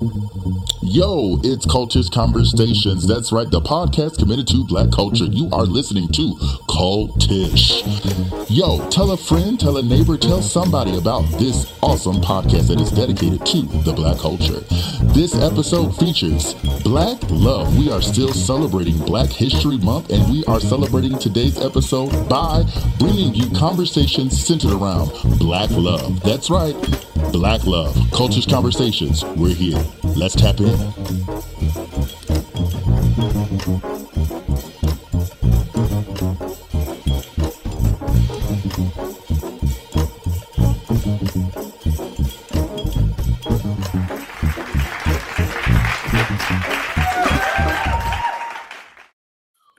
Mm-hmm. Yo, it's Cultish Conversations. That's right, the podcast committed to black culture. You are listening to Cultish. Yo, tell a friend, tell a neighbor, tell somebody about this awesome podcast that is dedicated to the black culture. This episode features Black Love. We are still celebrating Black History Month, and we are celebrating today's episode by bringing you conversations centered around Black Love. That's right, Black Love. Cultish Conversations. We're here. Let's tap in.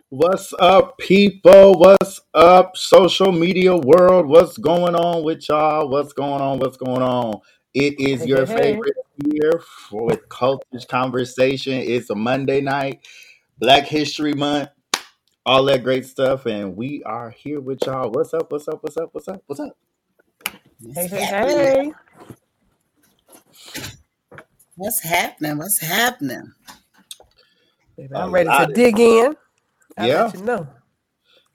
What's up, people? What's up, social media world? What's going on with y'all? What's going on? What's going on? It is Hey, your hey, hey. favorite here for with Cultish Conversation. It's a Monday night, Black History Month, all that great stuff, and we are here with y'all. What's up? What's up? What's up? What's up? What's up? Hey, What's hey, happening? hey. What's happening? What's happening? Baby, A I'm ready lot to of dig in. I'll yeah, let you know.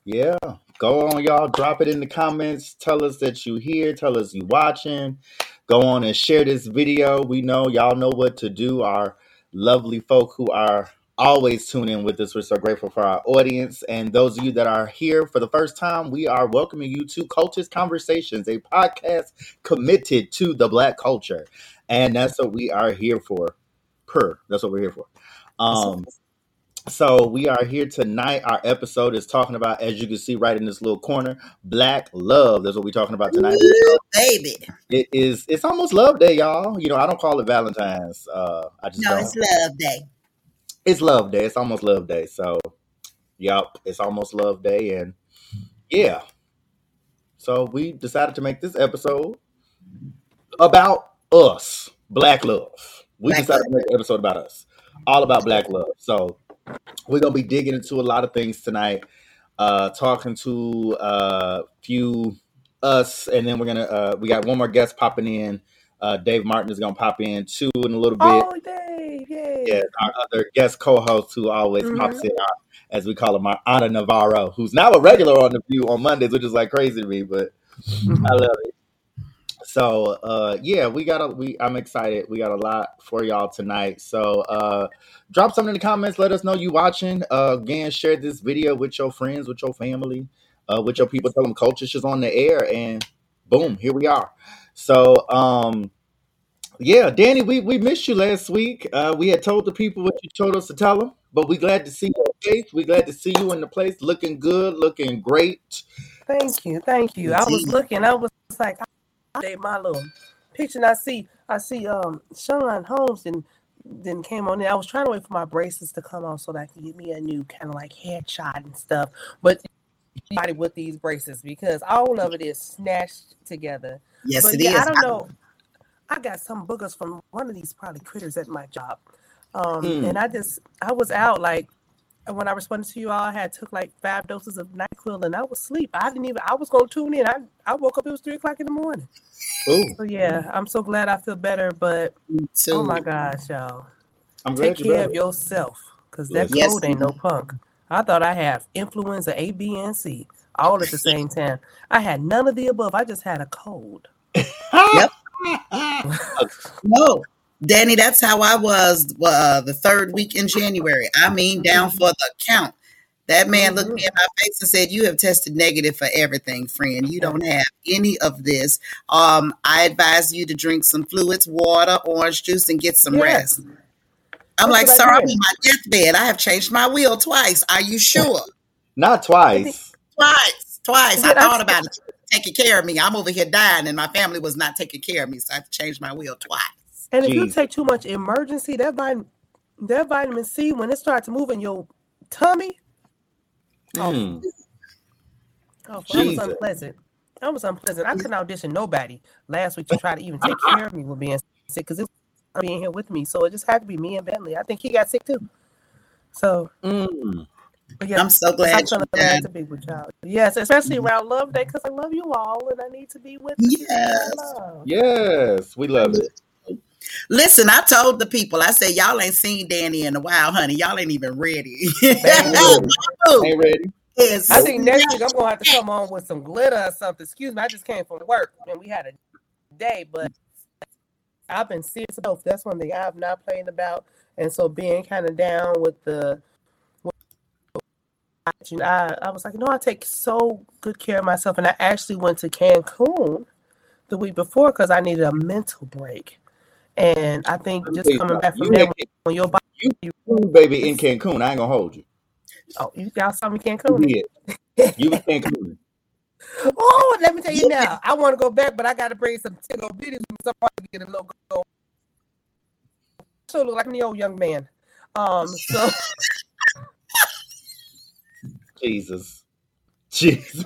yeah. Go on, y'all. Drop it in the comments. Tell us that you here. Tell us you watching. Go on and share this video. We know y'all know what to do. Our lovely folk who are always tuning in with us. We're so grateful for our audience. And those of you that are here for the first time, we are welcoming you to Cultish Conversations, a podcast committed to the Black culture. And that's what we are here for. Per. That's what we're here for. Um, so we are here tonight. Our episode is talking about, as you can see right in this little corner, black love. That's what we're talking about tonight. Ooh, baby. It is. It's almost Love Day, y'all. You know, I don't call it Valentine's. Uh, I just No, don't. it's love day. It's Love Day. It's almost Love Day. So, yup, it's almost Love Day, and yeah. So we decided to make this episode about us, Black love. We Black decided love. to make an episode about us, all about Black love. So we're gonna be digging into a lot of things tonight uh talking to uh few us and then we're gonna uh we got one more guest popping in uh dave martin is gonna pop in too in a little bit Oh, Dave. Yay! yeah our other guest co-host who always pops hmm in our, as we call him our Ana navarro who's now a regular on the view on mondays which is like crazy to me but i love it so uh yeah we got a we i'm excited. We got a lot for y'all tonight. So uh drop something in the comments. Let us know you watching. Uh again share this video with your friends with your family uh with your people. Tell them culture is on the air and boom here we are. So um yeah danny we we missed you last week. Uh we had told the people what you told us to tell them but we glad to see your face we glad to see you in the place looking good looking great. Thank you. Thank you. I was looking. I was like, Did my little picture, and I see, I see, um, Sean Holmes and then came on there. I was trying to wait for my braces to come on so that I can get me a new kind of like headshot and stuff. But body with these braces because all of it is snatched together. Yes, But it yeah, I don't know. I got some boogers from one of these probably critters at my job. Um, Hmm. and I just I was out like when I responded to you all, I had took like five doses of NyQuil and I was asleep. I didn't even I was gonna tune in. I, I woke up, it was three o'clock in the morning. Ooh, So yeah, I'm so glad I feel better, but oh my gosh, y'all. i'm Take care better of yourself. Cause that Yes. cold ain't no punk. I thought I have influenza A, B, and C all at the same time. I had none of the above. I just had a cold. Yep. No, Danny, that's how I was uh, the third week in January. I mean, down for the count. That man looked hmm me in my face and said, "You have tested negative for everything, friend. You don't have any of this. Um, I advise you to drink some fluids, water, orange juice, and get some Yeah, rest." I'm that's like, "Sir, I'm did. on my deathbed. I have changed my will twice. Are you sure?" Not twice. Twice, twice. and I then I thought about it, taking care of me. I'm over here dying, and my family was not taking care of me, so I to my will twice. And if you take too much emergency, that vitamin that vitamin C, when it starts moving your tummy, awful. Mm, Awful. That was unpleasant. That was unpleasant. I couldn't audition nobody last week to try to even take care of me with being sick because it was being here with me. So it just had to be me and Bentley. I think he got sick too. So, Mm. but yeah, I'm so I'm glad trying you to glad did. to be with y'all. Yes, especially around Love Day because I love you all and I need to be with the people Yes. love. Yes, we love it. Listen, I told the people, I said, y'all ain't seen Danny in a while, honey. Y'all ain't even ready. Ain't ready. Ain't ready. Yes. I think next week I'm gonna have to come on with some glitter or something. Excuse me, I just came from work and we had a day, but I've been serious about that's one thing I've not played about, and so being kind of down with the. You know, I, I was like, no, I take so good care of myself, and I actually went to Cancun the week before because I needed a mental break, and I think just coming back from You there had when your body, you cool, baby in Cancun. I ain't gonna hold you. oh, you y'all in Cancun. did. You was Cancun. Oh, let me tell you now. I want to go back, but I got to bring some tingle videos with somebody to get a logo. So look like the old young man. Um, so Jesus. Jesus.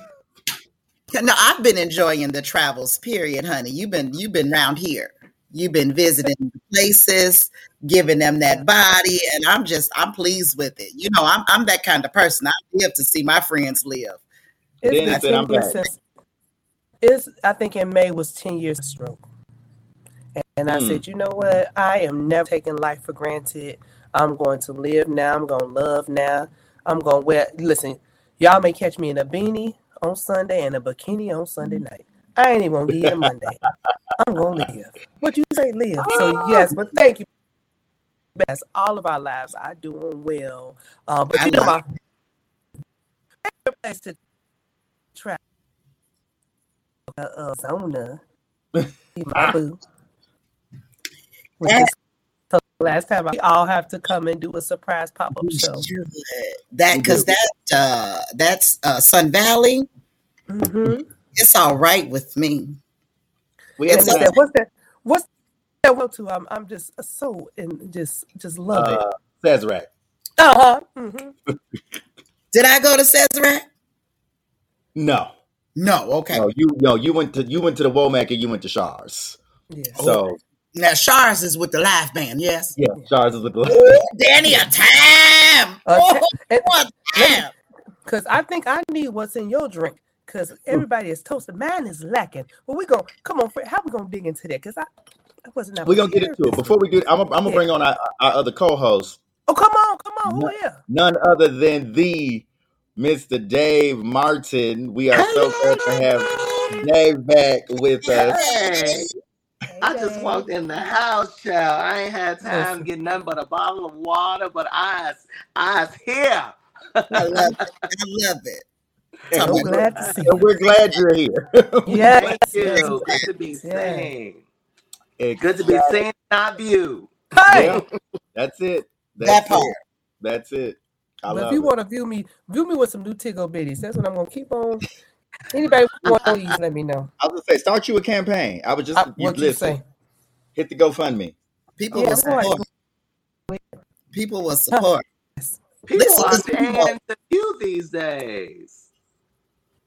No, I've been enjoying the travels, period, honey. You've been you've been round here. You've been visiting places, giving them that body, and I'm just I'm pleased with it. You know, I'm I'm that kind of person. I live to see my friends live. it's Dennis been said, "I'm back." since it's I think in May was 10 years of stroke. And, and I Hmm. said, you know what? I am never taking life for granted. I'm going to live now. I'm going to love now. I'm going to wear listen, y'all may catch me in a beanie on Sunday and a bikini on Sunday night. I ain't even gonna give you Monday. I'm gonna live. What you say, live? So yes, but thank you. Best all of our lives are doing well. Uh, but I you know my favorite place to travel, uh, Zona, my boo. So last time we all have to come and do a surprise pop up show. should. That because that uh that's uh Sun Valley. hmm It's all right with me. We And have it's time. that what's that? What's that? Well, to I'm I'm just so and just just love it. Uh, Sazerac. Uh huh. hmm Did I go to Sazerac? No. No. Okay. No, you no, you went to you went to the Womack and you went to Shars. Yeah. So Now Shars is with the live band. Yes. yeah, Shars is with the Ooh, Danny, a time. Uh, Oh, and- what time? Cause I think I need what's in your drink. Cause everybody is toasted. Mine is lacking. But we go come on, Fred, how we gonna dig into that? Cause I, I wasn't. We're gonna get into it. Before we do I'm gonna Yeah. bring on our, our other co-host, Oh come on, come on, who here? none other than the Mr. Dave Martin. We are so glad to have Dave back with us. Hey, I just walked in the house, child. I ain't had time Listen. to get nothing but a bottle of water, but eyes, eyes here. I love it. I love it. And So we're, glad to see and you. we're glad you're here. Yes, Thank you. Good to be yes. seen. It's- Good to be seen, not viewed. Hey, Yeah, that's it. That That's part. it. That's it. I but if you it. want to view me, view me with some new tickle bitties. That's what I'm gonna keep on. Anybody want these? Let me know. I was gonna say, start you a campaign. I would just I, you what you say? Hit the GoFundMe. People Yeah, will I'm support. People will support. People Listen, are listen, people. paying to view these days.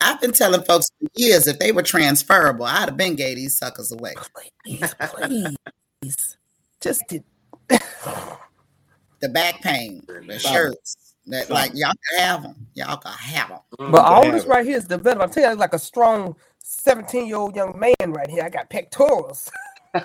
I've been telling folks for years if they were transferable, I'd have been gave these suckers away. Oh, please, please, just did. The back pain, the shirts, that like y'all can have them. Y'all can have them. Mm, but all this right here is developed. I'm telling you, like a strong 17 year old young man right here. I got pectorals.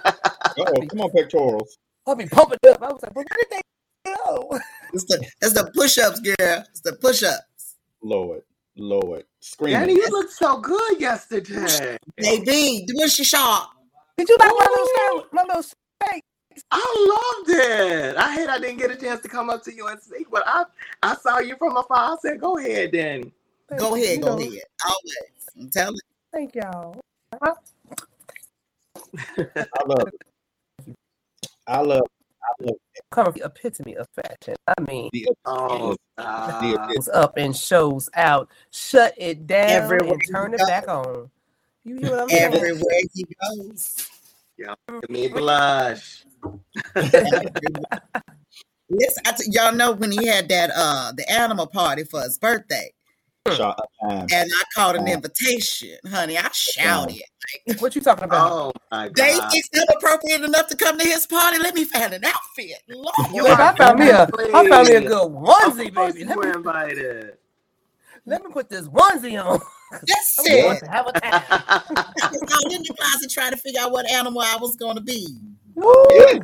Oh, come on, pectorals. I'll be pumping up. I was like, well, where did they go? It's the it's the push-ups, girl. It's the push-ups. Lord, Lord, Daddy, screaming. you looked so good yesterday. Baby, what's your shot? Did you like my little sandwich? My little steak? I loved it. I hate I didn't get a chance to come up to you and speak, but I I saw you from afar. I said, "Go ahead, Danny." Thank Go ahead, You go know, ahead. Always. I'm telling you. Thank y'all. I- I love it. I love. I love Come the epitome of fashion. I mean, the Oh, the stop. goes up and shows out. Shut it down Everywhere and turn it go. back on. You hear what I'm saying? Everywhere he goes. Give me blush. Everywhere. Listen, I t- y'all know when he had that uh the animal party for his birthday, shot and I called an invitation, honey. I shouted. What you talking about? Oh my god. think I'm appropriate enough to come to his party. Let me find an outfit. Lord. You Baby, I found me a, I found me a please. good Of onesie, baby. you Let me, invited. let me put this onesie on. That's it. have a time. I was out in the closet trying to figure out what animal I was going to be. Woo!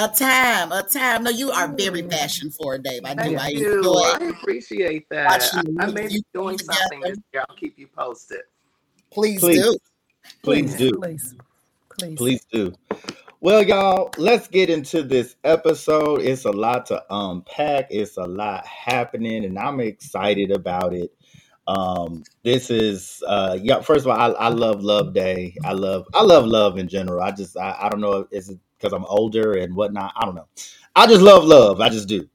A time, a time. No, you are very passion forward, Dave. I do. Thank I Thank you. enjoy I appreciate that. watching I, I may be doing together. something this year. I'll keep you posted. Please, Please. do. Please do. Please. Please. Please do. Well, y'all, let's get into this episode. It's a lot to unpack. It's a lot happening, and I'm excited about it. Um, this is uh yeah, first of all, I, I love Love Day. I love I love love in general. I just I, I don't know if it's because I'm older and whatnot. I don't know. I just love love. I just do.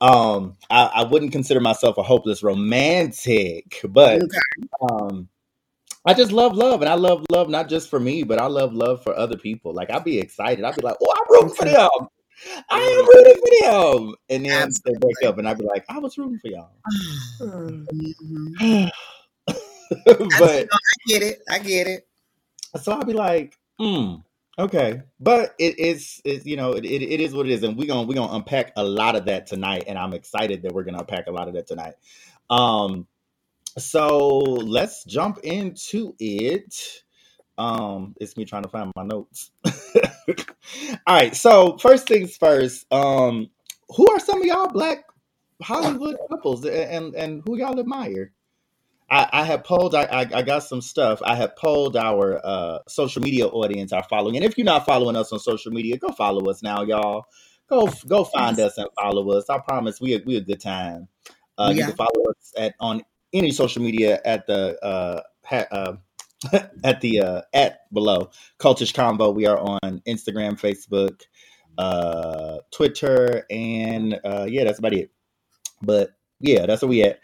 Um, I, I wouldn't consider myself a hopeless romantic, but Okay. um I just love love, and I love love not just for me, but I love love for other people. Like I'd be excited. I'd be like, "Oh, I'm rooting for them. I am rooting for them," and then they break up, and I'd be like, "I was rooting for y'all," Mm. Mhm. I, but I get it. I get it. so I'd be like, "Hmm, okay." But it is, it's you know, it, it, it is what it is, and we're gonna we're gonna unpack a lot of that tonight, and I'm excited that we're gonna unpack a lot of that tonight. Um, so let's jump into it. Um, it's me trying to find my notes. All right, so first things first. Um, who are some of y'all black Hollywood couples, and and who y'all admire? I, I have polled. I, I I got some stuff. I have polled our uh social media audience, our following, and if you're not following us on social media, go follow us now, y'all. Go go find us and follow us. I promise we a, we a good time. Uh, you can follow us at on any social media at the uh, ha, uh at the uh, at below cultish convo. We are on Instagram, Facebook, uh, Twitter, and uh, yeah, that's about it. But yeah, that's where we at.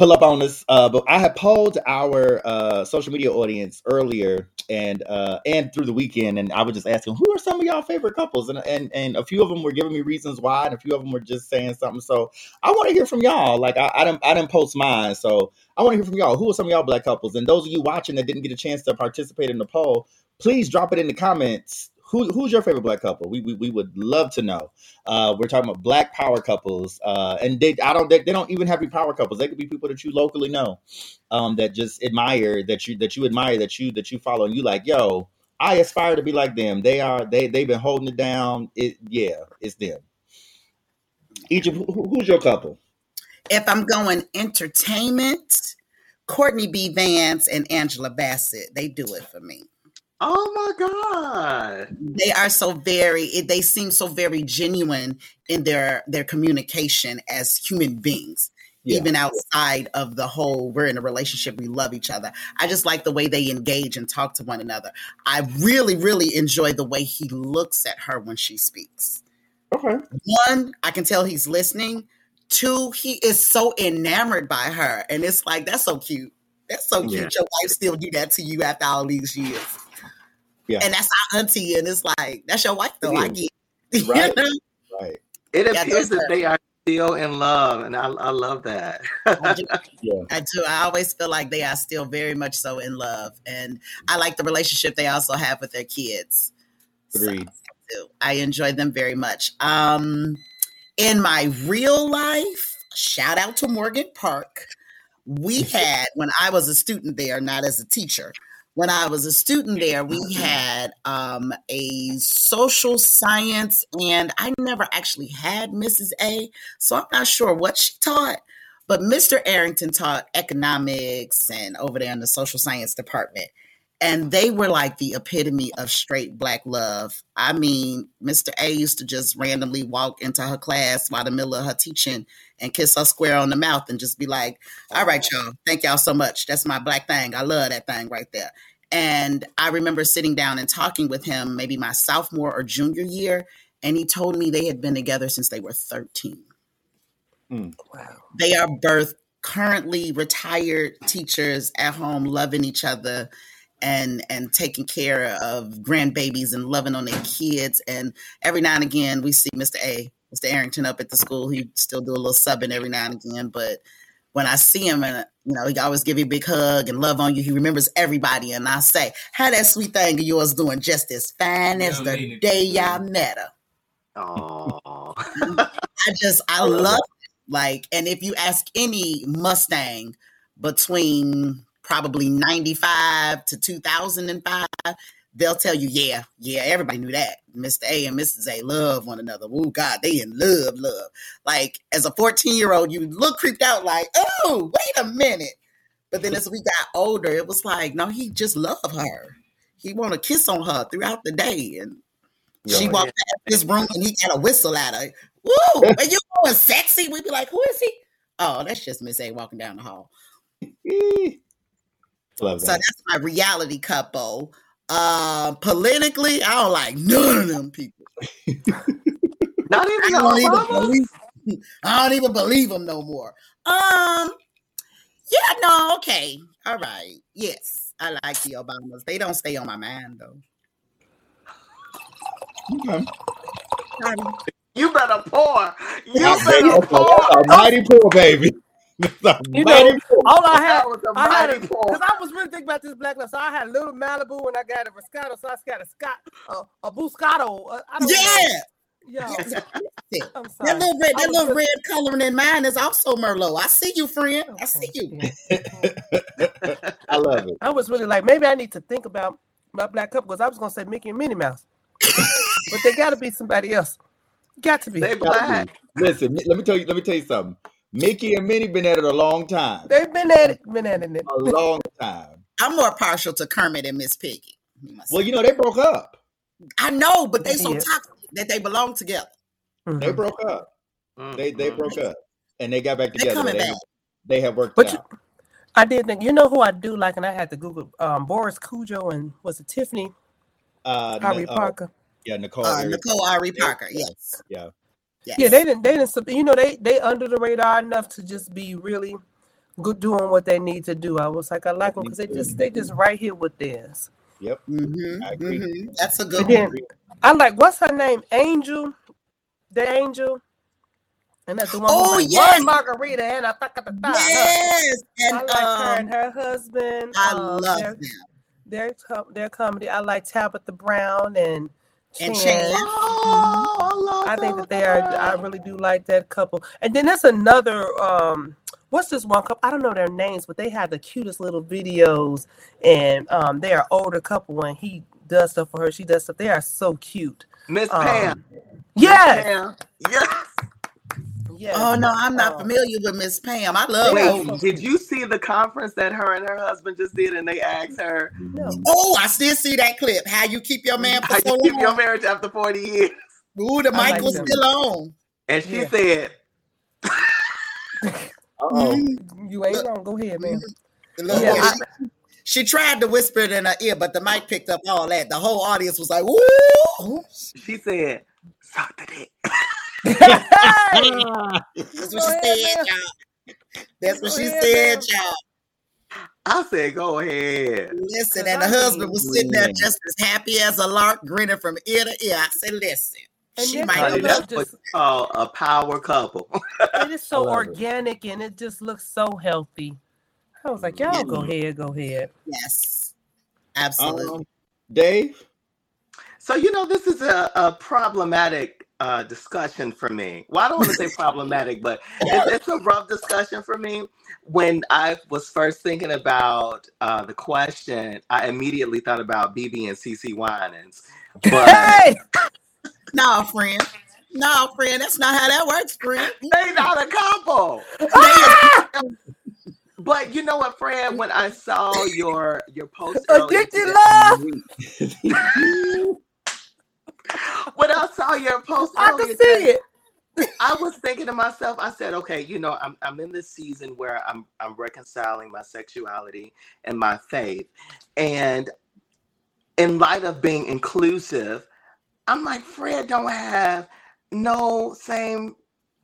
Pull up on us. Uh, but I had polled our uh, social media audience earlier and uh, and through the weekend, and I was just asking who are some of y'all favorite couples, and and and a few of them were giving me reasons why, and a few of them were just saying something. So I want to hear from y'all. Like I, I didn't I didn't post mine, so I want to hear from y'all. Who are some of y'all black couples? And those of you watching that didn't get a chance to participate in the poll, please drop it in the comments. Who, who's your favorite black couple? We, we, we would love to know. Uh, we're talking about black power couples, uh, and they I don't they, they don't even have to be power couples. They could be people that you locally know, um, that just admire that you that you admire that you that you follow, and you like, yo, I aspire to be like them. They are they they've been holding it down. It yeah, it's them. Of who, who's your couple? If I'm going entertainment, Courtney B. Vance and Angela Bassett, they do it for me. Oh my God. They are so very. They seem so very genuine in their their communication as human beings. Yeah. Even outside of the whole, we're in a relationship, we love each other. I just like the way they engage and talk to one another. I really, really enjoy the way he looks at her when she speaks. Okay. one, I can tell he's listening. Two, he is so enamored by her. And it's like, that's so cute. That's so cute. Yeah. Your wife still do that to you after all these years. Yeah. And that's our auntie. And it's like, that's your wife though. I get is. You Right. Right. It appears those that they are still in love, and I, I love that. I do. Yeah. I do. I always feel like they are still very much so in love. And I like the relationship they also have with their kids. So, Agreed. do. I enjoy them very much. Um, in my real life, shout out to Morgan Park. We had when I was a student there, not as a teacher. When I was a student there, we had um, a social science, and I never actually had Mrs. A, so I'm not sure what she taught. But Mr. Arrington taught economics and over there in the social science department and they were like the epitome of straight black love. I mean, Mr. A used to just randomly walk into her class while the middle of her teaching and kiss her square on the mouth and just be like, "All right, y'all, thank y'all so much. That's my black thing. I love that thing right there." And I remember sitting down and talking with him maybe my sophomore or junior year, and he told me they had been together since they were 13. Hmm. Wow. They are both currently retired teachers at home, loving each other and and taking care of grandbabies and loving on their kids. And every now and again, we see Mr. A, Mr. Arrington up at the school. He still do a little subbing every now and again, but when I see him and you know, he always give you a big hug and love on you. He remembers everybody, and I say, "How that sweet thing of yours doing? Just as fine as the day y'all met her." Oh, I just I love it. like and if you ask any Mustang between probably 95 to 2005 they'll tell you, yeah, yeah, everybody knew that. Mr. A and Mrs. A love one another. Oh God, they in love, love. Like as a 14 year old, you look creeped out like, oh, wait a minute. But then as we got older, it was like, no, he just loved her. He want to kiss on her throughout the day. And she Yeah. walked past this room and he got a whistle at her. Woo! Are you going sexy? We'd be like, who is he? Oh, that's just Miss A walking down the hall. Love So that's my reality couple. Uh, politically, I don't like none of them people. Not I even the don't even Obamas? believe. I don't even believe them no more. Um, yeah, no, okay, all right, yes, I like the Obamas. They don't stay on my mind though. Okay. Sorry. You better pour. You That's better pour. a mighty poor baby. That's a You know, all I had, That was a I had, mighty because I was really thinking about this black life. So I had a little Malibu and I got a Moscato, so I got a Scott, uh, a Buscato. Uh, Yeah, know. Yo, yes, yes. I'm sorry. that little red, I that little really- red coloring in mine is also Merlot. I see you, friend. I see you. I love it. I was really like, maybe I need to think about my black couple because I was gonna say Mickey and Minnie Mouse, but they got to be somebody else. Got to be. They black. be. Listen, let me tell you. Let me tell you something. Mickey and Minnie been at it a long time. They've been at it, been at it. A long time. I'm more partial to Kermit and Miss Piggy. Well, you know they broke up. I know, but they so Yeah. toxic that they belong together. They Mhm. broke up. They they Mhm. broke up, and they got back They together. coming They, back. have, they have worked But you- I did think you know who I do like, and I had to Google um, Boris Kodjoe and was it Tiffany Uh, Harvey N- uh, Parker? yeah, Nicole. Uh, Ari- Nicole Ari Parker, yes. Yeah. Yes. Yeah, they didn't. They didn't. You know, they they under the radar enough to just be really good doing what they need to do. I was like, I like them because they just they just right here with theirs. Yep. Mhm, I agree. mhm. That's a good And then one. I like what's her name, Angel, the Angel, and that's the one. Oh, like, yes. one margarita and I ta. Yes, I and like her and um, her husband. I um, love their, them. their com- their comedy. I like Tabitha Brown and And Chan. Chan. Oh, I love I think that they are. I really do like that couple. And then there's another. Um, what's this one couple? I don't know their names, but they have the cutest little videos, and um, they are older couple, and he does stuff for her. She does stuff. They are so cute. Miss Pam. Um, yes, Pam. Yes. Yes. Oh no, I'm not Um, familiar with Miss Pam. I love Yeah. her. Did you see the conference that her and her husband just did and they asked her No. Oh, I still see that clip. How you keep your man for how so you keep your marriage after 40 years? Ooh, the mic was them. still on. And she Yeah. said, Uh-oh. Mhm. You ain't wrong. Go ahead, man. Yeah, I- she, she tried to whisper it in her ear, but the mic picked up all that. The whole audience was like, "Ooh!" she said, suck the dick. Hey! That's what she said, y'all. That's what she said, y'all. I said, go ahead. Listen, Cause and the husband was sitting there just as happy as a lark, grinning from ear to ear. I said, "Listen, And she then might I Honey, have love that's what just you call a power couple. it is so love it. organic and it just looks so healthy. I was like, y'all go ahead, go ahead. yes, absolutely." Um, Dave. So, you know, this is a, a problematic uh, discussion for me. Well, I don't want to say problematic, but it's, it's a rough discussion for me. When I was first thinking about uh, the question, I immediately thought about BeBe and CeCe Winans. But Hey! No, friend. No, friend. That's not how that works, friend. they not a couple. Ah! But you know what, Fran? When I saw your your post Addicted love. when I saw your post I earlier can see today, it. I was thinking to myself, I said, okay, you know, I'm I'm in this season where I'm I'm reconciling my sexuality and my faith. And in light of being inclusive, I'm like, Fred don't have no same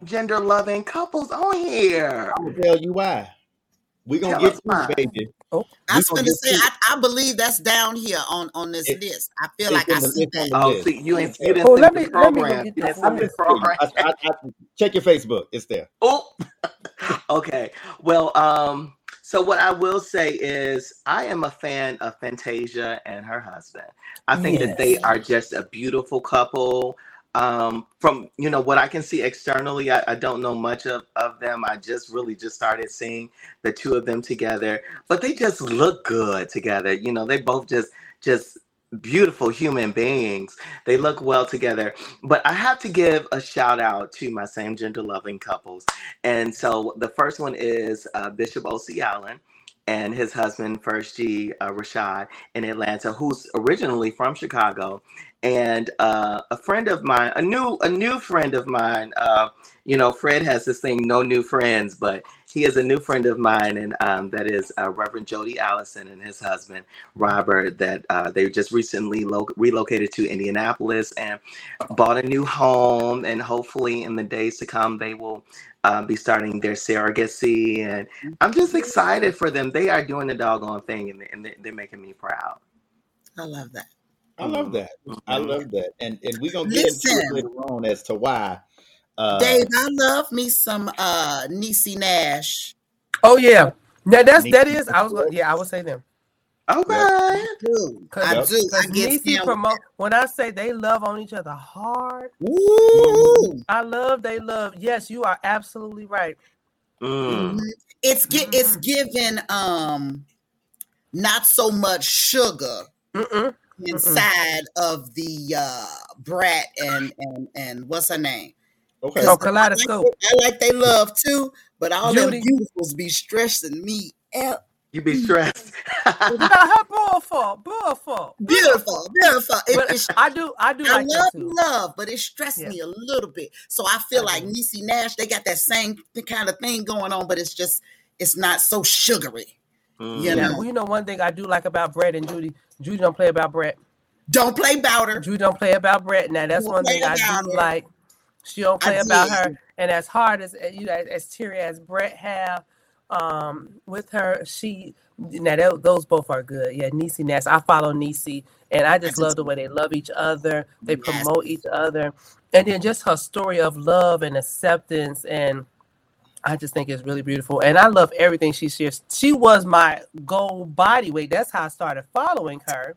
gender loving couples on here. I'm gonna tell you why. We're gonna Tell get us through, why. baby. I was gonna going to get say. I, I believe that's down here on on this It- list. I feel like I in the- see that. Oh, see, you ain't you didn't Oh, see let the me- let me program. You didn't see the program. I, I, I, check your Facebook. It's there. Oh, okay. Well, um, so what I will say is I am a fan of Fantasia and her husband. I think that they are just a beautiful couple. Um, from you know what I can see externally, I, I don't know much of, of them. I just really just started seeing the two of them together, but they just look good together. You know, they both just just beautiful human beings. They look well together. But I have to give a shout out to my same gender loving couples. And so the first one is uh, Bishop O.C. Allen and his husband, First G. Uh, Rashad in Atlanta, who's originally from Chicago, and uh, a friend of mine, a new a new friend of mine. Uh, you know, Fred has this thing, no new friends, but he is a new friend of mine, and um, that is uh, Reverend Jody Allison and his husband Robert. That uh, they just recently lo- relocated to Indianapolis and bought a new home, and hopefully in the days to come they will uh, be starting their surrogacy, and I'm just excited for them. They are doing the doggone thing, and, and they're making me proud. I love that. I love that. I Mhm. love that. And and we're gonna get into it later on as to why. Uh, Dave, I love me some uh Niecy Nash. Oh yeah. Now that's that Niecy is. I was yeah. I would say them. Okay. I do. Cause, I do. I cause get Niecy promote. When I say they love on each other hard, with it. Woo! I love. They love. Yes, you are absolutely right. Mm. Mhm. It's gi- it's Mhm. given um not so much sugar Mm-mm. inside of the uh brat and and and what's her name? Okay. Oh, 'Cause I like, kaleidoscope. I like they love too, but all Judy. them beautifuls be stressing me out. You be stressed. Beautiful, beautiful, Beautiful, beautiful. It, But it's- I do, I do I like that love too. love, but it stressed Yeah. me a little bit. So I feel I like do. Niecy Nash, they got that same kind of thing going on, but it's just it's not so sugary. Mm. You Yeah, know. well, you know one thing I do like about Brett and Judy. Judy don't play about Brett. Don't play Bowder. Judy don't play about Brett. Now that's Don't one thing I do her. like. She don't play about her, and as hard as uh, you know, as, teary as Brett have um with her, she now tho- those both are good. Yeah, Niecy Nash. I follow Niecy, and I just love the way they love each other. They promote each other, and then just her story of love and acceptance and. I just think it's really beautiful, and I love everything she shares. She was my goal body weight. That's how I started following her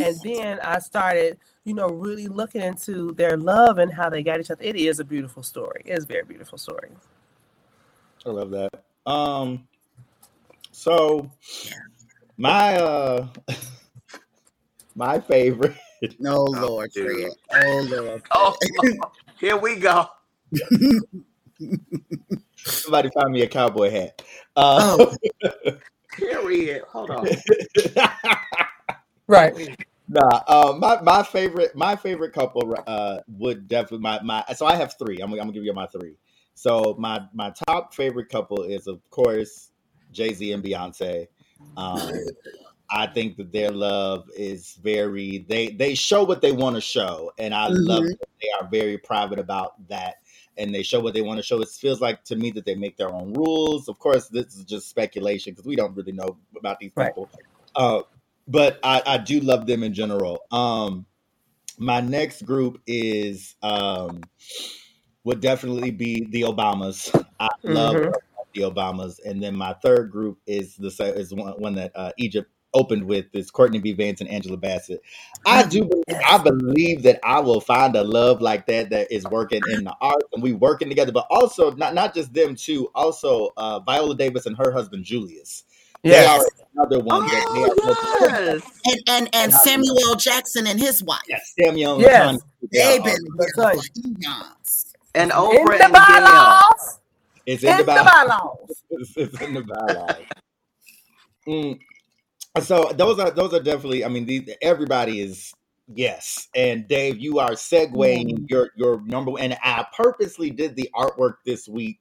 and then I started, you know, really looking into their love and how they got each other. It is a beautiful story. It is a very beautiful story. I love that. Um, so my uh, my favorite. No Lord, dude. Fred. Oh Lord. Oh, here we go. Somebody find me a cowboy hat. Uh, Period. Hold on. Right. Nah, uh, my my favorite my favorite couple uh would definitely my my so I have three. I'm, gonna- I'm gonna give you my three. So my my top favorite couple is of course Jay Z and Beyonce. Um, I think that their love is very they they show what they want to show, and I love Mhm. that they are very private about that, and they show what they want to show. It feels like to me that they make their own rules. Of course, this is just speculation because we don't really know about these Right. people. Uh, but I, I do love them in general. Um, my next group is um, would definitely be the Obamas. I love Mhm. the Obamas, and then my third group is the is one, one that uh, Egypt opened with is Courtney B. Vance and Angela Bassett. I do believe, I believe that I will find a love like that that is working in the arts and we working together, but also not not just them too. Also, uh, Viola Davis and her husband Julius. They Yes. are another one that they are Oh, yes. And and and Samuel L. Jackson and his wife. Yes, Samuel and Yes. Tanya, they They've been That's together right. for eons. And In Oprah the and Gail. bylaws. It's In in the the Bible. bylaws. it's, it's in the bylaws. Mm. So those are those are definitely. I mean, these, everybody is yes. And Dave, you are segueing your your number. And I purposely did the artwork this week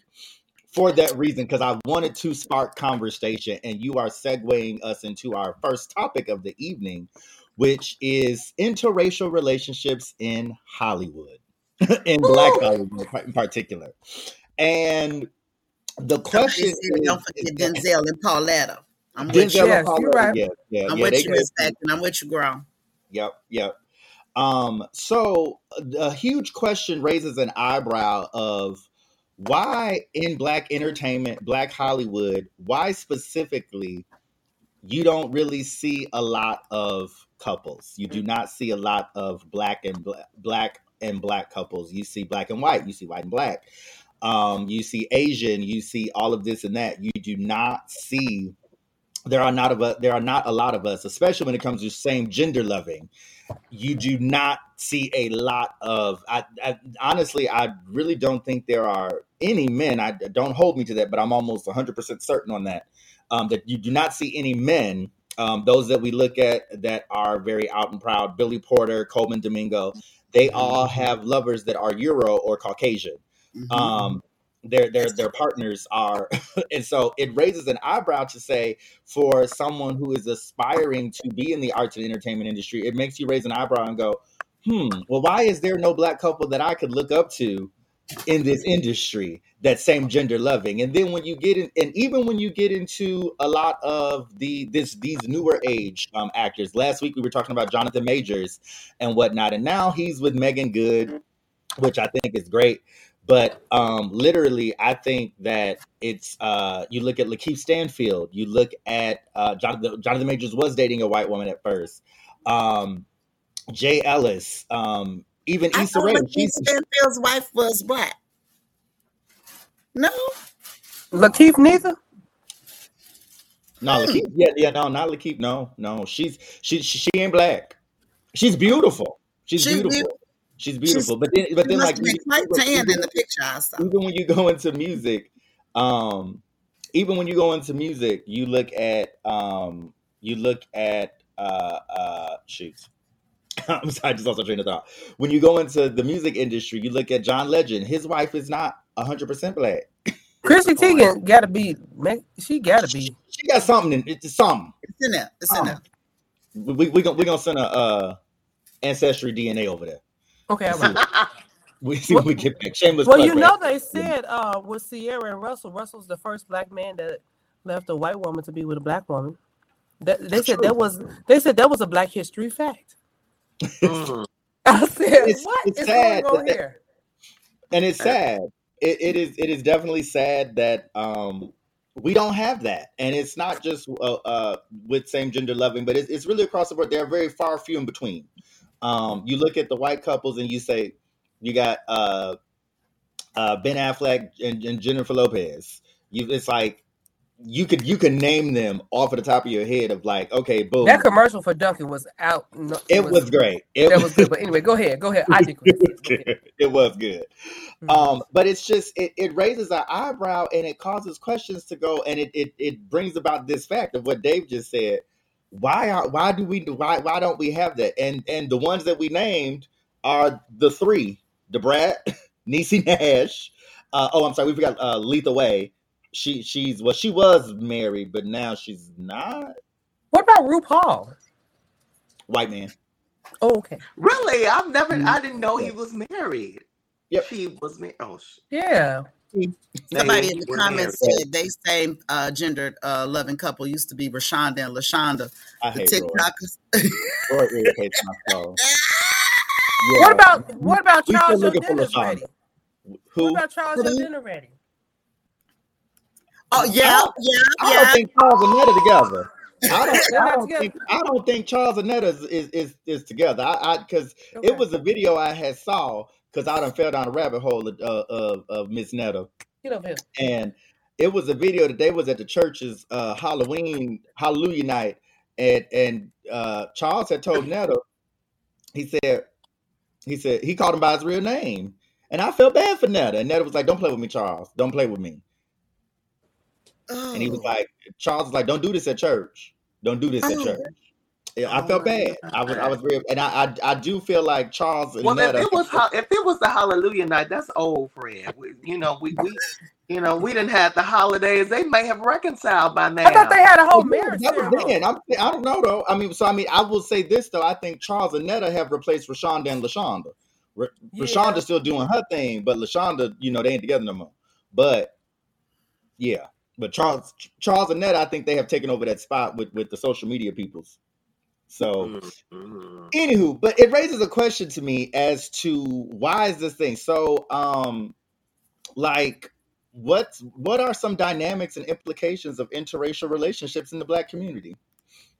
for that reason because I wanted to spark conversation, and you are segueing us into our first topic of the evening, which is interracial relationships in Hollywood, in Black Hollywood in particular. And the question Somebody said, is, don't forget Denzel and Pauletta. I'm with you. Yes, and Paula, you're right. Yeah, yeah, I'm yeah. with you, could. Miss Beckman. I'm with you, girl. Yep, yep. Um, so a huge question raises an eyebrow of why in black entertainment, black Hollywood, why specifically you don't really see a lot of couples. You do not see a lot of black and black, black and black couples. You see black and white. You see white and black. Um, you see Asian. You see all of this and that. You do not see there are not of us, there are not a lot of us, especially when it comes to same gender loving. You do not see a lot of. I, I honestly, I really don't think there are any men. I don't hold me to that, but I'm almost 100 percent certain on that. Um, that you do not see any men. Um, those that we look at that are very out and proud, Billy Porter, Colman Domingo, they all have lovers that are Euro or Caucasian. Mhm. Um, their their their partners are, and so it raises an eyebrow to say for someone who is aspiring to be in the arts and entertainment industry, it makes you raise an eyebrow and go, hmm, well, why is there no black couple that I could look up to in this industry that same gender loving? And then when you get in, and even when you get into a lot of the this these newer age um, actors, last week we were talking about Jonathan Majors and whatnot, and now he's with Meagan Good, which I think is great. But um, literally, I think that it's uh, you look at Lakeith Stanfield, you look at uh, Jonathan, Jonathan Majors was dating a white woman at first. Um, Jay Ellis, um, even I Issa thought Rae, Lakeith she's Stanfield's wife was black. No, Lakeith neither. no Lakeith, yeah, yeah, no, not Lakeith, no, no, she's she she, she ain't black. She's beautiful. She's She's beautiful. beautiful. She's she's beautiful. But then, but then, like have been even, quite tan even in the picture I saw. even when you go into music, um, even when you go into music, you look at um, you look at uh, uh, shoot. I'm sorry, I just lost my train of thought. When you go into the music industry, you look at John Legend. His wife is not 100 percent black. Chrissy Teigen gotta be. man, She gotta be. She got something. In, it's something. It's in there. It's in there. We we gonna we gonna send a uh, ancestry DNA over there. Okay, all See we see what we get back. Shameless Well, plug, you man. know they said uh with Ciara and Russell, Russell's the first black man that left a white woman to be with a black woman. That they said that was they said that was a black history fact. Mhm. I said, It's- what it's is sad going on that- here? and it's sad. It, it is it is definitely sad that um we don't have that, and it's not just uh, uh with same gender loving, but it's, it's really across the board. They're very far few in between. Um, you look at the white couples, and you say you got uh, uh Ben Affleck and, and Jennifer Lopez. You, it's like you could you can name them off of the top of your head of like okay, boom. That commercial for Dunkin was out. no, it was great. It That was good. But anyway, go ahead. Go ahead. I it digress. was good. It was good. Mhm. Um, but it's just it, it raises an eyebrow and it causes questions to go and it, it it brings about this fact of what Dave just said. Why are why do we why why don't we have that? And and the ones that we named are the three: Debrat, Niecy Nash. Uh, oh, I'm sorry, we forgot uh, Lethal Way. She she's well, she was married, but now she's not. What about RuPaul? White man. Oh, okay. Really? I've never. I didn't know he was married. Yep. She was married. Oh, sh- Yeah. Somebody in the comments married. said they same uh, gendered uh, loving couple used to be Rashonda and Lashonda. I The hate Roy. TikTokers. Roy irritates my soul. What about what about We Charles still looking for Dennis LaShonda. ready? What Who? about Charles Who? Dennis ready? Oh yeah, yeah, I don't think Charles and Netta together. I don't. I don't together. think. I don't think Charles and Netta is is, is, is together. I because Okay. it was a video I had saw because I done fell down a rabbit hole of uh, of, of Miss Netta, Get over here. and it was a video that they was at the church's uh, Halloween Hallelujah night, and and uh, Charles had told Netta, he said, he said he called him by his real name, and I felt bad for Netta, and Netta was like, "Don't play with me, Charles. Don't play with me." And he was Oh. like, Charles was like, "Don't do this at church. Don't do this at Oh. church." Yeah, I Oh felt my bad. I was, I was real, and I, I, I do feel like Charles and Well, if Netta. it was if it was the Hallelujah night, that's old, Fred. We, you know, we we you know we didn't have the holidays. They may have reconciled by now. I thought they had a whole marriage that was then. I'm, I don't know though. I mean, so I mean, I will say this though. I think Charles and Netta have replaced Rashonda and Lashonda. R- Yeah. Rashonda's still doing her thing, but Lashonda, you know, they ain't together no more. But yeah, but Charles, Charles and Netta, I think they have taken over that spot with with the social media peoples. So. Mhm. Anywho, but it raises a question to me as to why is this thing so um like what what are some dynamics and implications of interracial relationships in the black community?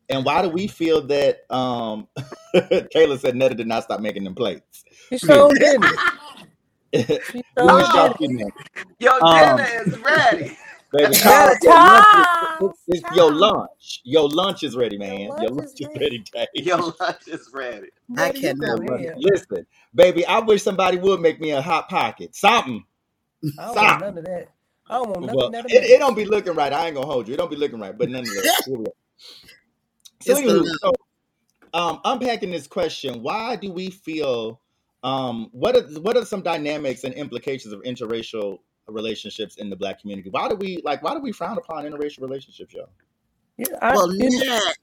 And why do we feel that um Kayla said Netta did not stop making them plates? She sure didn't. we She sure ain't didn't. stopped getting them. Your Um, is ready. Baby, Better your lunch is- times, it's your lunch. Your lunch is ready, man. Your lunch lunch is is ready. ready, Dave. Your lunch is ready. I Buddy, you cannot go wait. Listen, baby, I wish somebody would make me a hot pocket. Something. I don't Stop. want none of that. I don't want nothing Well, none of it, that. it don't be looking right. I ain't gonna hold you. It don't be looking right, but none of that. So, It's the anywho, love. so um, unpacking this question, why do we feel? Um, what are what are some dynamics and implications of interracial relationships in the Black community? Why do we like? Why do we frown upon interracial relationships, yo? Yeah, I, Well, you Nat,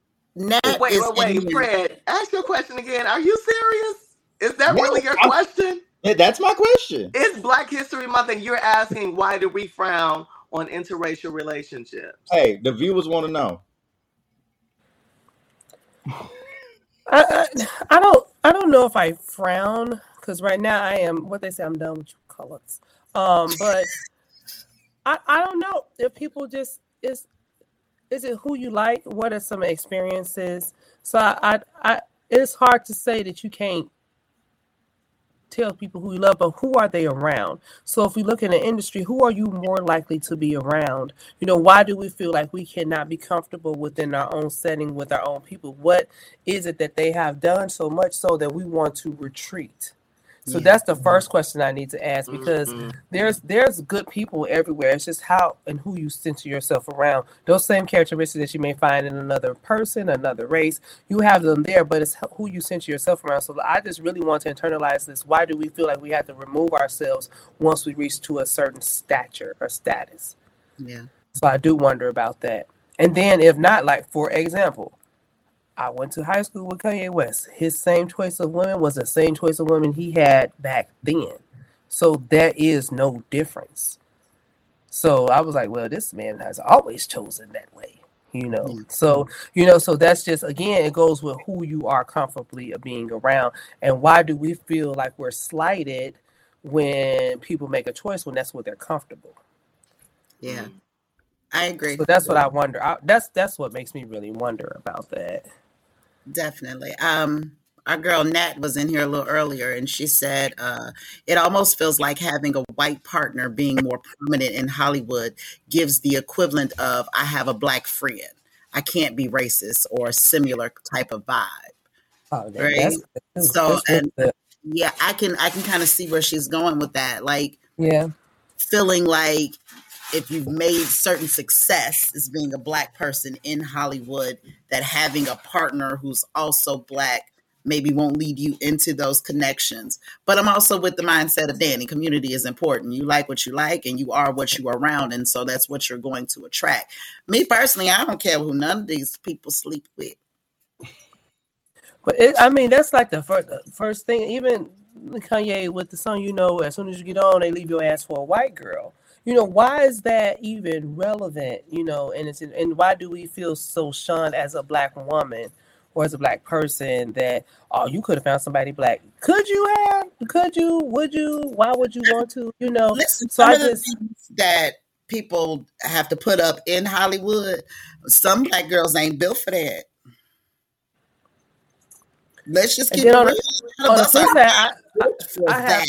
Nat Wait, is wait, wait. Fred. Ask your question again. Are you serious? Is that No, really your I'm- question? Yeah, that's my question. It's Black History Month, and you're asking why do we frown on interracial relationships? Hey, the viewers want to know. I, I, I don't I don't know if I frown because right now I am what they say I'm done with you colors. Um, but I I don't know if people just is is it who you like? What are some experiences? So I I, I it's hard to say that you can't tell people who you love, but who are they around? So if we look in the industry, who are you more likely to be around? You know, why do we feel like we cannot be comfortable within our own setting with our own people? What is it that they have done so much so that we want to retreat? So Yeah. that's the first question I need to ask because Mhm. there's there's good people everywhere. It's just how and who you center yourself around. Those same characteristics that you may find in another person, another race, you have them there, but it's who you center yourself around. So I just really want to internalize this. Why do we feel like we have to remove ourselves once we reach to a certain stature or status? Yeah. So I do wonder about that. And then if not, like for example, I went to high school with Kanye West. His same choice of women was the same choice of women he had back then. So there is no difference. So I was like, well, this man has always chosen that way, you know. Yeah. So, you know, so that's just again, it goes with who you are comfortably being around. And why do we feel like we're slighted when people make a choice when that's what they're comfortable? Yeah. Mm-hmm. I agree. So that's what I wonder. I, that's that's what makes me really wonder about that. Definitely. Um, our girl Nat was in here a little earlier and she said uh, it almost feels like having a white partner being more prominent in Hollywood gives the equivalent of I have a black friend. I can't be racist or a similar type of vibe. Oh, Right. that's, that's, So, that's and- the- Yeah, I can I can kind of see where she's going with that. Like yeah, feeling like if you've made certain success as being a black person in Hollywood, that having a partner who's also black maybe won't lead you into those connections. But I'm also with the mindset of Danny. Community is important. You like what you like, and you are what you are around, and so that's what you're going to attract. Me personally, I don't care who none of these people sleep with. but it, I mean that's like the first first thing. Even Kanye with the song, you know, as soon as you get on, they leave your ass for a white girl. You know, why is that even relevant? You know, and it's and why do we feel so shunned as a black woman or as a black person that oh you could have found somebody black? Could you have? Could you? Would you? Why would you want to? You know, Listen, So some I of the things that people have to put up in Hollywood, some black girls ain't built for that. Let's just keep it on the- on the flip side, I, for I have- that.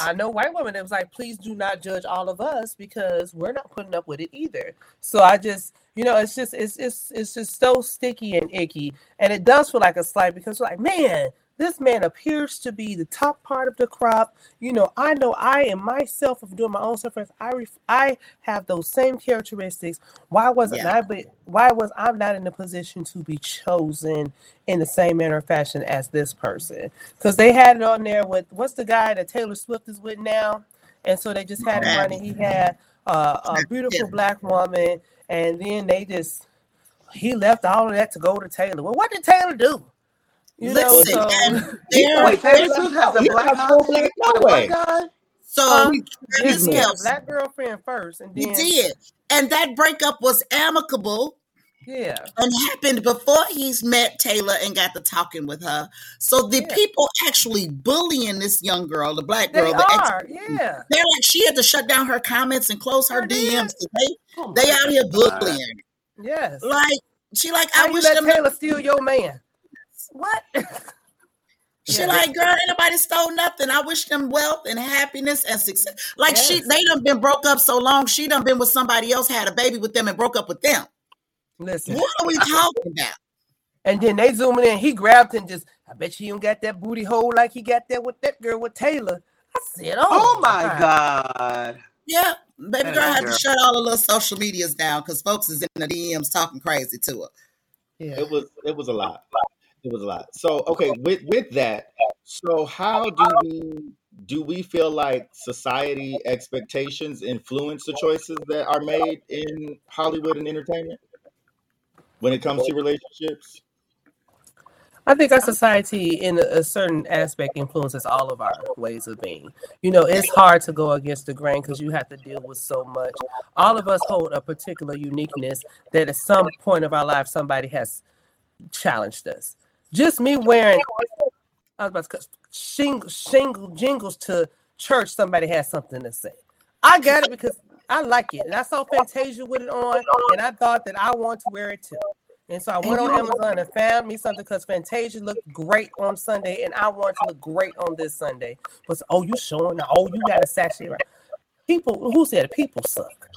I know white women that was like, please do not judge all of us because we're not putting up with it either. So I just, you know, it's just it's it's it's just so sticky and icky. And it does feel like a slight because like, man, this man appears to be the top part of the crop. You know, I know I am myself of doing my own stuff. I ref- I have those same characteristics. Why wasn't Yeah. I but why was I not in a position to be chosen in the same manner of fashion as this person? because they had it on there with what's the guy that Taylor Swift is with now, and so they just had it running. He had uh, a beautiful black woman, and then they just he left all of that to go to Taylor. Well, what did Taylor do? You know, Listen, so and there, Wait, Taylor Swift has a He's black not black with a no way. black guy? so Um, Travis he had a Kelce, black girlfriend first, and he did, and that breakup was amicable yeah, and happened before he's met Taylor and got to talking with her. So the Yeah. people actually bullying this young girl, the black they girl, the ex- are, yeah. they're like she had to shut down her comments and close her Sure did. DMs. 'cause They Oh they out here God. bullying. Yes. Like she like How I wish let them Taylor steal your man? What? She Yeah, like, girl, ain't nobody stole nothing. I wish them wealth and happiness and success. Like she, they done been broke up so long. She done been with somebody else, had a baby with them, and broke up with them. Listen, What are we talking about? and then they zooming in. He grabbed and just, I bet you don't got that booty hole like he got that with that girl with Taylor. I said, oh, Oh my God. Yeah, baby girl had to shut all the little social medias down because folks is in the DMs talking crazy to her. Yeah. It was it was a lot. It was a lot. So okay, with with that, so how do we do we feel like society expectations influence the choices that are made in Hollywood and entertainment when it comes to relationships? I think our society, in a, certain aspect, influences all of our ways of being. You know, it's hard to go against the grain because you have to deal with so much. All of us hold a particular uniqueness that at some point of our life, somebody has challenged us. Just me wearing, I was about to cut shingle, shingle jingles to church, somebody has something to say. I got it because I like it. And I saw Fantasia with it on, and I thought that I want to wear it too. And so I went on Amazon and found me something because Fantasia looked great on Sunday, and I want to look great on this Sunday. But oh, you showing? Oh, you got a sachet right? People who said? People suck.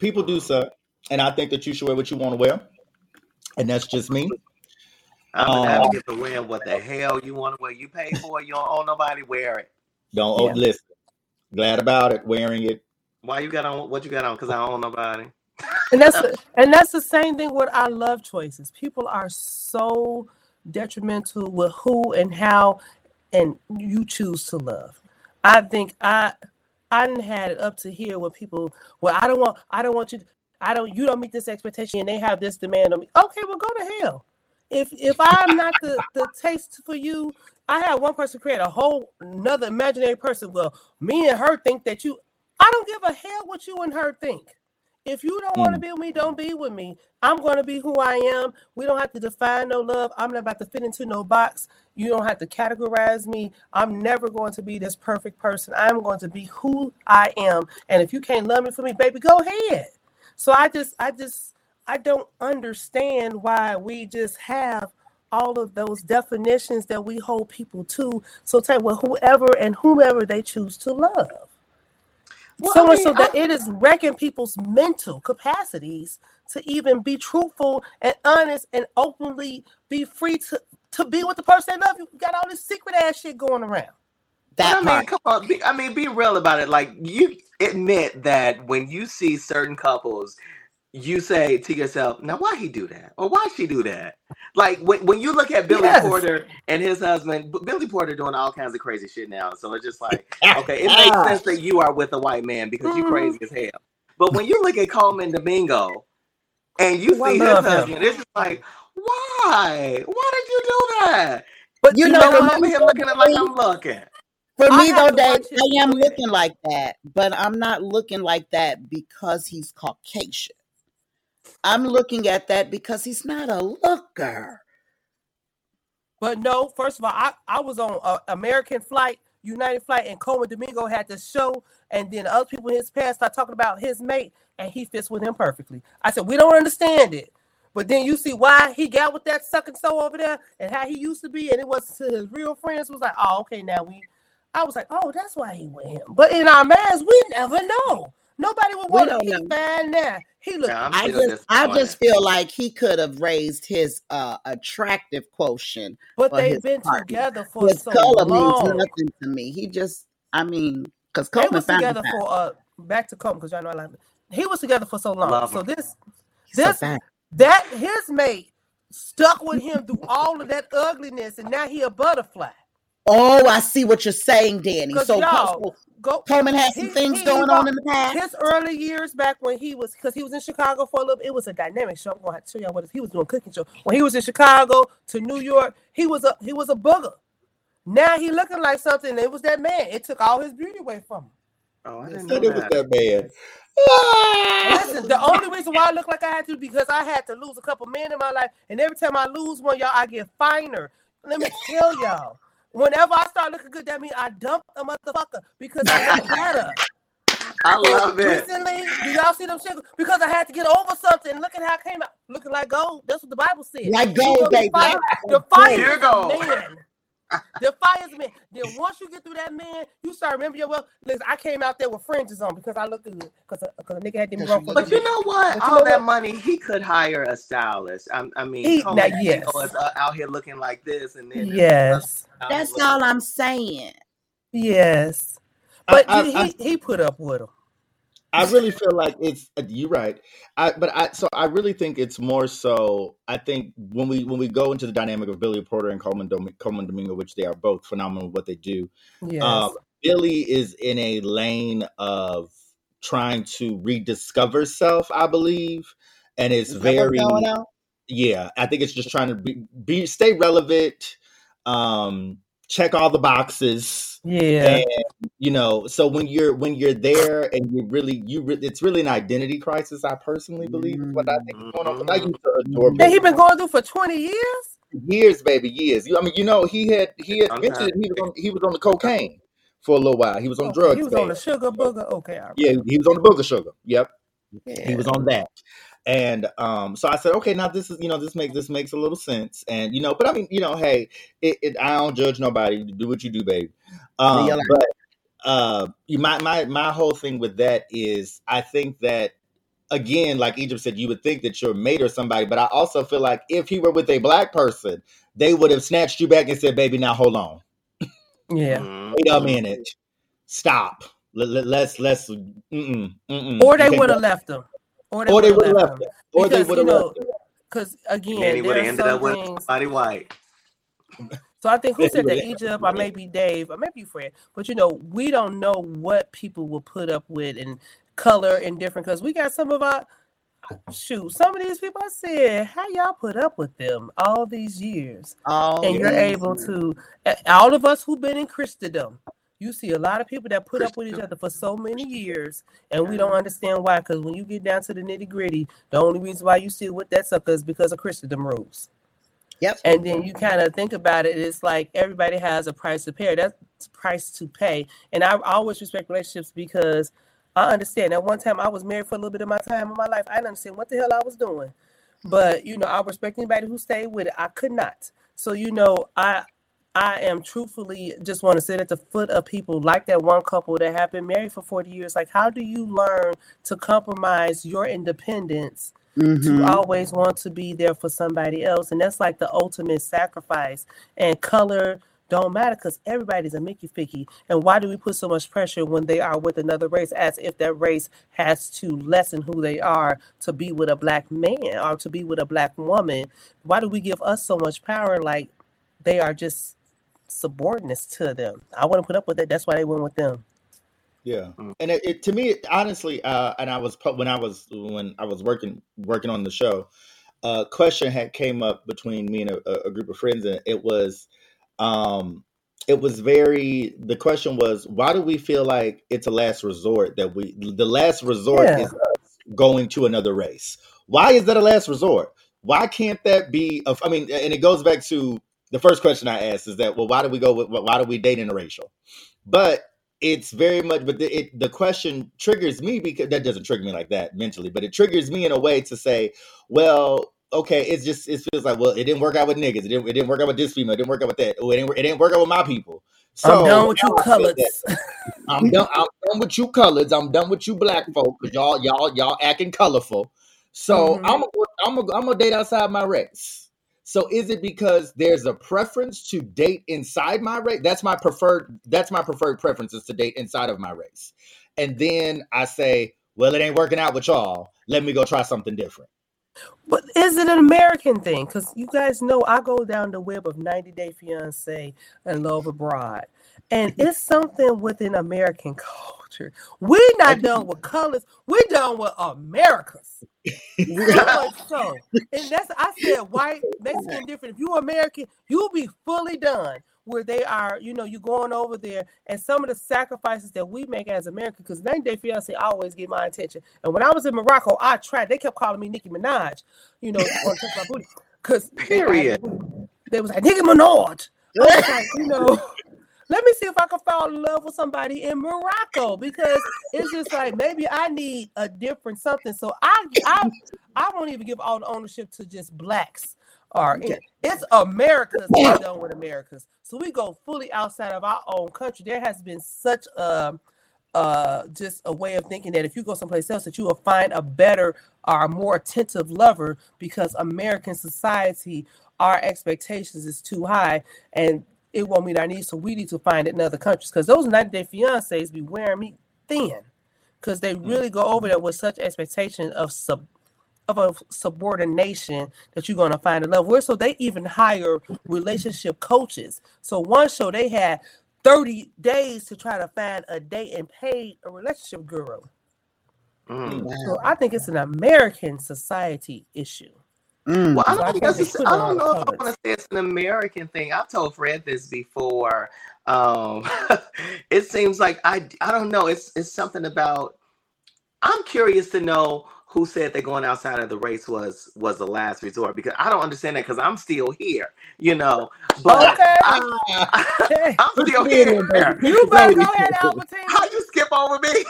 People do suck, and I think that you should wear what you want to wear, and that's just me. I'm an Um, get for wearing what the hell you want to wear. You pay for it, you don't owe nobody wear it. Don't oh, Yeah. listen. Glad about it, wearing it. Why you got on what you got on? Because I don't owe nobody. And that's and that's the same thing with our love choices. People are so detrimental with who and how and you choose to love. I think I I didn't had it up to here with people. Well, I don't want I don't want you. I don't you don't meet this expectation and they have this demand on me. Okay, well go to hell. If if I'm not the the taste for you, I had one person create a whole another imaginary person. Well, me and her think that you. I don't give a hell what you and her think. If you don't want to hmm. be with me, don't be with me. I'm going to be who I am. We don't have to define no love. I'm not about to fit into no box. You don't have to categorize me. I'm never going to be this perfect person. I'm going to be who I am. And if you can't love me for me, baby, go ahead. So I just, I just, I don't understand why we just have all of those definitions that we hold people to. So take well, whoever and whomever they choose to love Well, so I much so that I- it is wrecking people's mental capacities to even be truthful and honest and openly be free to to be with the person they love. You got all this secret ass shit going around. But That I mean, part. come on. Be, I mean, be real about it. Like you admit that when you see certain couples, you say to yourself, "Now, why he do that, or why she do that?" Like when, when you look at Billy Yes. Porter and his husband, Billy Porter doing all kinds of crazy shit now. So it's just like, okay, it makes sense that you are with a white man because you Mhm. crazy as hell. But when you look at Colman Domingo and you see his love him. husband, it's just like, why? Why did you do that? But You You know, know, I'm here looking at like I'm looking. For I me though, Dave, I am looking like that, but I'm not looking like that because he's Caucasian. I'm looking at that because he's not a looker. But no, first of all, I, I was on uh, American flight, United flight, and Colman Domingo had the show, and then other people in his past start talking about his mate, and he fits with him perfectly. I said, we don't understand it. But then you see why he got with that sucking so over there and how he used to be, and it was to his real friends was like, oh, okay, now we I was like, oh, that's why he went with him. But in our minds, we never know. Nobody would We want don't to know. keep fine now. He looked Yeah, I'm I still just, I just feel like he could have raised his uh, attractive quotient. but for they've his been partner. together for His so color long. means nothing to me. He just, I mean, because They was found together for uh back to Colman because y'all know I like him. He was together for so long. Love so him. this He's this fine. that his mate stuck with him through all of that ugliness, and now he a butterfly. Oh, I see what you're saying, Danny. So, y'all so go Colman had some he- things he going on in the past. his early years back when he was because he was in Chicago for a little. Bit. It was a dynamic show. I'm going to have to show y'all what it- he was doing cooking show when he was in Chicago to New York. He was a he was a booger. Now he looking like something. It was that man. It took all his beauty away from him. Oh, I I didn't said know it was that. that man. Listen, the only reason why I look like I had to because I had to lose a couple men in my life, and every time I lose one, y'all, I get finer. Let me tell y'all, whenever I start looking good, that means I dumped a motherfucker because I look better. I love it. Recently, do y'all see them shit? Because I had to get over something. Look at how it came out. Looking like gold. That's what the Bible said. Like gold, baby. The fire Here is go. man. The fire is man. Then once you get through that man, you start remember your well. Listen, I came out there with fringes on because I looked good. Because because a nigga had them Yes, rough. you But you know what? But you All know that what? money, he could hire a stylist. I, I mean, He- Colman now, yes. Dingle is uh, out here looking like this, and then Yes, That's all I'm saying. yes. But I- he, I- he, he put up with him. I really feel like it's uh, you're right. I but I so I really think it's more so I think when we when we go into the dynamic of Billy Porter and Colman Dom- Colman Domingo, which they are both phenomenal at what they do. Yes. Um, Billy is in a lane of trying to rediscover self, I believe, and it's Is very yeah. I think it's just trying to be, be stay relevant, um, check all the boxes yeah. And you know so when you're when you're there and you really you re- it's really an identity crisis i personally believe is what i think is going on 'Cause i used to adore That he Billy been going through for 20 years? years baby years you i mean you know he had he had Sometimes. mentioned he was on he was on the cocaine for a little while he was on Okay, drugs He was on the sugar booger. Okay. all right. yeah he was on the booger sugar yep Yeah. he was on that and um so i said okay now this is you know this makes this makes a little sense and you know but i mean you know hey it, it i don't judge nobody do what you do baby um but uh my my my whole thing with that is i think that again like egypt said you would think that you're a mate or somebody but i also feel like if he were with a black person they would have snatched you back and said baby now hold on Yeah. wait a minute stop let, let, let's let's mm-mm, mm-mm. Or You they can't would go- have left him. Or or they would've left him. it or they Because, would you have know, left it Because again, and he would have ended up with things. somebody white. So I think who said that Egypt or maybe Dave or maybe Fred, but you know we don't know what people will put up with and color and different because we got some of our shoot some of these people. I said, how y'all put up with them all these years, All and you're able to all of us who've been in Christendom. You see a lot of people that put up with each other for so many years, and we don't understand why. Because when you get down to the nitty gritty, the only reason why you still with that sucker is because of Christendom rules. Yep. And then you kind of think about it, it's like everybody has a price to pay. That's price to pay. And I always respect relationships because I understand. At one time, I was married for a little bit of my time in my life. I didn't understand what the hell I was doing. But you know, I respect anybody who stayed with it. I could not. So you know, I I am truthfully just want to sit at the foot of people like that one couple that have been married for 40 years. Like, how do you learn to compromise your independence Mhm. to always want to be there for somebody else? And that's like the ultimate sacrifice. And color don't matter because everybody's a Mickey Ficky. And why do we put so much pressure when they are with another race as if that race has to lessen who they are to be with a black man or to be with a black woman? Why do we give us so much power like they are just subordinates to them? I wouldn't put up with it. That's why they went with them. Yeah, Mm. and it, it to me, honestly, uh, and I was when I was when I was working working on the show, a question had came up between me and a, a group of friends, and it was, um, it was very. The question was, why do we feel like it's a last resort that we the last resort Yeah. is going to another race? Why is that a last resort? Why can't that be? A, I mean, and it goes back to the first question I asked is that well, why do we go with why do we date interracial? But it's very much but the, it, the question triggers me because that doesn't trigger me like that mentally but it triggers me in a way to say well okay it's just it feels like well it didn't work out with niggas it didn't, it didn't work out with this female it didn't work out with that oh, it, didn't, it didn't work out with my people so I'm done with you colors. I'm done I'm done with you colors I'm done with you black folk because y'all y'all y'all acting colorful so Mhm. I'm gonna I'm gonna I'm gonna date outside my race so is it because there's a preference to date inside my race? That's my preferred that's my preferred preference is to date inside of my race. And then I say, well, it ain't working out with y'all. Let me go try something different. But is it an American thing? Because you guys know I go down the web of 90 Day Fiance and Love Abroad. And it's something within American culture. We're not done with colors, we're done with Americas. So much so. And that's I said white, Mexican, different. If you're American, you'll be fully done. Where they are, you know, you going over there, and some of the sacrifices that we make as Americans, because 90 Day Fiance always get my attention. And when I was in Morocco, I tried. They kept calling me Nicki Minaj, you know, on my booty, because Period. They was like Nicki Minaj. I was like, you know, let me see if I can fall in love with somebody in Morocco because it's just like maybe I need a different something. So I I I won't even give all the ownership to just blacks or it, it's America's done with Americas. So we go fully outside of our own country. There has been such a uh, just a way of thinking that if you go someplace else that you will find a better or more attentive lover because American society, our expectations is too high and it won't meet our needs. So we need to find it in other countries because those 90 day fiancés be wearing me thin because they mm. really go over there with such expectation of sub of a subordination that you're going to find a love where so they even hire relationship coaches so one show they had 30 days to try to find a date and pay a relationship guru. Mm. So I think it's an American society issue. Mm. Well, I don't, so I, I don't know if I want to say it's an American thing. I've told Fred this before. Um, it seems like I I don't know. It's it's something about. I'm curious to know who said that going outside of the race was was the last resort because I don't understand that because I'm still here, you know. But okay. I, am still here. You better go ahead, Albertine. How you skip over me?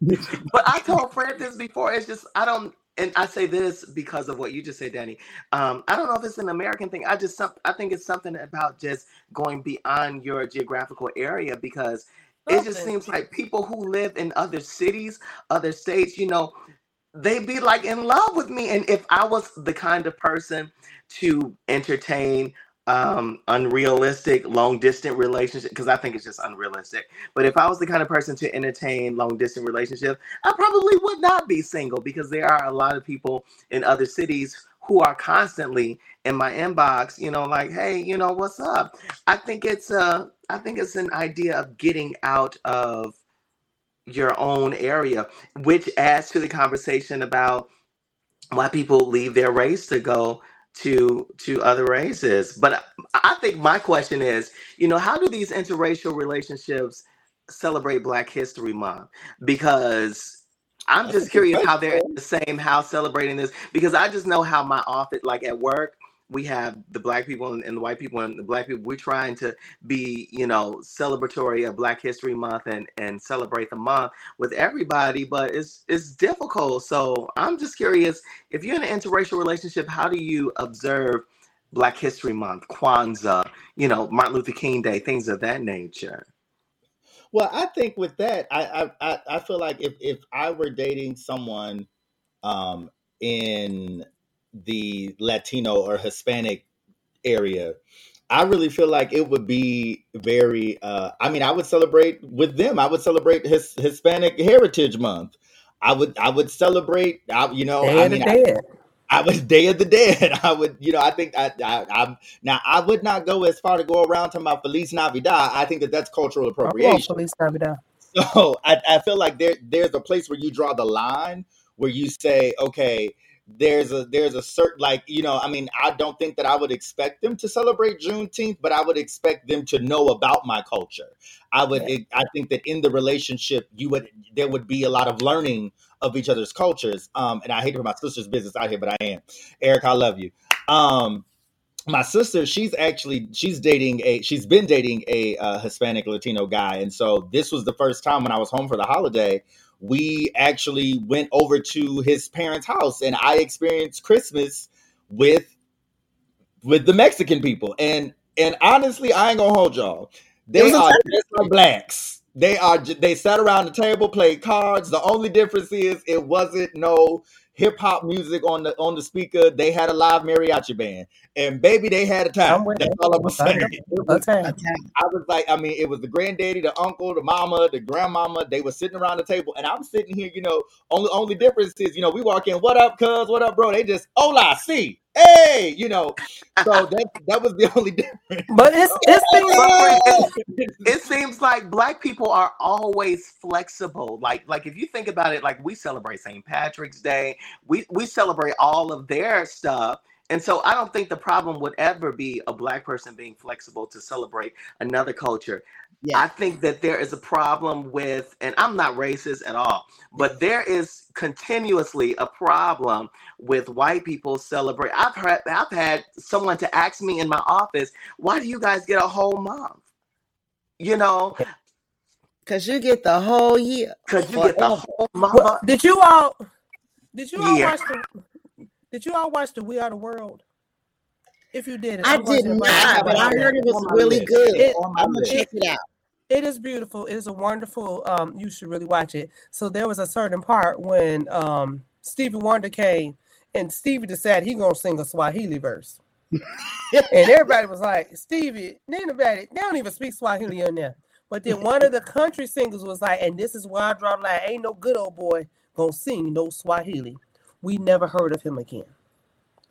but I told Fred this before. It's just I don't and I say this because of what you just said, Danny. Um, I don't know if it's an American thing. I just I think it's something about just going beyond your geographical area because it just seems like people who live in other cities, other states, you know, they'd be like in love with me. And if I was the kind of person to entertain um unrealistic long distance relationship because i think it's just unrealistic. But if i was the kind of person to entertain long distance relationship i probably would not be single because there are a lot of people in other cities who are constantly in my inbox you know like hey you know what's up? I think it's uh i think it's an idea of getting out of your own area, which adds to the conversation about why people leave their race to go to to other races. But I think my question is, you know, how do these interracial relationships celebrate Black History Month? Because I'm just curious how they're in the same house celebrating this because I just know how my office, like at work, we have the black people and, the white people and the black people we're trying to be you know celebratory of black history month and and celebrate the month with everybody but it's it's difficult. So i'm just curious if you're in an interracial relationship how do you observe black history month kwanzaa you know martin luther king day things of that nature? Well i think with that i i i feel like if if i were dating someone um in the Latino or Hispanic area, I really feel like it would be very. Uh, I mean, I would celebrate with them. I would celebrate his Hispanic Heritage Month. I would. I would celebrate. I, you know, Day I mean, I, I was Day of the Dead. I would, you know, I think I, I, I'm now. I would not go as far to go around to my Feliz Navidad. I think that that's cultural appropriation. Oh, Feliz Navidad. So I, I feel like there, there's a place where you draw the line where you say, okay, there's a there's a certain like you know i mean i don't think that i would expect them to celebrate juneteenth but i would expect them to know about my culture. I would yeah. i think that in the relationship you would there would be a lot of learning of each other's cultures. Um and i hate to put my sister's business out here but i am. Eric i love you. Um my sister she's actually she's dating a she's been dating a uh, hispanic latino guy. And so this was the first time when i was home for the holiday we actually went over to his parents' house and I experienced Christmas with with the Mexican people. And and honestly, I ain't gonna hold y'all. They are just like blacks. They are they sat around the table, played cards. The only difference is it wasn't no hip hop music on the on the speaker. They had a live mariachi band, and baby, they had a time. That's all I'm saying. I was like, I mean, it was the granddaddy, the uncle, the mama, the grandmama. They were sitting around the table, and I'm sitting here. You know, only only difference is, you know, we walk in, what up, cuz, what up, bro? They just, hola, see, hey, you know. So that that was the only difference. But it's, it's it, it seems like black people are always flexible. Like like if you think about it, like we celebrate St. Patrick's Day, we we celebrate all of their stuff and so I don't think the problem would ever be a black person being flexible to celebrate another culture. Yeah. I think that there is a problem with, and I'm not racist at all, but there is continuously a problem with white people celebrate. I've heard, I've had someone to ask me in my office, "Why do you guys get a whole month?" You know, Cause you get the whole year. because you get the whole Well, mama. did you all? Did you all Yeah. watch the? Did you all watch the We Are the World? If you did, I I'm did to invite you not, to but I heard it was really list. good. It- On I'm gonna list. check it out. It is beautiful. It is a wonderful. Um, you should really watch it. So there was a certain part when um Stevie Wonder came, and Stevie decided he gonna sing a Swahili verse, and everybody was like, "Stevie, nobody, they don't even speak Swahili in there." But then one of the country singers was like, "And this is where I draw the line. Ain't no good old boy gonna sing no Swahili." We never heard of him again.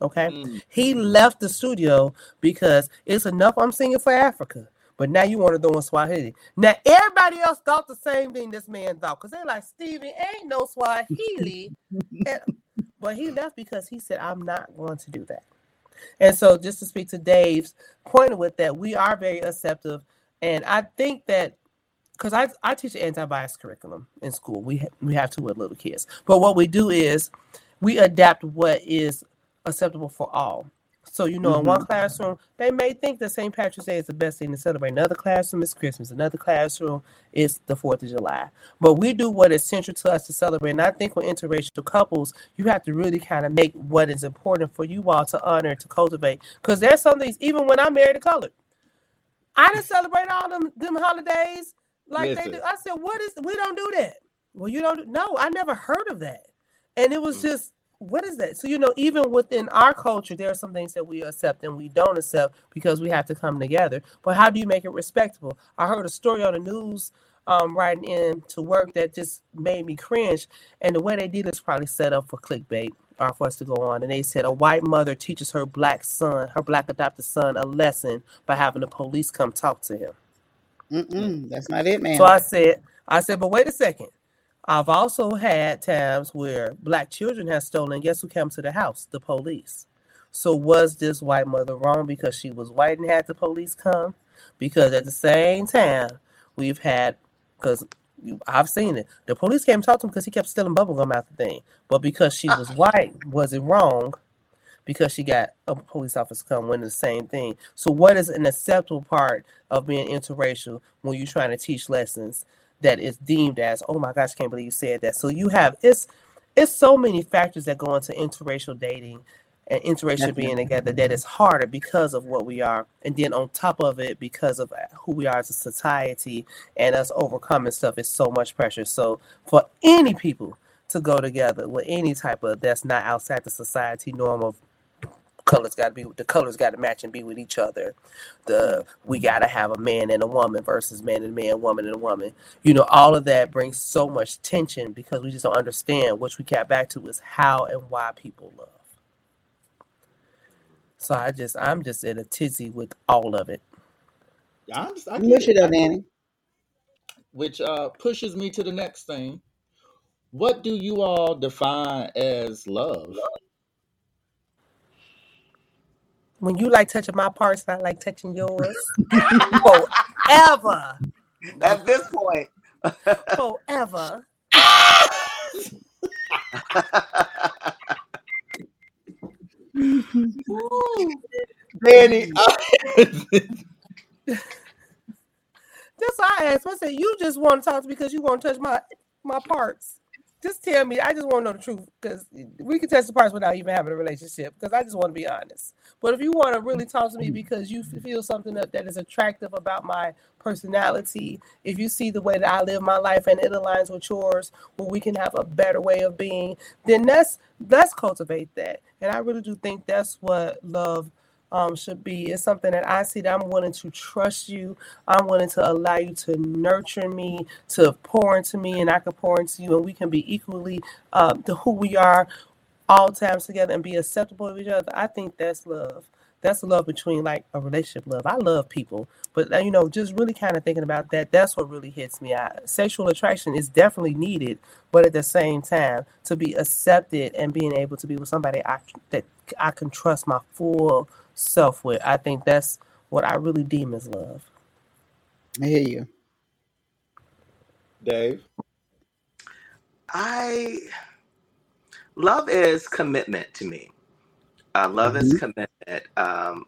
Okay. Mm. He left the studio because it's enough I'm singing for Africa. But now you want to do in Swahili. Now everybody else thought the same thing this man thought. Because they're like, Stevie, ain't no Swahili. And- but he left because he said, I'm not going to do that. And so just to speak to Dave's point with that, we are very acceptive. And I think that because I, I teach an anti-bias curriculum in school. We ha- we have to with little kids. But what we do is we adapt what is acceptable for all. So you know, in one mm-hmm. classroom, they may think that St. Patrick's Day is the best thing to celebrate. Another classroom is Christmas. Another classroom is the Fourth of July. But we do what is central to us to celebrate. And I think with interracial couples, you have to really kind of make what is important for you all to honor, to cultivate. Because there's some things, even when I married a colored, I didn't celebrate all them them holidays like they do. I said, "What is? We don't do that." Well, you don't. No, I never heard of that, and it was mm. just, what is that? So you know, even within our culture, there are some things that we accept and we don't accept because we have to come together. But how do you make it respectable? I heard a story on the news. Um, riding in to work that just made me cringe, and the way they did is probably set up for clickbait or for us to go on. And they said a white mother teaches her black son, her black adopted son, a lesson by having the police come talk to him. Mm-mm, mm. that's not it, man. So I said, I said, but wait a second. I've also had times where black children have stolen. Guess who came to the house? The police. So was this white mother wrong because she was white and had the police come? Because at the same time, we've had because I've seen it. The police came and talked to him because he kept stealing bubblegum out the thing. But because she was white, was it wrong? Because she got a police officer come when the same thing. So what is an acceptable part of being interracial when you're trying to teach lessons that is deemed as, oh my gosh, can't believe you said that. So you have it's it's so many factors that go into interracial dating and interracial being together that is harder because of what we are. And then on top of it, because of uh, who we are as a society and us overcoming stuff, is so much pressure. So for any people to go together with any type of that's not outside the society norm of colors got to be the colors got to match and be with each other the we got to have a man and a woman versus man and man woman and woman you know all of that brings so much tension because we just don't understand which we got back to is how and why people love so i just i'm just in a tizzy with all of it I, just, I I get wish it. it I up, get it. Danny. Which uh, pushes me to the next thing. What do you all define as love? When you like touching my parts i like touching yours. Forever. At this point, forever. Danny, That's why I asked. I said, "You just want to talk to me because you want to touch my my parts." Just tell me. I just want to know the truth because we can test the parts without even having a relationship. Because I just want to be honest. But if you want to really talk to me mm-hmm. because you feel something that, that is attractive about my personality, if you see the way that I live my life and it aligns with yours, where we can have a better way of being, then let's let's cultivate that. And I really do think that's what love um, should be. It's something that I see that I'm willing to trust you. I'm willing to allow you to nurture me, to pour into me, and I can pour into you, and we can be equally um, to who we are all times together and be acceptable of each other. I think that's love. That's love between like a relationship love. I love people, but uh, you know, just really kind of thinking about that. That's what really hits me. I, sexual attraction is definitely needed, but at the same time, to be accepted and being able to be with somebody I that I can trust my full self with. I think that's what I really deem as love. I hear you. Dave. I love is commitment to me. Uh, love is commitment. Um,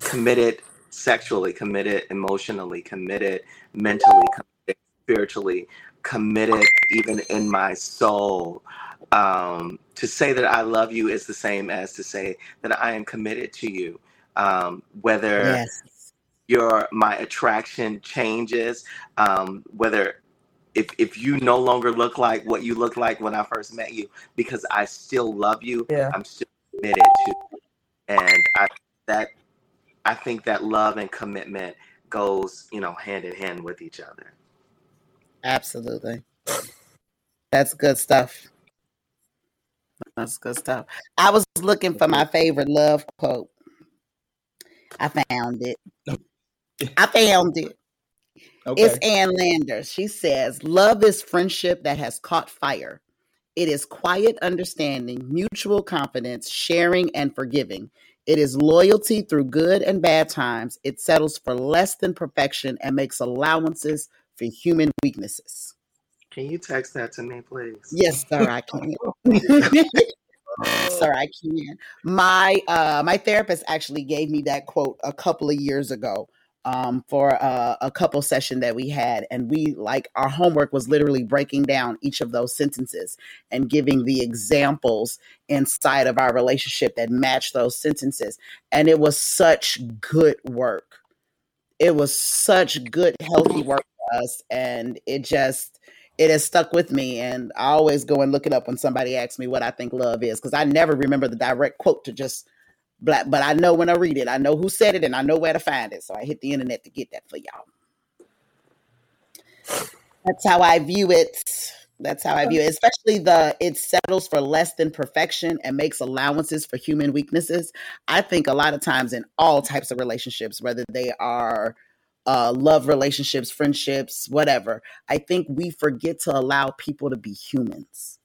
committed sexually committed, emotionally committed, mentally committed, spiritually committed, even in my soul. Um, to say that I love you is the same as to say that I am committed to you. Um, whether Yes. your my attraction changes, um, whether if if you no longer look like what you looked like when I first met you, because I still love you, Yeah. I'm still committed to, you. and I that I think that love and commitment goes you know hand in hand with each other. Absolutely. That's good stuff. That's good stuff. I was looking for my favorite love quote. I found it. I found it. It's Okay. Ann Landers. She says, Love is friendship that has caught fire. It is quiet understanding, mutual confidence, sharing, and forgiving. It is loyalty through good and bad times. It settles for less than perfection and makes allowances for human weaknesses. Can you text that to me, please? Yes, sir, I can. sir, I can. My uh my therapist actually gave me that quote a couple of years ago um for uh, a couple session that we had and we like our homework was literally breaking down each of those sentences and giving the examples inside of our relationship that matched those sentences and it was such good work it was such good healthy work for us and it just it has stuck with me and i always go and look it up when somebody asks me what i think love is because i never remember the direct quote to just black but i know when i read it i know who said it and i know where to find it so i hit the internet to get that for y'all. That's how i view it. That's how i view it especially the it settles for less than perfection and makes allowances for human weaknesses. I think a lot of times in all types of relationships whether they are uh, love relationships friendships whatever i think we forget to allow people to be humans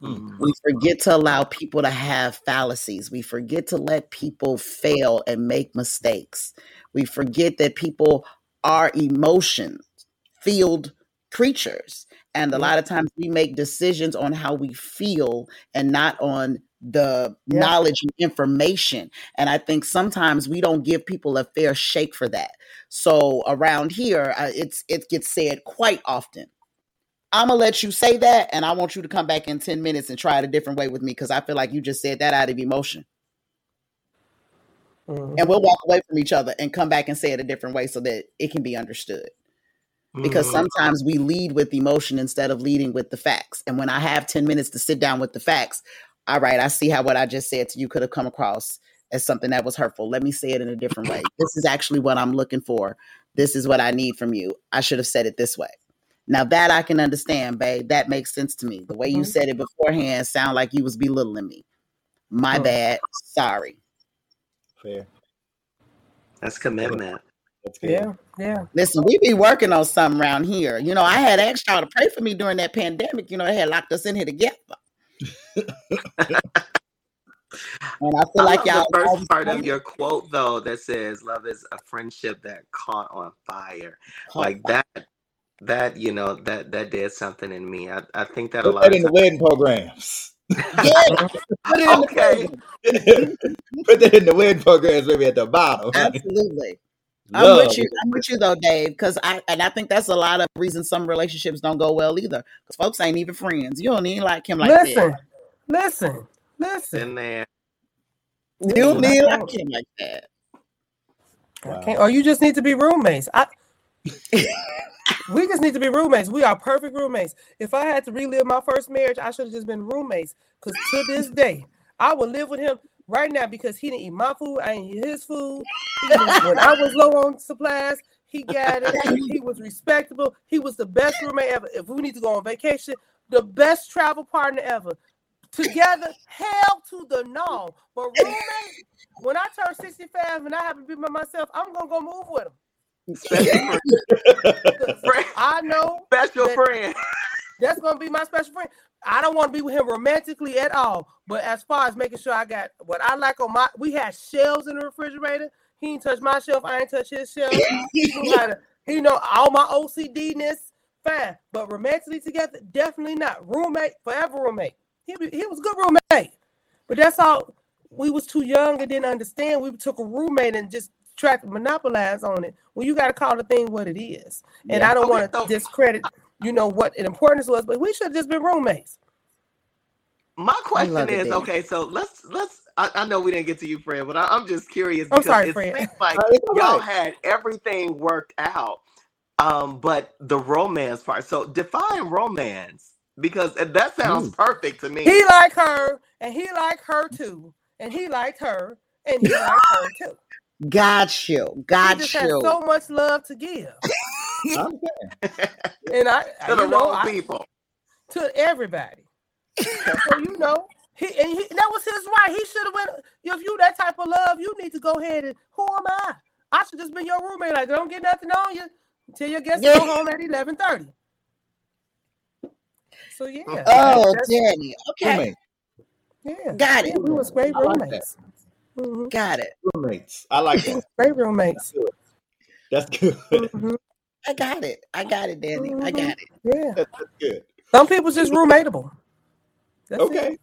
Mm. we forget to allow people to have fallacies. We forget to let people fail and make mistakes. We forget that people are emotion filled creatures. And a lot of times we make decisions on how we feel and not on the Yeah. knowledge and information. And I think sometimes we don't give people a fair shake for that. So around here, uh, it's it gets said quite often. I'm gonna let you say that, and I want you to come back in 10 minutes and try it a different way with me because I feel like you just said that out of emotion. Mhm. And we'll walk away from each other and come back and say it a different way so that it can be understood. Because Mhm. sometimes we lead with emotion instead of leading with the facts. And when I have 10 minutes to sit down with the facts, all right, I see how what I just said to you could have come across as something that was hurtful. Let me say it in a different way. This is actually what I'm looking for. This is what I need from you. I should have said it this way. Now that I can understand, babe, that makes sense to me. The way you Mhm. said it beforehand sound like you was belittling me. My Mm. bad. Sorry. Fair. That's commitment. That's. Yeah, yeah. Listen, we be working on something around here. You know, I had asked y'all to pray for me during that pandemic. You know, they had locked us in here together. And I feel I like y'all the first part of your quote though that says love is a friendship that caught on fire. caught Like by- that that you know that that did something in me. I, I think that a Put lot that of in the wedding programs. Yeah, put it in the Okay. Put that in the wedding programs, maybe at the bottom. Absolutely. I'm with you. I'm with you though, Dave. Because I and I think that's a lot of reasons some relationships don't go well either. Because folks ain't even friends. You don't even like him like that. listen, listen, listen. there. You don't I even like him like that. I Wow. can't. Or you just need to be roommates. I. we just need to be roommates. We are perfect roommates. If I had to relive my first marriage, I should have just been roommates. Because to this day, I would live with him right now because he didn't eat my food. I didn't eat his food. When I was low on supplies, he got it. He was respectable. He was the best roommate ever. If we need to go on vacation, the best travel partner ever. Together, hell to the no. But roommate, when I turn 65 and I have to be by myself, I'm gonna go move with him. Special friend. I know Special That- friend. That's gonna be my special friend. I don't want to be with him romantically at all. But as far as making sure I got what I like on my, we had shelves in the refrigerator. He ain't touch my shelf. I ain't touch his shelf. He knew how to, he know all my OCD-ness. Fine, but romantically together, definitely not. Roommate, forever roommate. He he was a good roommate, but that's all. We was too young and didn't understand. We took a roommate and just try to monopolize on it Well, you got to call the thing what it is. And Yeah. I don't Okay, want to so- discredit, you know, what the importance was, but we should have just been roommates. My question is, it, is okay. So let's let's. I, I know we didn't get to you, Fred, but I, I'm just curious I'm because sorry, it Fred. seems like Uh, it's all had everything worked out, um, but the romance part. So define romance because that sounds Ooh. perfect to me. He liked her, and he liked her too, and he liked her, and he liked her too. Got you. He Got just had you. so much love to give, I understand. and I, to the you know, wrong I, people. to everybody. so you know, he and he, that was his right. He should have went. If you that type of love, you need to go ahead and who am I? I should just be your roommate. Like, don't get nothing on you until your guests Yeah. go home at eleven thirty. So yeah. Oh, Danny. Okay. Roommate, yeah. Got it. Yeah, we was great I like that. roommates. Mhm. Got it. roommates. I like that. Great roommates. That's good. Mhm. I got it. I got it, Danny. I got it. Yeah. That's good. Some people's just roommateable. That's Okay. it.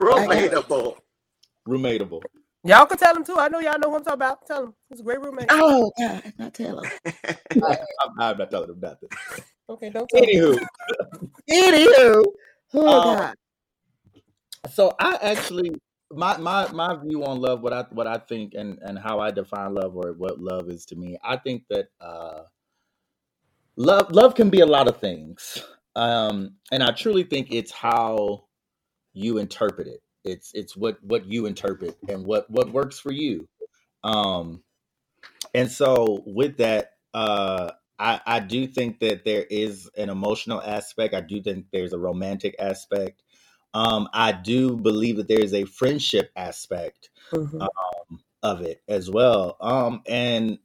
Relatable. Roomateable. Y'all can tell them too. I know y'all know what I'm talking about. Tell them. It's a great roommate. Oh, God. Not tell him. I, I'm, I'm not telling them nothing. Okay, don't tell them. Anywho, Anywho. Oh, Um, God. so I actually my my my view on love, what I what I think and and how I define love or what love is to me. I think that uh love love can be a lot of things. Um and I truly think it's how you interpret it. It's it's what what you interpret and what what works for you. Um and so with that uh I, I do think that there is an emotional aspect. I do think there's a romantic aspect. Um, I do believe that there is a friendship aspect Mhm. of it as well. Um, and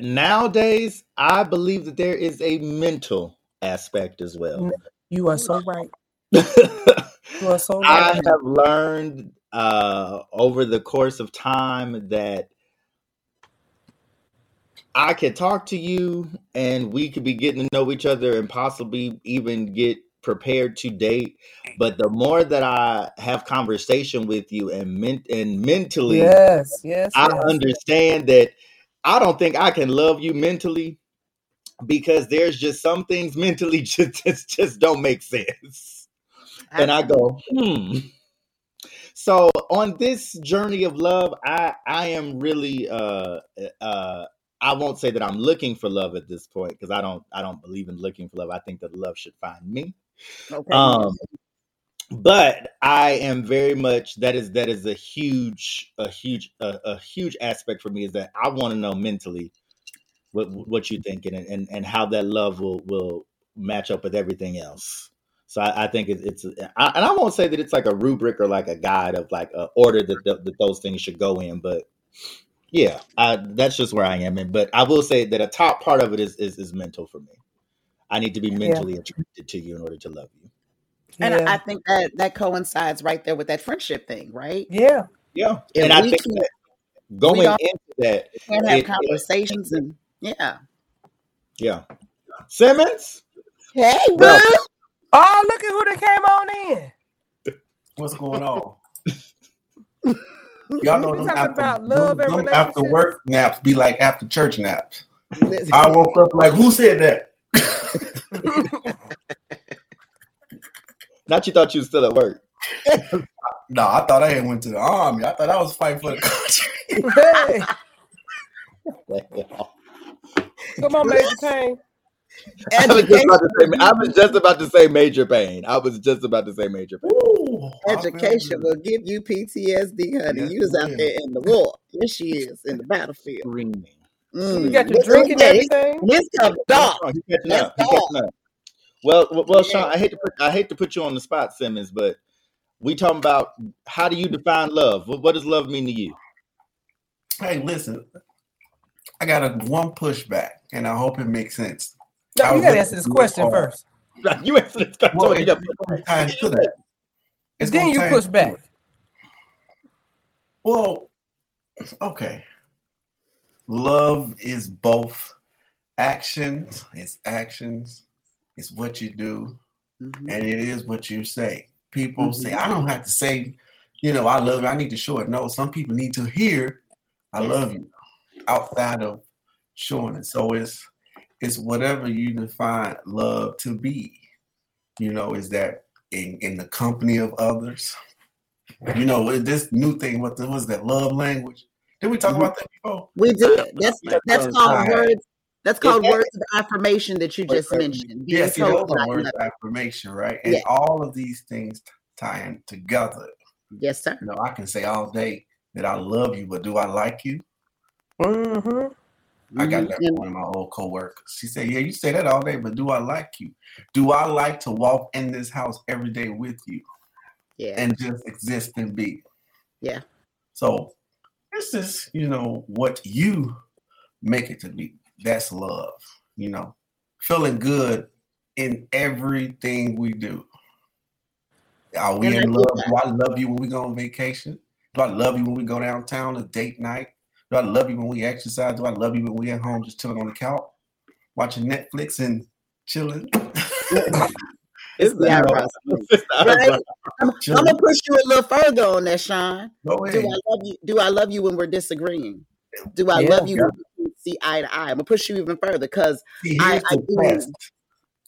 nowadays, I believe that there is a mental aspect as well. You are so right. You are so right. I have learned uh, over the course of time that I can talk to you and we could be getting to know each other and possibly even get prepared to date. But the more that I have conversation with you and men- and mentally, Yes, yes, I yes. understand that I don't think I can love you mentally because there's just some things mentally just just, just don't make sense. And I go, hmm. So on this journey of love, I I am really uh uh I won't say that I'm looking for love at this point because I don't I don't believe in looking for love. I think that love should find me. Okay. Um, but I am very much that is that is a huge a huge a, a huge aspect for me is that I want to know mentally what what you're thinking and, and and how that love will will match up with everything else. So I, I think it, it's I, and I won't say that it's like a rubric or like a guide of like a order that th- that those things should go in, but yeah, I, that's just where I am. And but I will say that a top part of it is is, is mental for me. I need to be mentally attracted to you in order to love you. and yeah. I, I think that that coincides right there with that friendship thing, right? yeah. Yeah, If and I we think can- that going all- into that, We can have It- conversations and yeah. yeah, Simmons. Hey, boo. Oh, look at who that came on in. What's going on? Y'all know We them talking after, about love them, them after work naps be like after church naps. I woke up like, who said that? not you thought you was still at work. No, I thought I had went to the army. I thought I was fighting for the country. hey, come on, Major Payne. I was just about to say. I was just about to say major pain. I was just about to say major pain. Ooh, Education will give you PTSD, honey. Yes, you was out there in the war. Yes, she is in the battlefield. Screaming. Mm. You got your drink and at his- everything. His cup dark. Oh, he catching up. He catching up. Well, well, well, Sean, I hate to put I hate to put you on the spot, Simmons, but we talking about how do you define love? What, what does love mean to you? Hey, listen, I got a one pushback, and I hope it makes sense. I No, you gotta answer this question hard. first. You answer this question. Well, you it's got- gonna tie into that. It's then you push back. Well, okay. Love is both actions, it's actions, it's what you do, Mhm. and it is what you say. People Mhm. say, I don't have to say, you know, I love you. I need to show it. No, some people need to hear, I love you. outside of showing it. So it's it's whatever you define love to be. You know, is that in, in the company of others? You know, this new thing, what the, was that love language? Did we talk about that before? We did. That's that's called Alright. words. That's called that- words of affirmation that you just mentioned. Being Yes, see, told those are words of affirmation, right? And Yeah. all of these things tie in together. Yes, sir. You know, I can say all day that I love you, but do I like you? Mm-hmm. I got Mhm. that And- from one of my old coworkers. She said, "Yeah, you say that all day, but do I like you? Do I like to walk in this house every day with you Yeah. and just exist and be?" Yeah. So this is, you know, what you make it to be. That's love. You know, feeling good in everything we do. Are we in love? Do I love you when we go on vacation? Do I love you when we go downtown a date night? Do I love you when we exercise? Do I love you when we at home just chilling on the couch, watching Netflix and chilling? It's Yeah, not right. It's not Right? right. I'm, I'm gonna push you a little further on that, Sean. Go Do ahead. I love you? Do I love you when we're disagreeing? Do I Yeah. love you when we see eye to eye? I'm gonna push you even further because I, I do.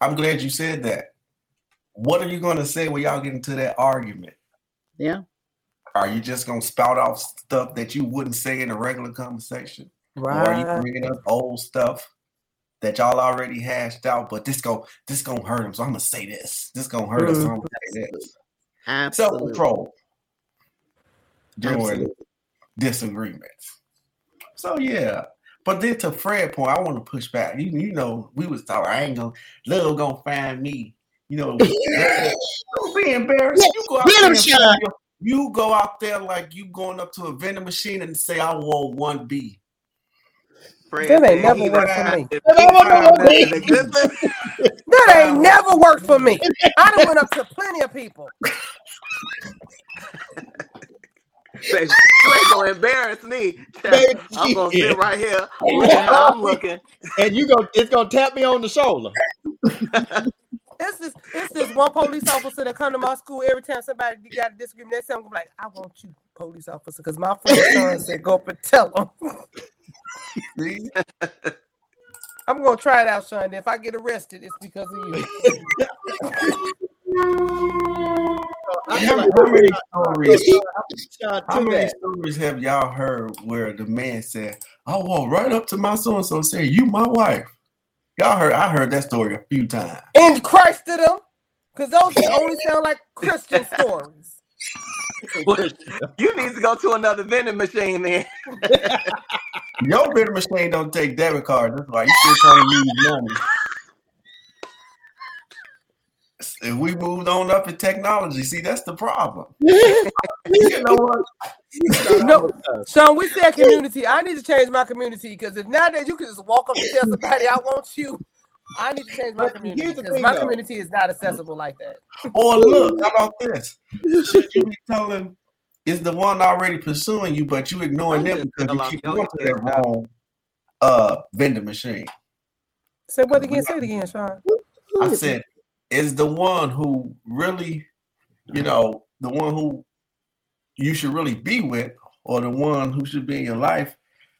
I'm glad you said that. What are you going to say when y'all get into that argument? yeah, Are you just going to spout off stuff that you wouldn't say in a regular conversation? Or are you Right. bringing up old stuff that y'all already hashed out? But this go this gonna hurt him, so I'm gonna say this. This gonna hurt us, so I'm gonna say mm-hmm. this. Self control during Absolutely. disagreements. So yeah. But then to Fred point, I want to push back. You, you know, we was talking, I ain't gonna love gonna find me. You know, don't be embarrassed. You go out there him, and Sean. find your- you go out there like you going up to a vending machine and say, I want one B. Fred That ain't never he worked for me. That ain't what found I that in want. existence. That ain't never worked for me. I done went up to plenty of people. Say, you ain't gonna embarrass me. Baby, I'm gonna yeah. sit right here looking I'm looking. And you go, it's gonna tap me on the shoulder. It's this, it's this is one police officer that come to my school every time somebody got a disagreement. They say, I'm like, I want you, police officer, because my friend son said, go up and tell him. See? I'm gonna try it out, Sean. If I get arrested, it's because of you. I How, feel how many stories? How many stories have y'all heard where the man said, "I walked right up to my so and so and said, you my wife"? Y'all heard? I heard that story a few times. And Christ to them, because those only sound like Christian stories. You need to go to another vending machine then. Your vending machine don't take debit cards. That's why you still trying to use money. If we moved on up in technology, see that's the problem. you know what? No, Sean, we said community. I need to change my community because if nowadays you can just walk up and tell somebody I want you, I need to change my community here's the because thing, my though. community is not accessible like that. Or look, how about this? Should you be telling is the one already pursuing you, but you ignoring them because you keep going to that kids. wrong uh vending machine. Say what again? Say it again, Sean. I said, is the one who really, you know, the one who you should really be with, or the one who should be in your life?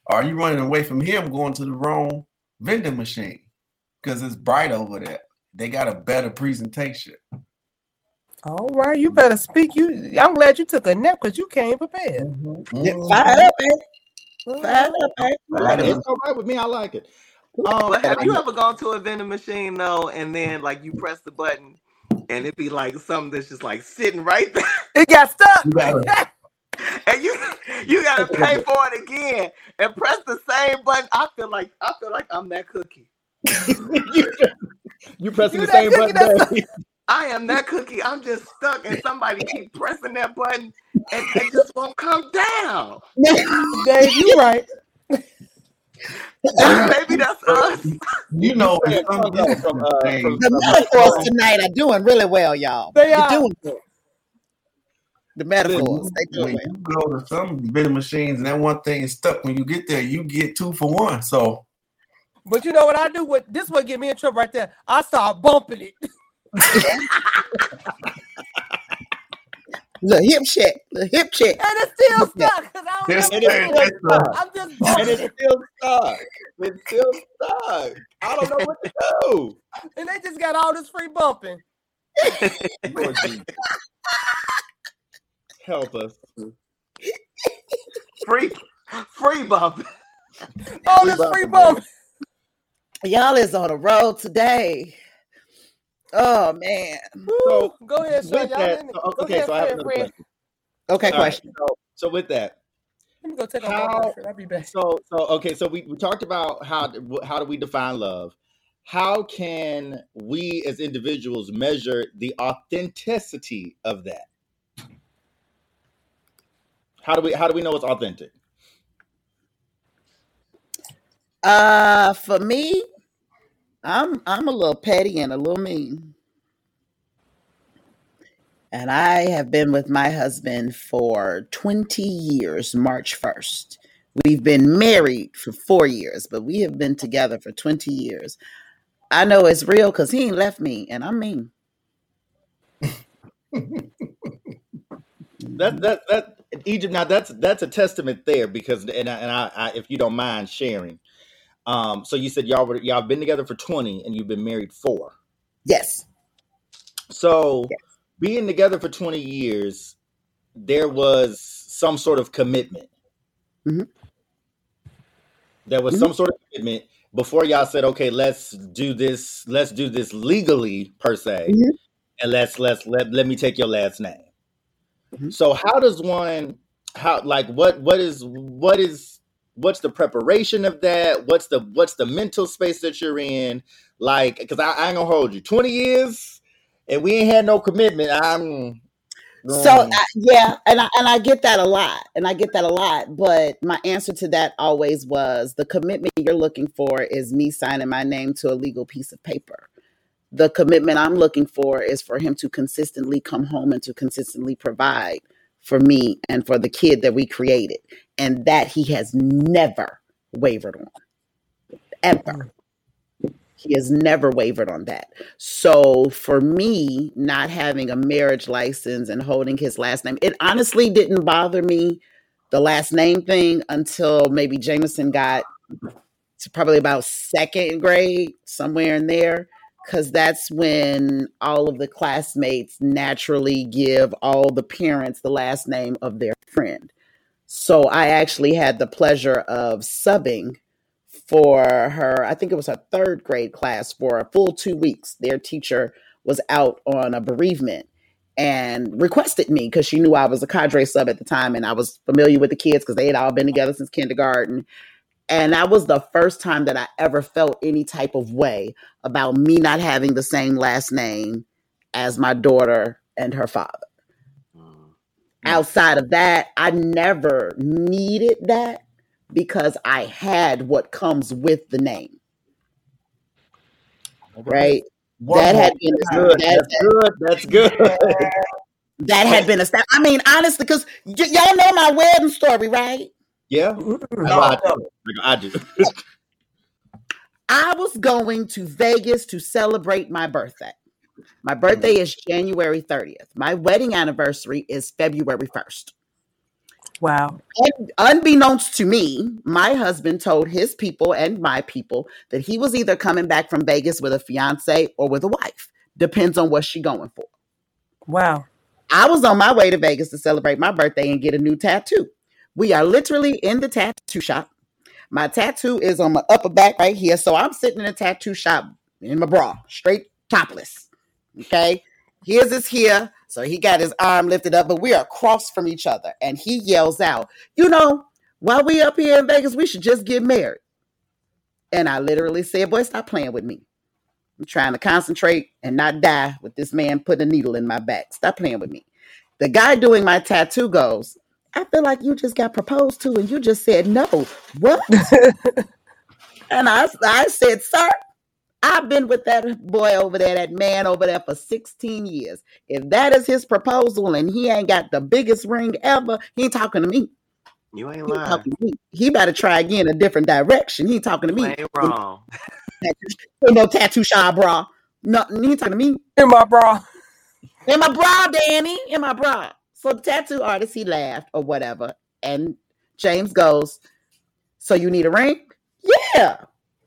Are you running away from him going to the wrong vending machine? Because it's bright over there. They got a better presentation. All right, you better speak. You, I'm glad you took a nap because you came prepared. Yeah, Mhm. Fire up, baby. Fire up, baby. Right. It's all right with me. I like it. Um, But have you ever gone to a vending machine though, and then like you press the button, and it be like something that's just like sitting right there, It got stuck. You and you you gotta pay for it again and press the same button. I feel like I feel like I'm that cookie. You, you pressing You the same cookie button. that's- I am that cookie. I'm just stuck, and somebody keep pressing that button, and it just won't come down. Dave, you're right. Maybe that's us. You know, Yeah, from, uh, from, uh, from- The metaphors tonight are doing really well, y'all. They You're are. doing good. The metaphors, they doing when well. you go to some vending machines and that one thing is stuck, when you get there, you get two for one. So But you know what I do? What this would get me in trouble right there. I start bumping it. Little hip check, little hip check. And it's still stuck because I don't This know. And it's thing still is stuck. I'm just And it's still stuck. It's still stuck. I don't know what to do. and they just got all this free bumping. Help us. free, free bump. All this free baby. Bumping. Y'all is on the road today. Oh man. So Go ahead, Sean. with Y'all that, in so- Go okay, ahead, so I have another friend. question. Okay, All right, question. so, so with that, Let me go take How- my boyfriend. I'll be back. so so okay, so we, we talked about how how do we define love? How can we as individuals measure the authenticity of that? How do we how do we know it's authentic? Uh for me, I'm I'm a little petty and a little mean. And I have been with my husband for 20 years, March 1st. We've been married for four years, but we have been together for 20 years. I know it's real because he ain't left me, and I'm mean. That that that Egypt now that's that's a testament there because and I, and I, I if you don't mind sharing, um, so you said y'all were y'all been together for twenty and you've been married four. Yes. So Yes. being together for twenty years, there was some sort of commitment. Mhm. There was Mhm. some sort of commitment before y'all said, okay, let's do this. Let's do this legally per se, Mhm. and let's let's let let me take your last name. Mhm. So how does one how like what what is what is what's the preparation of that? What's the what's the mental space that you're in? Like, because I, I ain't gonna hold you. Twenty years and we ain't had no commitment. I'm So I, yeah, and I, and I get that a lot, and I get that a lot. But my answer to that always was the commitment you're looking for is me signing my name to a legal piece of paper. The commitment I'm looking for is for him to consistently come home and to consistently provide for me and for the kid that we created, and that he has never wavered on, ever. Mm. He has never wavered on that. So for me, not having a marriage license and holding his last name, it honestly didn't bother me, the last name thing, until maybe Jameson got to probably about second grade, somewhere in there. Because that's when all of the classmates naturally give all the parents the last name of their friend. So I actually had the pleasure of subbing for her, I think it was her third grade class for a full two weeks. Their teacher was out on a bereavement and requested me because she knew I was a cadre sub at the time and I was familiar with the kids because they had all been together since kindergarten. And that was the first time that I ever felt any type of way about me not having the same last name as my daughter and her father. Mm. Outside of that, I never needed that because I had what comes with the name, right? That had been good. that, That's good. That's good. that had been established. I mean, honestly, because y- y'all know my wedding story, right? Yeah, No, I do. I do. I was going to Vegas to celebrate my birthday. My birthday mm. is January 30th. My wedding anniversary is February 1st. Wow. And unbeknownst to me, my husband told his people and my people that he was either coming back from Vegas with a fiance or with a wife. Depends on what she going for. Wow. I was on my way to Vegas to celebrate my birthday and get a new tattoo. We are literally in the tattoo shop. My tattoo is on my upper back right here. So I'm sitting in a tattoo shop in my bra, straight topless. Okay. His is here. So he got his arm lifted up, but we are across from each other. And he yells out, You know, while we up here in Vegas, we should just get married. And I literally said, Boy, stop playing with me. I'm trying to concentrate and not die with this man putting a needle in my back. Stop playing with me. The guy doing my tattoo goes, I feel like you just got proposed to and you just said no. What? and I, I said, Sir, I've been with that boy over there, that man over there for 16 years. If that is his proposal and he ain't got the biggest ring ever, he ain't talking to me. You ain't He ain't lying. talking to me. He better try again a different direction. He ain't talking to You me. ain't wrong. Ain't no tattoo shop, bra. No, he ain't talking to me. In my bra. In my bra, Danny. In my bra. So the tattoo artist, he laughed or whatever. And James goes, So you need a ring? Yeah.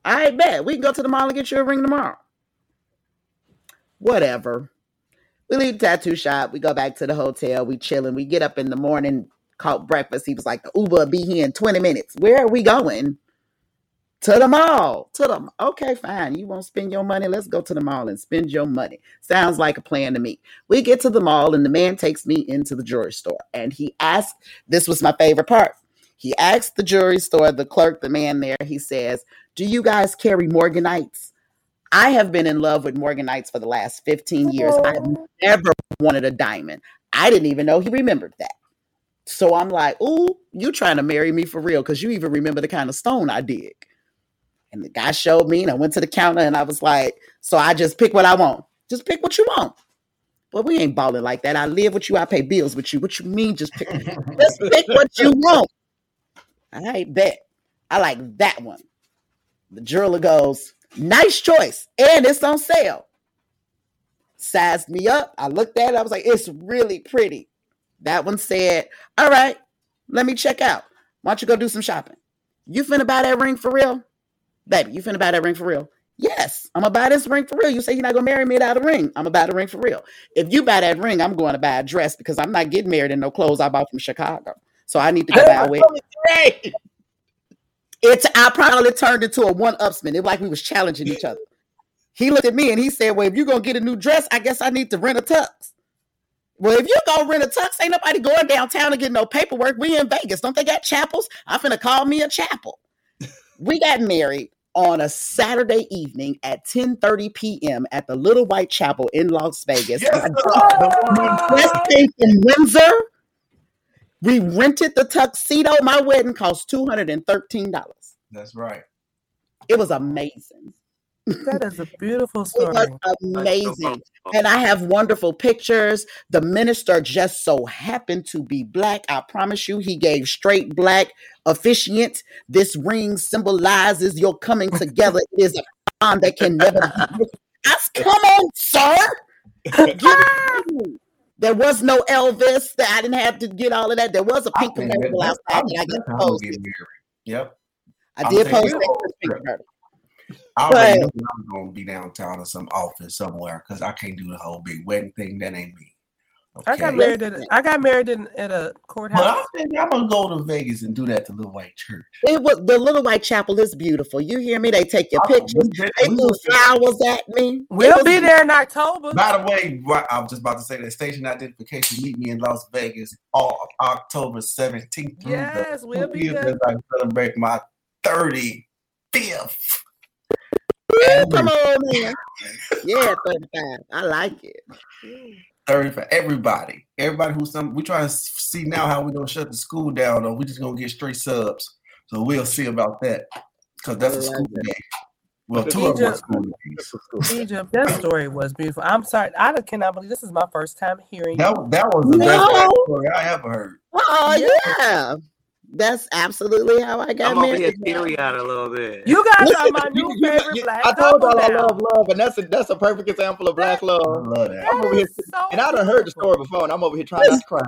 I bet. We can go to the mall and get you a ring tomorrow. Whatever. We leave the tattoo shop. We go back to the hotel. We chilling. We get up in the morning, caught breakfast. He was like, the Uber will be here in 20 minutes. Where are we going? To the mall. To the mall. okay, fine. You won't spend your money. Let's go to the mall and spend your money. Sounds like a plan to me. We get to the mall and the man takes me into the jewelry store. And he asked, this was my favorite part. He asked the jewelry store, the clerk, the man there, he says, Do you guys carry Morganites? I have been in love with Morganites for the last 15 years. I've oh. never wanted a diamond. I didn't even know he remembered that. So I'm like, oh, you trying to marry me for real because you even remember the kind of stone I dig. And the guy showed me, and I went to the counter and I was like, so I just pick what I want. Just pick what you want. But we ain't balling like that. I live with you, I pay bills with you. What you mean just pick just pick what you want? I bet. I like that one. The jeweler goes, nice choice. And it's on sale. Sized me up. I looked at it. I was like, it's really pretty. That one said, all right, let me check out. Why don't you go do some shopping? You finna buy that ring for real? Baby, you finna buy that ring for real? Yes, I'm gonna buy this ring for real. You say you're not gonna marry me without a ring. I'm gonna buy the ring for real. If you buy that ring, I'm going to buy a dress because I'm not getting married in no clothes I bought from Chicago. So I need to go buy a wig. It's I probably turned into a one upsman. It was like we was challenging each other. He looked at me and he said, Well, if you're gonna get a new dress, I guess I need to rent a tux. Well, if you're gonna rent a tux, ain't nobody going downtown to get no paperwork. We in Vegas. Don't they got chapels? I'm finna call me a chapel. We got married on a Saturday evening at 10:30 p.m. at the Little White Chapel in Las Vegas. Yes, I sir. dropped my dress came from Windsor. We rented the tuxedo. My wedding cost $213. That's right. It was amazing. That is a beautiful It story. was amazing. And I have wonderful pictures. The minister just so happened to be black. I promise you, he gave straight black officiant. This ring symbolizes your coming together. It is a bond that can never be. S- Come on, sir. Give it to me. There was no Elvis. That I didn't have to get all of that. There was a pink convertible outside I I think just that's how I'm gonna posted. get married. Yep. I I'm did post that. I But I'm gonna be downtown or some office somewhere because I can't do the whole big wedding thing. That ain't me. I got married at a, I got married in, at a But courthouse. I think I'm gonna go to Vegas and do that to Little White Church. it was the little white chapel is beautiful. You hear me? They take your I- pictures. did- They we threw flowers at me. We'll was be there in October. By the way, I was just about to say that station identification meet me in Las Vegas on October 17th. Yes, we'll be there. I celebrate my 35th. Woo, Come on, man. Yeah, 35. I like it. 30 for everybody. Everybody who's some we trying to see now how we're gonna shut the school down or we just gonna get straight subs. So we'll see about that. Because that's a I school like day. Well, two of them are Egypt. school days. Egypt, that story was beautiful. I'm sorry, I cannot believe this is my first time hearing That, you. that was the best story I ever heard. Oh, yeah. That's absolutely how I got married. I'm over here married. teary eyed a little bit. You guys are my new you- favorite you- black I told y'all I love love, and that's a that's a perfect example of black love. I love. love that. I'm That over here, is so and I done heard the story before, and I'm over here trying not to cry.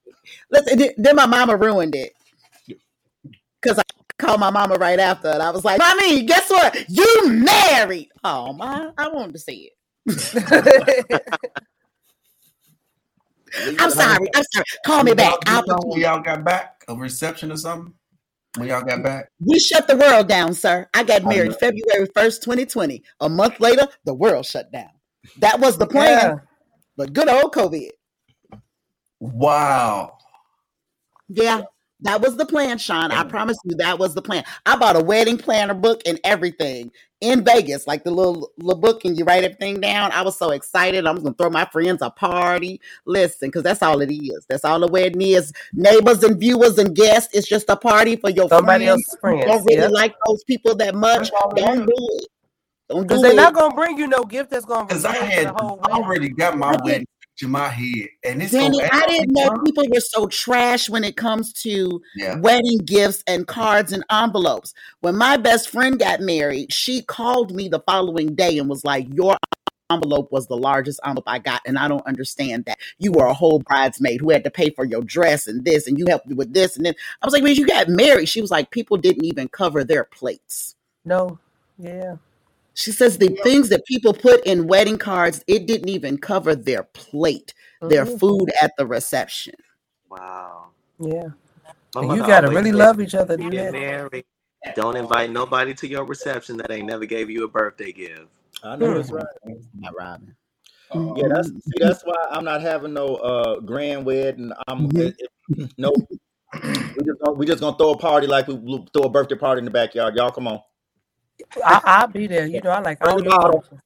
Listen, then my mama ruined it. Because I called my mama right after, and I was like, Mommy, guess what? You married. Oh, my, I wanted to see it. I'm sorry. I'm sorry. Call me back. I'll you know put when you- y'all got back? A reception or something? When y'all got back? We shut the world down, sir. I got married know. February 1st, 2020. A month later, the world shut down. That was the plan. Yeah. But good old COVID. Wow. Yeah, that was the plan, Sean. I promise you that was the plan. I bought a wedding planner book and everything in Vegas, like the little, little book, and you write everything down. I was so excited. I was gonna throw my friends a party. Listen, because that's all it is. That's all the wedding is. Neighbors and viewers and guests. It's just a party for your Somebody friends. else's friends. Don't really Yeah. like those people that much. That's all it Don't do it. Don't Because do they're not gonna bring you no gift that's gonna Because I had the whole wedding. already got my wedding picture my head. And it's Danny, I didn't know actually- people were so trash when it comes to Yeah. wedding gifts and cards and envelopes. When my best friend got married, she called me the following day and was like, Your envelope was the largest envelope I got, and I don't understand that. You were a whole bridesmaid who had to pay for your dress and this, and you helped me with this, and then I was like, "When you got married?" She was like, "People didn't even cover their plates." No. Yeah. She says the things that people put in wedding cards, it didn't even cover their plate, their Mhm. food at the reception. Wow. Yeah. And you gotta really said, love each other to do get that. married. Don't invite nobody to your reception that ain't never gave you a birthday gift. I know that's right. Not Robin. Yeah, that's see, that's why I'm not having no uh grand wedding. I'm Mhm. it, it, no. We just gonna, we just gonna throw a party like we we throw a birthday party in the backyard. Y'all, come on, I, I'll be there. You know, I like bring a your bottle, functions.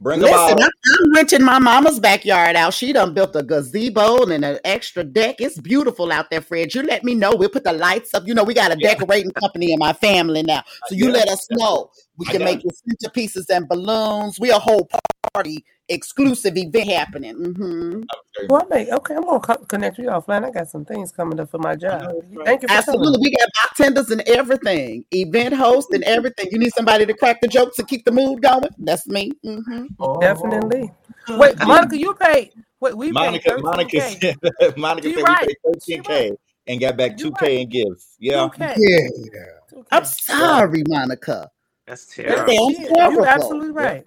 bring a Listen, bottle. I'm, I'm renting my mama's backyard out. She done built a gazebo and an extra deck. It's beautiful out there, Fred. You let me know. We'll put the lights up. You know, we got a Yeah, decorating company in my family now. So you yeah, let us know. We can make it. your centerpieces and balloons. We a whole party exclusive event happening. Mm-hmm. Well, I make, okay, I'm gonna co- connect you offline. I got some things coming up for my job. right. Thank you for Absolutely. me. We got bartenders and everything, event host and everything. You need somebody to crack the jokes and keep the mood going? That's me. Mm-hmm. Oh, Definitely. Wait, Monica, you paid. Wait, we paid Monica, thirteen Monica said, Monica You said we paid 13k right. and got back 2k right. in gifts. Yeah, Two k. Yeah. Two I'm sorry, Monica. That's Yeah, That terrible. you terrible. absolutely right.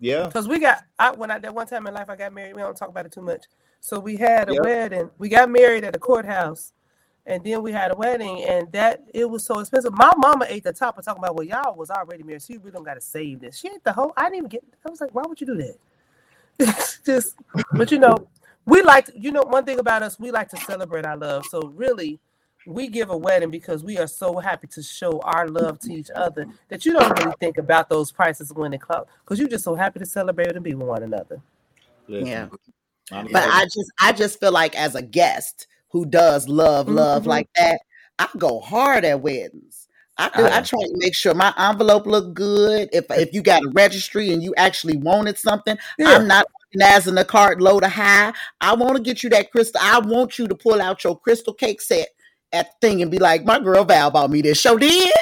yeah, Cause we got I when I that one time in life I got married. We don't talk about it too much. So we had a yeah. wedding. We got married at the courthouse, and then we had a wedding, and that it was so expensive. My mama ate the top of talking about well, y'all was already married, so you really don't got to save this. She ate the whole. I didn't even get. I was like, why would you do that? It's just, but you know, we like to, you know one thing about us, we like to celebrate our love. So really, we give a wedding because we are so happy to show our love to each other that you don't really think about those prices when they comes because you're just so happy to celebrate and be with one another. Listen, Yeah. Monica But I just I just feel like as a guest who does love love Mhm. like that, I go hard at weddings. I do. I try to make sure my envelope look good. If if you got a registry and you actually wanted something, Yeah, I'm not organizing a cart load of high. I want to get you that crystal. I want you to pull out your crystal cake set at the thing and be like, my girl Val bought me this. Show did.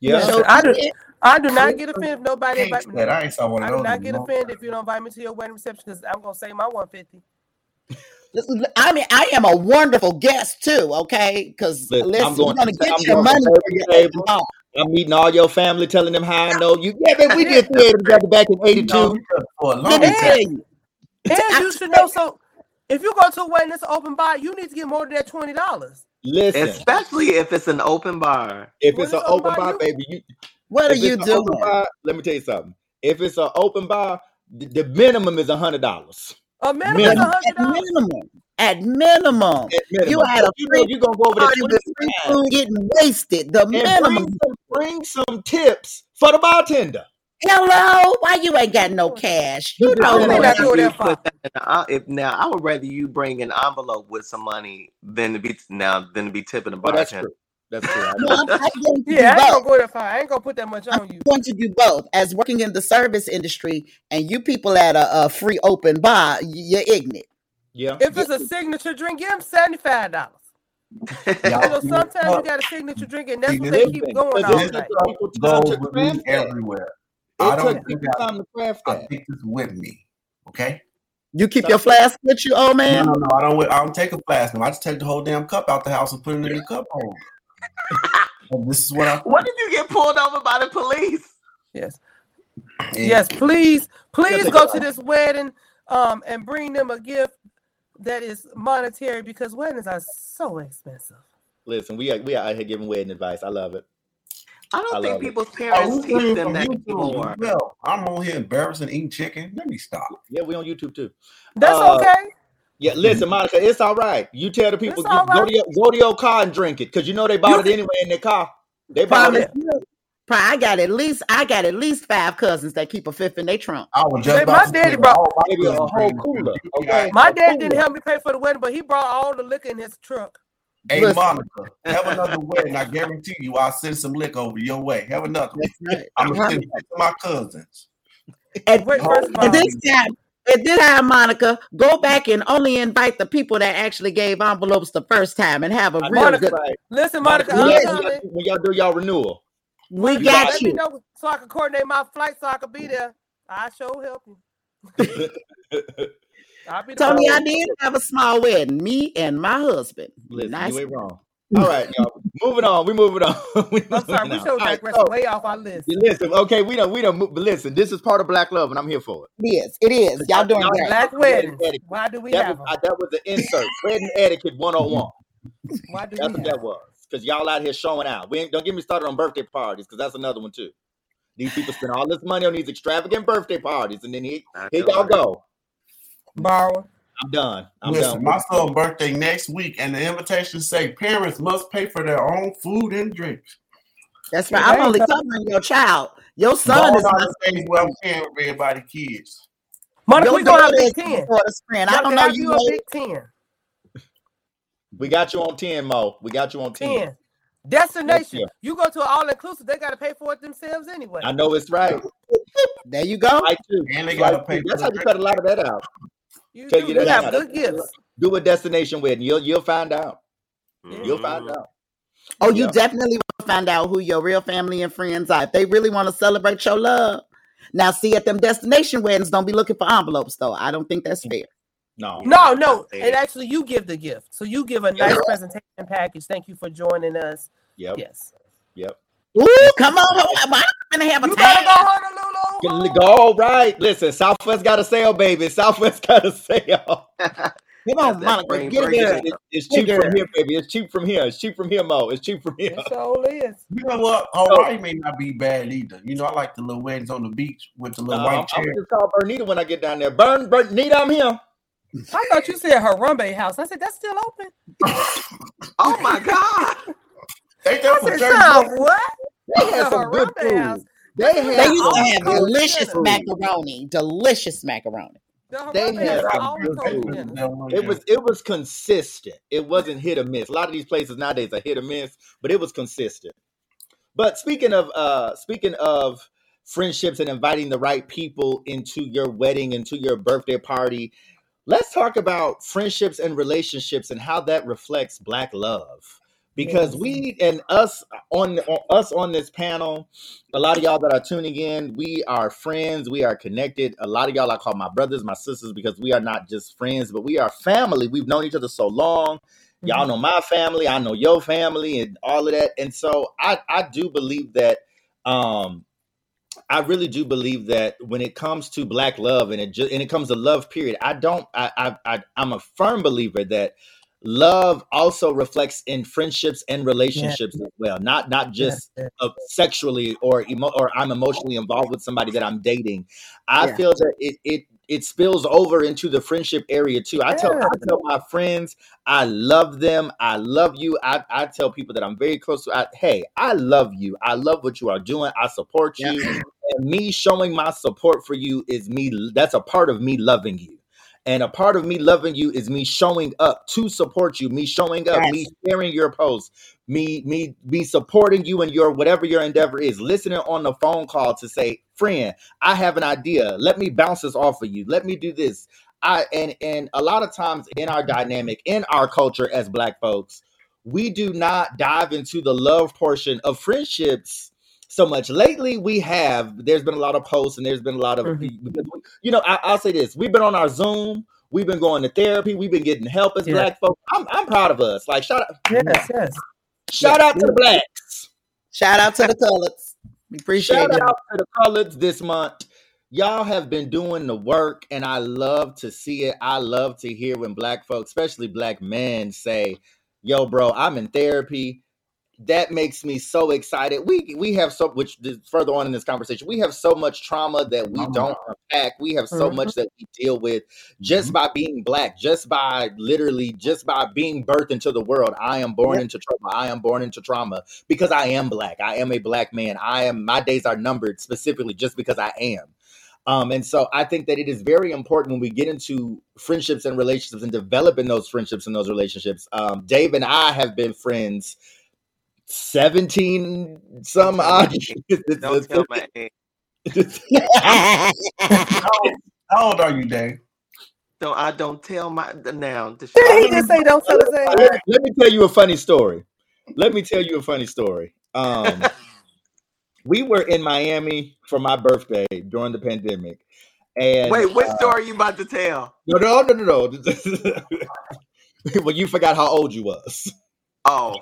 yeah, listen, Show I do. I do not get offended if nobody cake invite me. set. I ain't saw one I do not get offended if you don't invite me to your wedding reception because I'm gonna save my 150. Listen, I mean, I am a wonderful guest too. Okay, because listen, I'm listen, going you're gonna to get I'm your going money for your every table. I'm meeting all your family, telling them how I know you. Yeah, man, we Yeah, did theater together back in '82. for a Let long me tell time. you. and you should know. So if you go to a wedding that's open bar, you need to get more than that twenty dollars. Listen, Especially if it's an open bar. if When it's it's an open open bar, bar, you baby, you What are you it's doing? bar, let me tell you something. If it's an open bar, the, the minimum is a hundred dollars. a minimum is a Minimum. At minimum, at minimum, You had a you free, you're gonna go over there party with 22 free times food getting wasted. The and bring minimum. some bring some tips for the bartender. Hello, why you ain't got no cash? You You How know long just they you not know who go that put far? that in the, en- if now I would rather you bring an envelope with some money than to be now than to be tipping the that's bartender. true. That's true. I No. I'm, I'm going to Yeah, I ain't both. gonna go that far. I ain't gonna put that much I'm on you. going to do both. As working in the service industry, and you people at a, a free open bar, y- you're ignorant. Yeah. If You- it's a signature drink, give them seventy five dollars. You know, Y'all, sometimes you look, got a signature drink, and that's what they keep Listen, going because all it this night. took people time goes to with craft me that. everywhere. I It don't took think people I, time to craft I that. take this with me. Okay. You keep So your flask with you, old man. no, no. I don't. I don't take a flask. No, I just take the whole damn cup out the house and put it in the cup holder. This is what I what if you get pulled over by the police? Yes, and yes. Please, please go to this wedding, um, and bring them a gift that is monetary because weddings are so expensive. Listen, we are we are out here giving wedding advice. I love it. I don't I think love it. people's Oh, parents we teach stream them from that YouTube anymore. as well. I'm on here embarrassing eating chicken. Let me stop. Yeah, we on YouTube too. That's Uh, okay. yeah, listen, Monica, it's all right. You tell the people you all go to your go to your car and drink it because you know they bought You it anyway in their car. They bought Promise it. you. I got at least I got at least five cousins that keep a fifth in their trunk. I was just my daddy brought my Maybe a whole cooler. Okay, my a dad didn't help me pay for the wedding, but he brought all the liquor in his truck. Hey Listen, Monica, have another wedding. I guarantee you, I'll send some liquor over your way. Have another right. I'm gonna send it to my cousins. At, Wait, The first whole of at this time, at this time, Monica, go back and only invite the people that actually gave envelopes the first time and have a I know real Monica, good. right. listen, Monica, Monica, when Yes, y'all, when y'all, when y'all do y'all renewal, we you got got let me you. know so I can coordinate my flight so I can be there. I sure help you. I'll be Tony, I did have a small wedding. Me and my husband. Listen, Nice. you ain't wrong. All right, y'all. Moving on. We moving on. we I'm sorry, moving we on. showed All right, digressing so, way off our list. listen, okay, we don't we don't move, but listen, this is part of Black Love, and I'm here for it. Yes, it is. Y'all doing Y'all- Black Wedding etiquette. Why do we That have was them? uh, that was the insert. Wedding etiquette 101. Why do That's we what have that was. Because y'all out here showing out. We ain't, don't get me started on birthday parties, because that's another one too. These people spend all this money on these extravagant birthday parties, and then here, I here y'all go. Borrower. I'm done. I'm Listen, done. my son's birthday next week, and the invitation say parents must pay for their own food and drinks. That's right. Yeah, I'm only ain't covering your child. Your son Gone is are my the days where I'm paying for everybody kids. Monica, your we gonna Big Ten. your daughter's friend. I don't know you. you a Big Ten. We got you on 10, Mo. We got you on 10. Ten. Destination. Yeah. You go to an all inclusive, they gotta pay for it themselves anyway. I know it's right. There you go. I too. And they gotta pay That's for how you cut a lot of that out. You Tell do. you You, that have good gifts. Do a destination wedding. You'll you'll find out. You'll find Mhm. out. Oh, you Yeah. definitely will find out who your real family and friends are. If they really want to celebrate your love. Now, see, at them destination weddings, don't be looking for envelopes, though. I don't think that's fair. No. No, no. And actually you give the gift. So you give a nice presentation package. Thank you for joining us. Yep. Yes. Yep. Ooh, come on. I'm gonna have a You better time. go Honolulu. Go all right. Listen, Southwest got a sale, baby. Southwest got a sale. Come on, Monica. Get it break. good. It's, it's cheap from girl. here, baby. It's cheap from here. It's cheap from here, Mo. It's cheap from here. It sure is. You know what? Hawaii may not be bad either. You know, I like the little weddings on the beach with the little Uh, I'm, white I'm chair. gonna just call Bernita when I get down there. Burn, Bernita, I'm here. I thought you said Harambe House. I said that's still open. Oh my God. Ain't I that for said, 30 Sean, what? They had some good Harambe House. food. They They had used to have delicious dinner. macaroni. Delicious macaroni. The They had some good food. It was it was consistent. It wasn't hit or miss. A lot of these places nowadays are hit or miss, but it was consistent. But speaking of uh speaking of friendships and inviting the right people into your wedding, into your birthday party, let's talk about friendships and relationships and how that reflects black love. Because Yes. we and us on, on us on this panel, a lot of y'all that are tuning in, we are friends, we are connected. A lot of y'all I call my brothers, my sisters, because we are not just friends, but we are family. We've known each other so long. Y'all Mm-hmm. know my family, I know your family, and all of that. And so I I do believe that um I really do believe that when it comes to black love and it just and it comes to love period, I don't I I, I I'm a firm believer that love also reflects in friendships and relationships as well. Not not just yes. uh, sexually or emo- or I'm emotionally involved with somebody that I'm dating. I Yeah. feel that it it it spills over into the friendship area too. I tell I tell my friends I love them. I love you. I, I tell people that I'm very close to. I, hey, I love you. I love what you are doing. I support Yeah. you. And me showing my support for you is me. That's a part of me loving you. And a part of me loving you is me showing up to support you, me showing up, me sharing your posts, me, me, me supporting you in your whatever your endeavor is, listening on the phone call to say, friend, I have an idea. Let me bounce this off of you. Let me do this. I and and a lot of times in our dynamic, in our culture as black folks, we do not dive into the love portion of friendships so much. Lately, we have. There's been a lot of posts and there's been a lot of Mhm. because you know. I, I'll say this: we've been on our Zoom. We've been going to therapy. We've been getting help as Yeah. black folks. I'm, I'm proud of us. Like shout out, Yes, yes. shout out to the blacks. Shout out to the colors. We appreciate Shout it. out to the coloreds this month. Y'all have been doing the work, and I love to see it. I love to hear when black folks, especially black men, say, "Yo, bro, I'm in therapy." That makes me so excited. We we have so which further on in this conversation, we have so much trauma that we Oh don't unpack. We have so much that we deal with just by being black, just by literally just by being birthed into the world. I am born Yep. into trauma. I am born into trauma because I am black. I am a black man. I am my days are numbered specifically just because I am. Um, and so I think that it is very important when we get into friendships and relationships and developing those friendships and those relationships. Um, Dave and I have been friends 17 some odd Don't tell my age. How old, how old are you, Dave? So I don't tell my now. Did he just say don't tell us let, age? let me tell you a funny story. Let me tell you a funny story. Um, we were in Miami for my birthday during the pandemic, And Wait, what uh, story you about to tell? no, no, no, no, no. well, you forgot how old you was. Oh,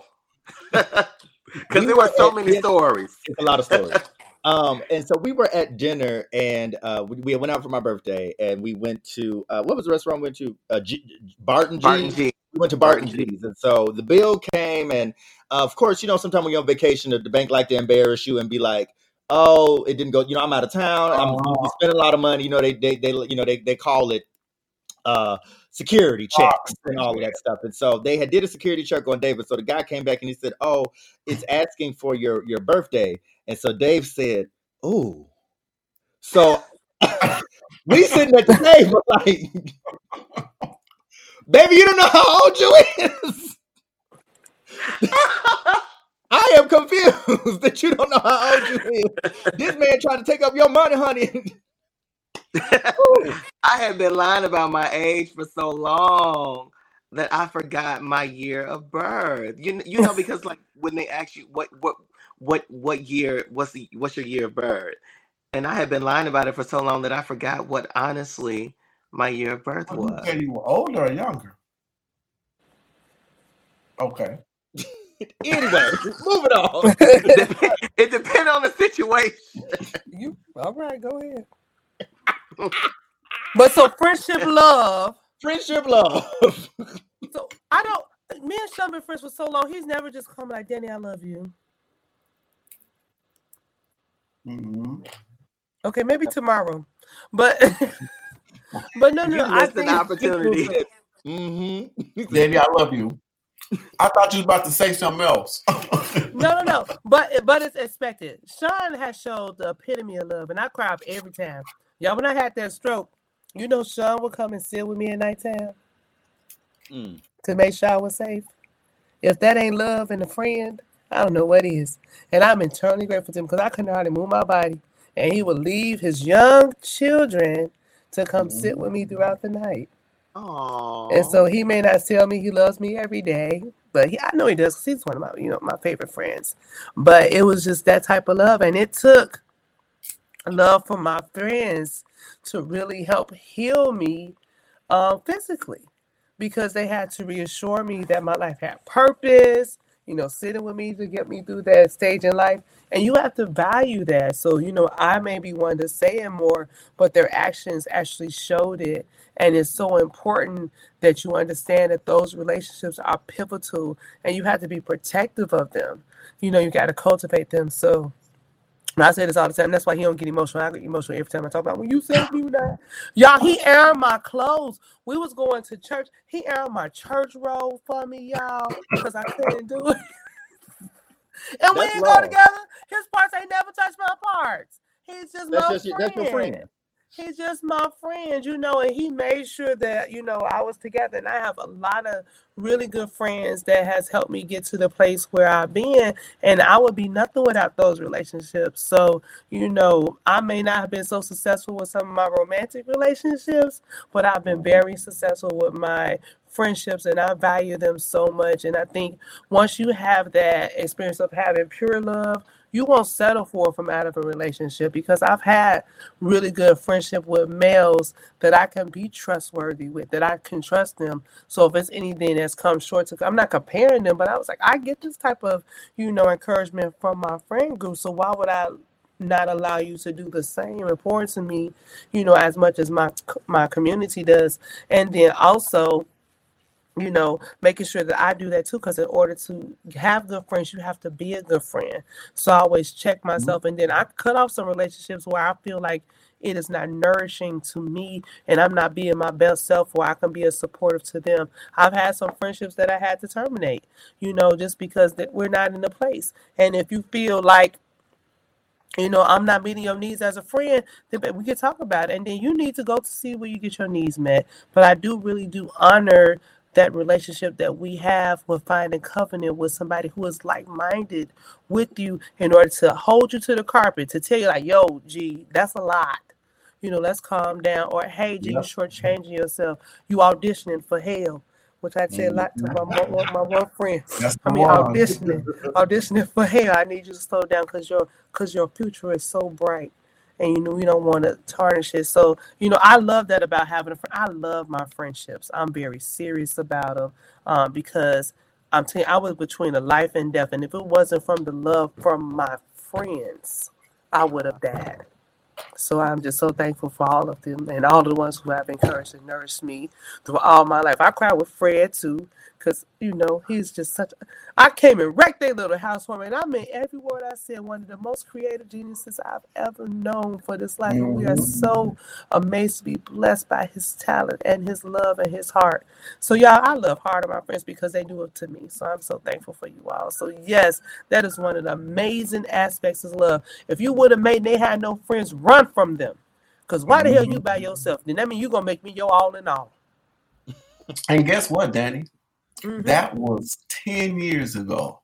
because there were so many yeah. stories. It's a lot of stories. um, and so we were at dinner, and uh, we, we went out for my birthday, and we went to uh, what was the restaurant we went to? Uh, G- Barton G. Barton G. We went to Barton Barton G's, and so the bill came, and uh, of course, you know, sometimes when you're on vacation, the bank like to embarrass you and be like, "Oh, it didn't go." You know, I'm out of town. I'm you spend a lot of money. You know, they they they you know they they call it uh security ah, checks and all of that stuff. And so they had did a security check on David. So the guy came back and he said, "Oh, it's asking for your your birthday." And so Dave said, "Ooh." So we sitting at the table like, "Baby, you don't know how old you is." I am confused that you don't know how old you is. This man trying to take up your money, honey. I have been lying about my age for so long that I forgot my year of birth. You you know because like when they ask you what what what what year what's the what's your year of birth, and I had been lying about it for so long that I forgot what honestly my year of birth oh, You was. said you were older or younger? Okay. Anyway, moving on. it depends on the situation. You all right? Go ahead. But so friendship, love. Friendship, love. So I don't. Me and Sean been friends for so long. He's never just come like, Danny, I love you. hmm Okay, maybe tomorrow, but but no, no, You no. I missed an opportunity. Mm-hmm. Baby, I love you. I thought you was about to say something else. no, no, no. But but it's expected. Sean has showed the epitome of love, and I cry every time. Y'all, when I had that stroke, you know, Sean would come and sit with me at nighttime Mm. to make sure I was safe. If that ain't love and a friend, I don't know what is. And I'm eternally grateful to him because I couldn't hardly move my body, and he would leave his young children to come sit with me throughout the night. Oh, And so he may not tell me he loves me every day, but he, I know he does because he's one of my, you know, my favorite friends. But it was just that type of love, and it took love for my friends to really help heal me uh, physically, because they had to reassure me that my life had purpose. You know, sitting with me to get me through that stage in life, and you have to value that. So you know, I may be one to say it more, but their actions actually showed it. And it's so important that you understand that those relationships are pivotal and you have to be protective of them. You know, you got to cultivate them. So and I say this all the time. That's why he don't get emotional. I get emotional every time I talk about when you said you that. Y'all, he aired my clothes. We was going to church. He aired my church robe for me, y'all, because I couldn't do it. and we didn't go together. His parts ain't never touched my parts. He's just That's my just your, that's your friend. He's just my friend, you know, and he made sure that, you know, I was together. And I have a lot of really good friends that has helped me get to the place where I've been. And I would be nothing without those relationships. So, you know, I may not have been so successful with some of my romantic relationships, but I've been very successful with my friendships and I value them so much. And I think once you have that experience of having pure love, you won't settle for from out of a relationship because I've had really good friendship with males that I can be trustworthy with, that I can trust them. So if it's anything that's come short to, I'm not comparing them, but I was like, I get this type of, you know, encouragement from my friend group. So why would I not allow you to do the same and pour me, you know, as much as my my community does, and then also you know, making sure that I do that too. Because in order to have good friends, you have to be a good friend. So I always check mm-hmm. myself, and then I cut off some relationships where I feel like it is not nourishing to me, and I'm not being my best self, where I can be as supportive to them. I've had some friendships that I had to terminate, you know, just because that we're not in the place. And if you feel like you know, I'm not meeting your needs as a friend, then we can talk about it. And then you need to go to see where you get your needs met. But I do really do honor that relationship that we have with finding covenant with somebody who is like-minded with you in order to hold you to the carpet, to tell you like, yo, gee, that's a lot. You know, let's calm down. Or hey, G, you Yep. shortchanging yourself. You auditioning for hell. Which I say a lot to my my one friend. That's I mean, one. auditioning, auditioning for hell. I need you to slow down because your because your future is so bright, and you know we don't want to tarnish it. So you know, I love that about having a friend. I love my friendships. I'm very serious about them um, because I'm telling you, I was between a life and death, and if it wasn't from the love from my friends, I would have died. So I'm just so thankful for all of them and all the ones who have encouraged and nourished me through all my life. I cried with Fred too because you know he's just such. A, I came and wrecked their little house for me, and I mean every word I said. One of the most creative geniuses I've ever known for this life, and we are mm-hmm. so amazed to be blessed by his talent and his love and his heart. So y'all, I love hard of my friends because they do it to me. So I'm so thankful for you all. So yes, that is one of the amazing aspects of love. If you would have made they had no friends, run from them. Cause why the hell you mm-hmm. by yourself? Then that mean you gonna make me your all in all. And guess what, Danny? Mhm. That was 10 years ago.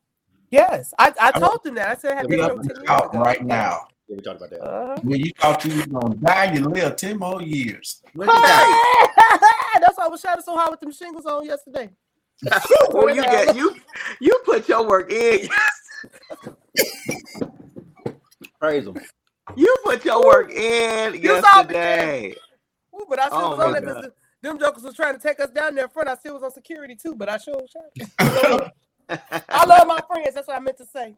Yes, I, I I- told them that. I said, I had We been up here and 10 out right now. Yeah, we talked about that. Uh-huh. When you thought you was gonna die, you live 10 more years. Look at that. That's why I was shouting so hard with them shingles on yesterday. well, you get you you put your work in. Praise him. You put your work in You saw me, yesterday. Ooh, but I still Oh, was my on there God. because them jokers was trying to take us down there in front. I still was on security too, but I sure shot. I love my friends. That's what I meant to say.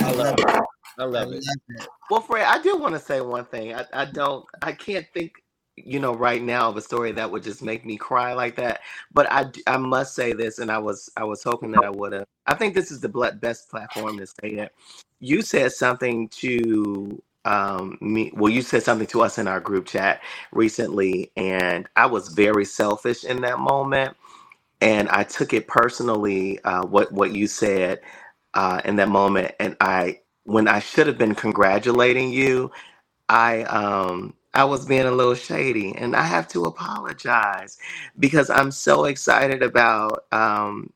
I love it. I I love love it. it. Well, Fred, I do want to say one thing. I, I don't, I can't think, you know, right now of a story that would just make me cry like that. But I, I must say this, and I was, I was hoping that I would have. I think this is the best platform to say it. You said something to um me. Well, you said something to us in our group chat recently, and I was very selfish in that moment, and I took it personally. Uh, what what you said uh, in that moment, and I when I should have been congratulating you, I um I was being a little shady and I have to apologize because I'm so excited about um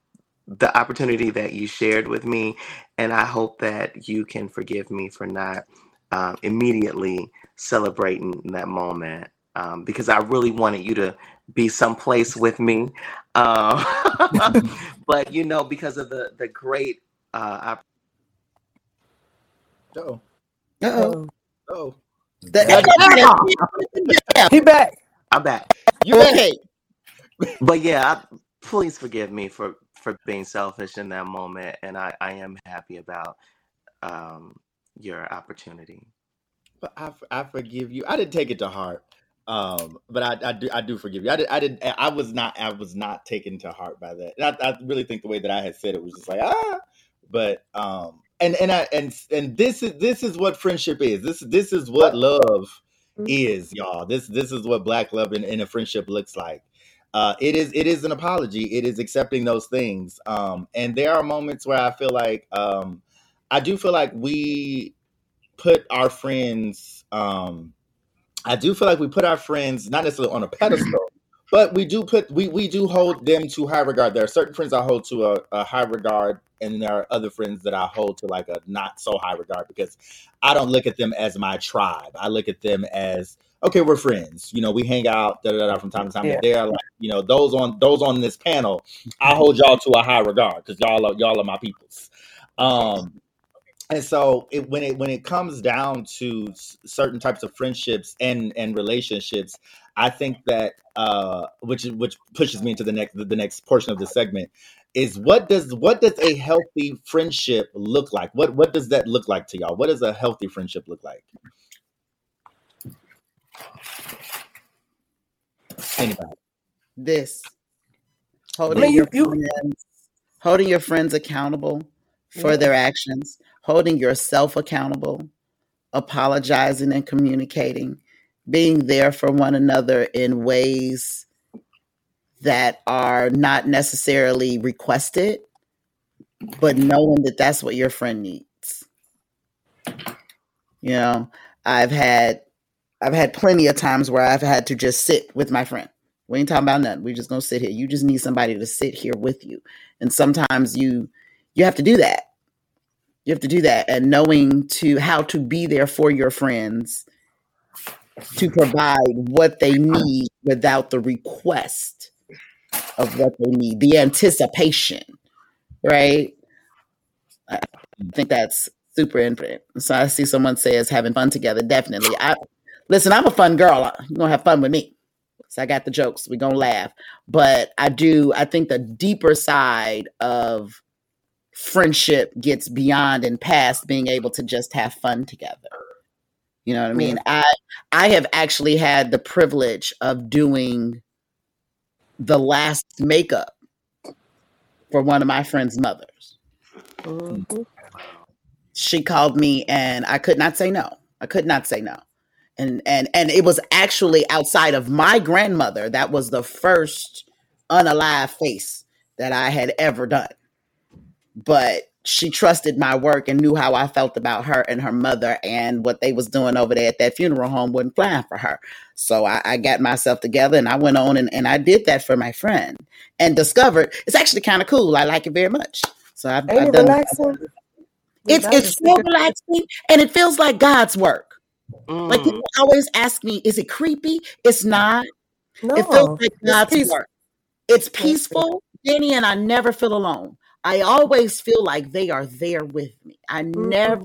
the opportunity that you shared with me and I hope that you can forgive me for not um, immediately celebrating that moment um, because I really wanted you to be someplace with me um, but you know because of the the great uh, Oh, Uh-oh. oh. The- He back. I'm back. You ready? okay. But yeah, I, please forgive me for for being selfish in that moment, and I I am happy about um your opportunity. But I, I forgive you. I didn't take it to heart. Um, but I, I do I do forgive you. I did I did I was not I was not taken to heart by that. And I, I really think the way that I had said it was just like ah but um and and I and and this is this is what friendship is. This this is what love is, y'all. This this is what black love in, in a friendship looks like. Uh, it is it is an apology. It is accepting those things. Um, and there are moments where I feel like um, I do feel like we put our friends. Um, I do feel like we put our friends not necessarily on a pedestal, but we do put we we do hold them to high regard. There are certain friends I hold to a, a high regard, and there are other friends that I hold to like a not so high regard because I don't look at them as my tribe. I look at them as okay, we're friends. You know, we hang out da, da, da, from time to time. Yeah. They're like, you know, those on those on this panel, I hold y'all to a high regard because y'all are y'all are my peoples. Um, and so it, when it when it comes down to certain types of friendships and and relationships, I think that uh, which which pushes me into the next the next portion of the segment is what does what does a healthy friendship look like? What what does that look like to y'all? What does a healthy friendship look like? Anybody? This I holding mean, your you, you friends, holding your friends accountable for yeah. their actions, holding yourself accountable, apologizing and communicating, being there for one another in ways that are not necessarily requested, but knowing that that's what your friend needs. You know, I've had I've had plenty of times where I've had to just sit with my friend. We ain't talking about nothing. We just gonna sit here. You just need somebody to sit here with you. And sometimes you you have to do that. You have to do that. And knowing to how to be there for your friends to provide what they need without the request of what they need, the anticipation, right? I think that's super important. So I see someone says having fun together. Definitely. I listen. I'm a fun girl. You're gonna have fun with me. So I got the jokes. We're gonna laugh. But I do. I think the deeper side of friendship gets beyond and past being able to just have fun together. You know what I mean? I I have actually had the privilege of doing the last makeup for one of my friend's mothers. Mhm. She called me and I could not say no. I could not say no. And and and it was actually outside of my grandmother that was the first unalive face that I had ever done. But she trusted my work and knew how I felt about her and her mother and what they was doing over there at that funeral home wasn't flying for her. So I, I got myself together and I went on and, and I did that for my friend and discovered it's actually kind of cool. I like it very much. So I've, I've it done relaxing? it's it's is so relaxing and it feels like God's work. Like Mm. people always ask me, is it creepy? It's not. No, It feels like it's God's peaceful. work. It's peaceful, Danny, and I never feel alone. I always feel like they are there with me. I Mhm. never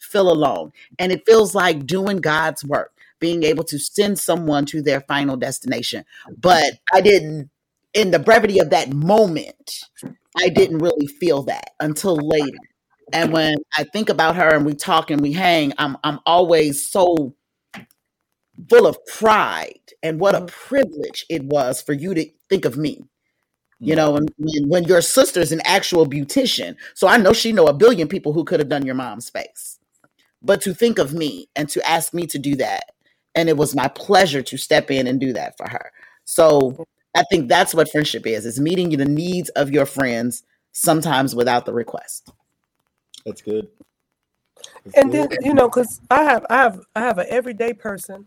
feel alone. And it feels like doing God's work, being able to send someone to their final destination. But I didn't, in the brevity of that moment, I didn't really feel that until later. And when I think about her and we talk and we hang, I'm I'm always so full of pride and what a Mhm. privilege it was for you to think of me. You know, and when, when your sister's an actual beautician, so I know she know a billion people who could have done your mom's face, but to think of me and to ask me to do that, and it was my pleasure to step in and do that for her. So I think that's what friendship is: is meeting the needs of your friends, sometimes without the request. That's good. That's and good. then you know because i have i have i have an everyday person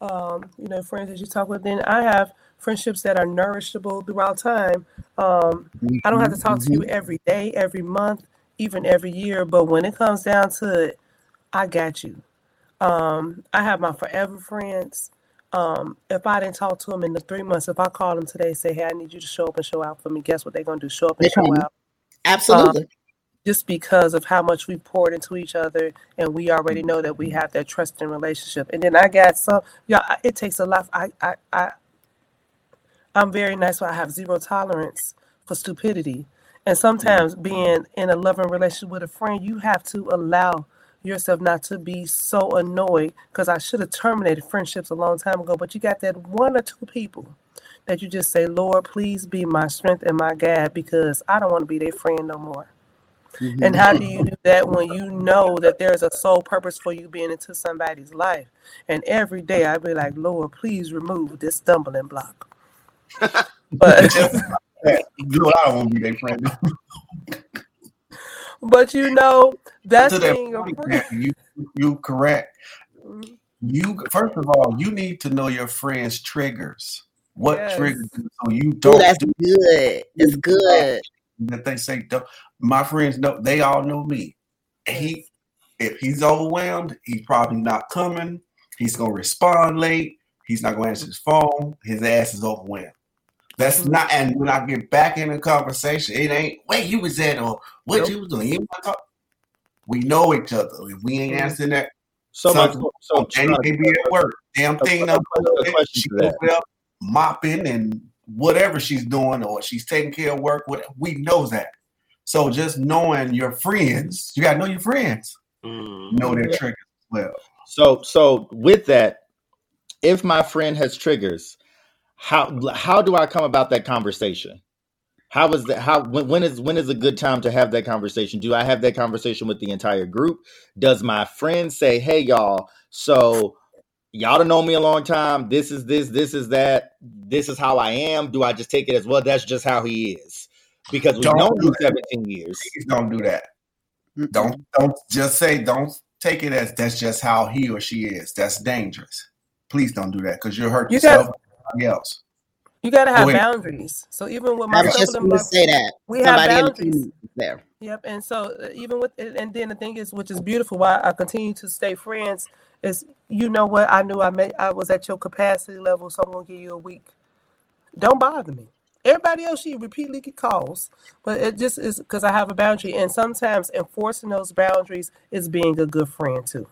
um you know friends that you talk with then i have friendships that are nourishable throughout time. Um i don't have to talk to you every day every month even every year but when it comes down to it i got you. Um i have my forever friends. Um if i didn't talk to them in the three months if i call them today say hey i need you to show up and show out for me guess what they're gonna do? Show up and show out. Absolutely. just because of how much we poured into each other and we already know that we have that trust and relationship. And then i got some yeah it takes a lot i i, I i'm very nice but i have zero tolerance for stupidity and sometimes being in a loving relationship with a friend you have to allow yourself not to be so annoyed because i should have terminated friendships a long time ago but you got that one or two people that you just say lord please be my strength and my guide because i don't want to be their friend no more mm-hmm. and how do you do that when you know that there's a sole purpose for you being into somebody's life? And every day I'd be like, Lord, please remove this stumbling block. But Girl, I don't want to be their friend. but you know, that's that being a friend. You you correct. Mm-hmm. You first of all, you need to know your friends' triggers. What Yes. triggers you so you don't that's do good. It's good. that they say don't. My friends know they all know me. He if he's overwhelmed, he's probably not coming. He's gonna respond late. He's not gonna answer his phone. His ass is overwhelmed. That's Mhm. not. And when I get back in the conversation, it ain't where you was at or what Nope. you was doing. You wanna talk? We know each other. If we ain't Mhm. answering that, So my Son, so Jenny may be at work. Damn thing a- done a- a She to that. over there mopping and whatever she's doing, or she's taking care of work. What we know that. So just knowing your friends, you gotta know your friends. Mm. Know their triggers as well. So so with that, if my friend has triggers, how how do I come about that conversation? How is that? How when, when is when is a good time to have that conversation? Do I have that conversation with the entire group? Does my friend say, "Hey, y'all, so y'all don't know me a long time. This is this, this is that. This is how I am." Do I just take it as well? That's just how he is because we've Don't known do you seventeen years. Please don't do that. Don't don't just say don't take it as that's just how he or she is. That's dangerous. Please don't do that because you'll hurt You yourself got- and somebody else. You gotta have boundaries. So even with my was just stumbling going to say that. we have Somebody in the boundaries. community there. Yep, and so uh, even with and then the thing is, which is beautiful, why I continue to stay friends is, you know what? I knew I made I was at your capacity level, so I'm gonna give you a week. Don't bother me. Everybody else she repeatedly get calls, but it just is because I have a boundary, and sometimes enforcing those boundaries is being a good friend too.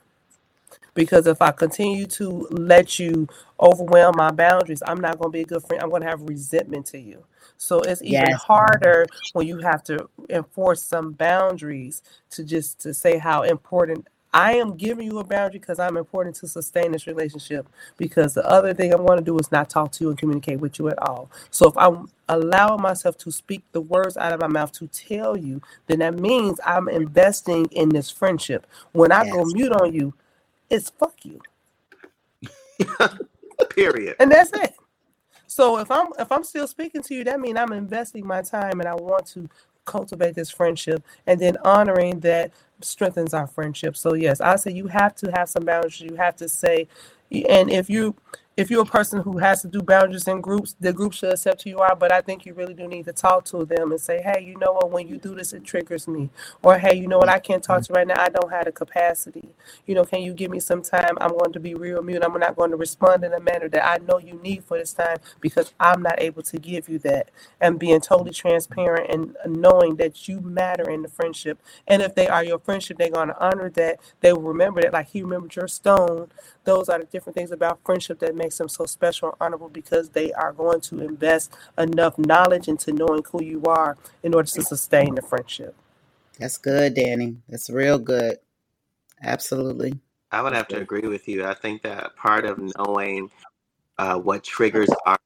Because if I continue to let you overwhelm my boundaries, I'm not going to be a good friend. I'm going to have resentment to you. So it's even Yes. harder when you have to enforce some boundaries to just to say how important I am giving you a boundary because I'm important to sustain this relationship. Because the other thing I'm going to do is not talk to you and communicate with you at all. So if I'm allowing myself to speak the words out of my mouth to tell you, then that means I'm investing in this friendship. When I go mute on you, it's fuck you. Period. and that's it. So if I'm if I'm still speaking to you, that means I'm investing my time and I want to cultivate this friendship and then honoring that strengthens our friendship. So yes, I say you have to have some boundaries. You have to say and if you if you're a person who has to do boundaries in groups, the group should accept who you are. But I think you really do need to talk to them and say, hey, you know what? When you do this, it triggers me. Or hey, you know what? I can't talk to you right now. I don't have the capacity. You know, can you give me some time? I'm going to be real mute. I'm not going to respond in a manner that I know you need for this time because I'm not able to give you that. And being totally transparent and knowing that you matter in the friendship. And if they are your friendship, they're going to honor that. They will remember that, like he remembered your stone. Those are the different things about friendship that makes them so special and honorable because they are going to invest enough knowledge into knowing who you are in order to sustain the friendship. That's good, Danny. That's real good. Absolutely. I would have to agree with you. I think that part of knowing uh, what triggers are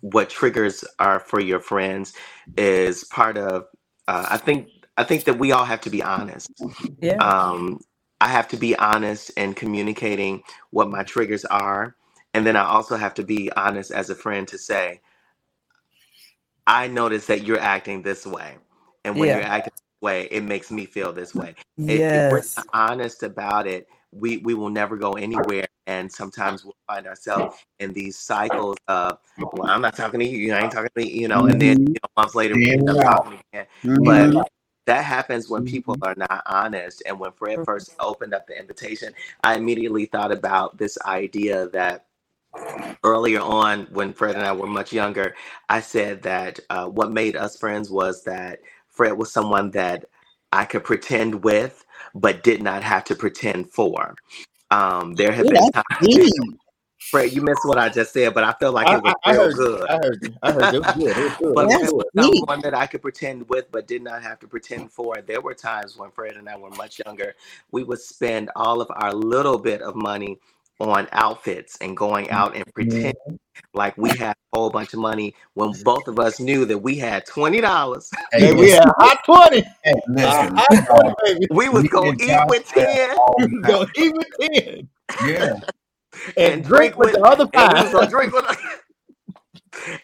what triggers are for your friends is part of. Uh, I think I think that we all have to be honest. Yeah. Um, I have to be honest in communicating what my triggers are, and then I also have to be honest as a friend to say, I notice that you're acting this way, and when you're Yeah. acting this way, it makes me feel this way if, if we're Yes. not honest about it, we we will never go anywhere. And sometimes we'll find ourselves in these cycles of, well, I'm not talking to you, you ain't talking to me, you know, and then Mhm. you know, months later we end up Yeah. talking again. Mhm. But that happens when people are not honest. And when Fred first opened up the invitation, I immediately thought about this idea that earlier on when Fred and I were much younger, I said that uh, what made us friends was that Fred was someone that I could pretend with, but did not have to pretend for. Um, there have Ooh, been that's times, deep. Fred, you missed what I just said, but I felt like I, it was I, I real heard, good. I heard, you. I heard. you. It was good. It was good. But It That's was Fred good. was deep. someone that I could pretend with, but did not have to pretend for. There were times when Fred and I were much younger, we would spend all of our little bit of money on outfits and going mm-hmm. out and pretend like we had a whole bunch of money when both of us knew that we had twenty dollars. Hey, Hey, we had hot twenty. hey, A listen. hot twenty, baby. We was We gonna eat with that ten all the You time. go eat with ten Yeah. and and drink drink with with the other and we was gonna five. drink with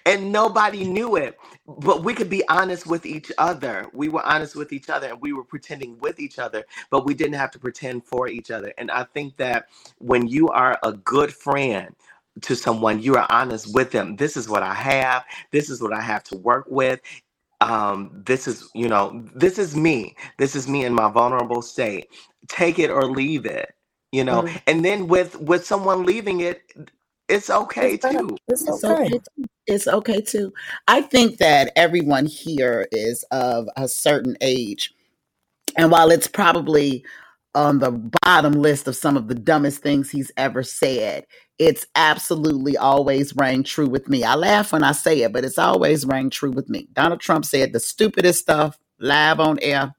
and nobody knew it. But we could be honest with each other. We were honest with each other and we were pretending with each other but we didn't have to pretend for each other. And i think that when you are a good friend to someone you are honest with them. This is what i have. This is what i have to work with. Um this is you know this is me. This is me in my vulnerable state. Take it or leave it you know? Mhm. and then with with someone leaving it it's okay It's too It's It's okay. okay. too. It's okay too. I think that everyone here is of a certain age. And while it's probably on the bottom list of some of the dumbest things he's ever said, it's absolutely always rang true with me. I laugh when I say it, but it's always rang true with me. Donald Trump said the stupidest stuff live on air.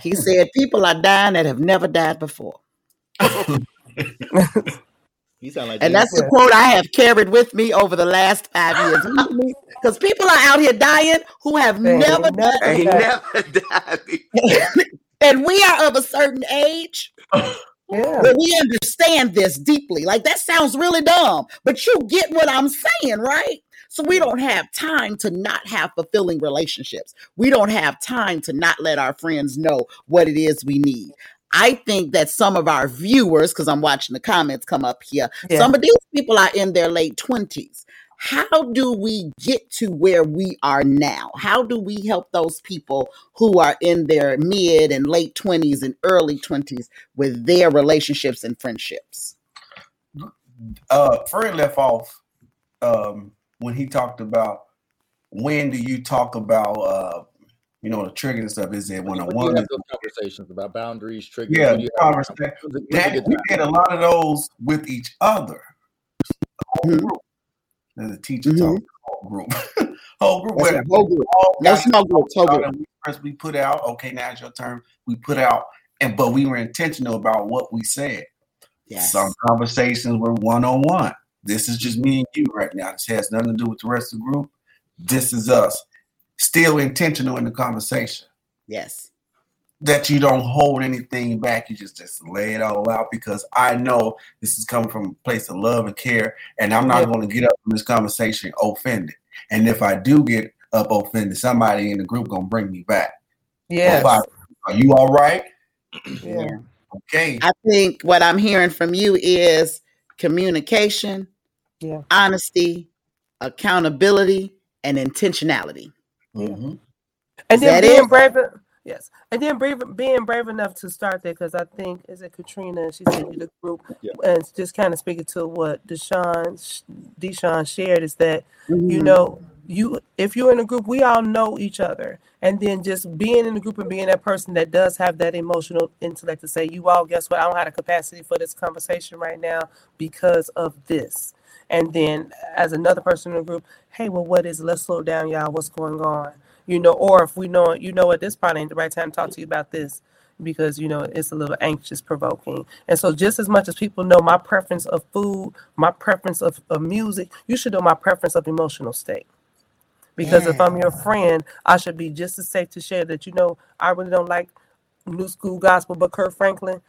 He said, People are dying that have never died before. You sound like And James that's the quote I have carried with me over the last five years. Because people are out here dying who have They never ain't never died. ain't never died and we are of a certain age Yeah. where we understand this deeply. Like that sounds really dumb, but you get what I'm saying, right? So we don't have time to not have fulfilling relationships. We don't have time to not let our friends know what it is we need. I think that some of our viewers, because I'm watching the comments come up here, Yeah. some of these people are in their late 20s. How do we get to where we are now? How do we help those people who are in their mid and late 20s and early 20s with their relationships and friendships? Uh, Fred left off um, when he talked about when do you talk about uh you know the triggering stuff? Is it when a When you woman have those conversations about boundaries, triggers, yeah, you have those conversation. That we did a lot of those with each other. Whole Mhm. group. There's a teacher Mhm. talk whole group. whole group That's whole group. all No got group, whole group. and we first we put out, okay, now it's your turn. We put out and but we were intentional about what we said. Yes. Some conversations were one on one. This is just me and you right now. This has nothing to do with the rest of the group. This is us. Still intentional in the conversation. Yes. That you don't hold anything back. You just just lay it all out because I know this is coming from a place of love and care, and I'm not Yeah. going to get up from this conversation offended. And if I do get up offended, somebody in the group gonna bring me back. Yes. Or if I- Are you all right? Yeah. Okay. I think what I'm hearing from you is communication, Yeah. honesty, accountability, and intentionality. Mhm. And Is then that being it? brave, yes, and then brave, being brave enough to start there because I think is it Katrina? She said the group, Yeah. and just kind of speaking to what Deshawn Deshaun shared is that you Mhm. know you if you're in a group, we all know each other, and then just being in the group and being that person that does have that emotional intellect to say, you all, guess what? I don't have the capacity for this conversation right now because of this. And then as another person in the group, hey, well, what is? it? Let's slow down, y'all. What's going on? You know, or if we know, you know, what this probably ain't the right time to talk to you about this because you know it's a little anxious provoking and so just as much as people know my preference of food my preference of, of music you should know my preference of emotional state because if i'm your friend i should be just as safe to share that you know i really don't like new school gospel but Kirk Franklin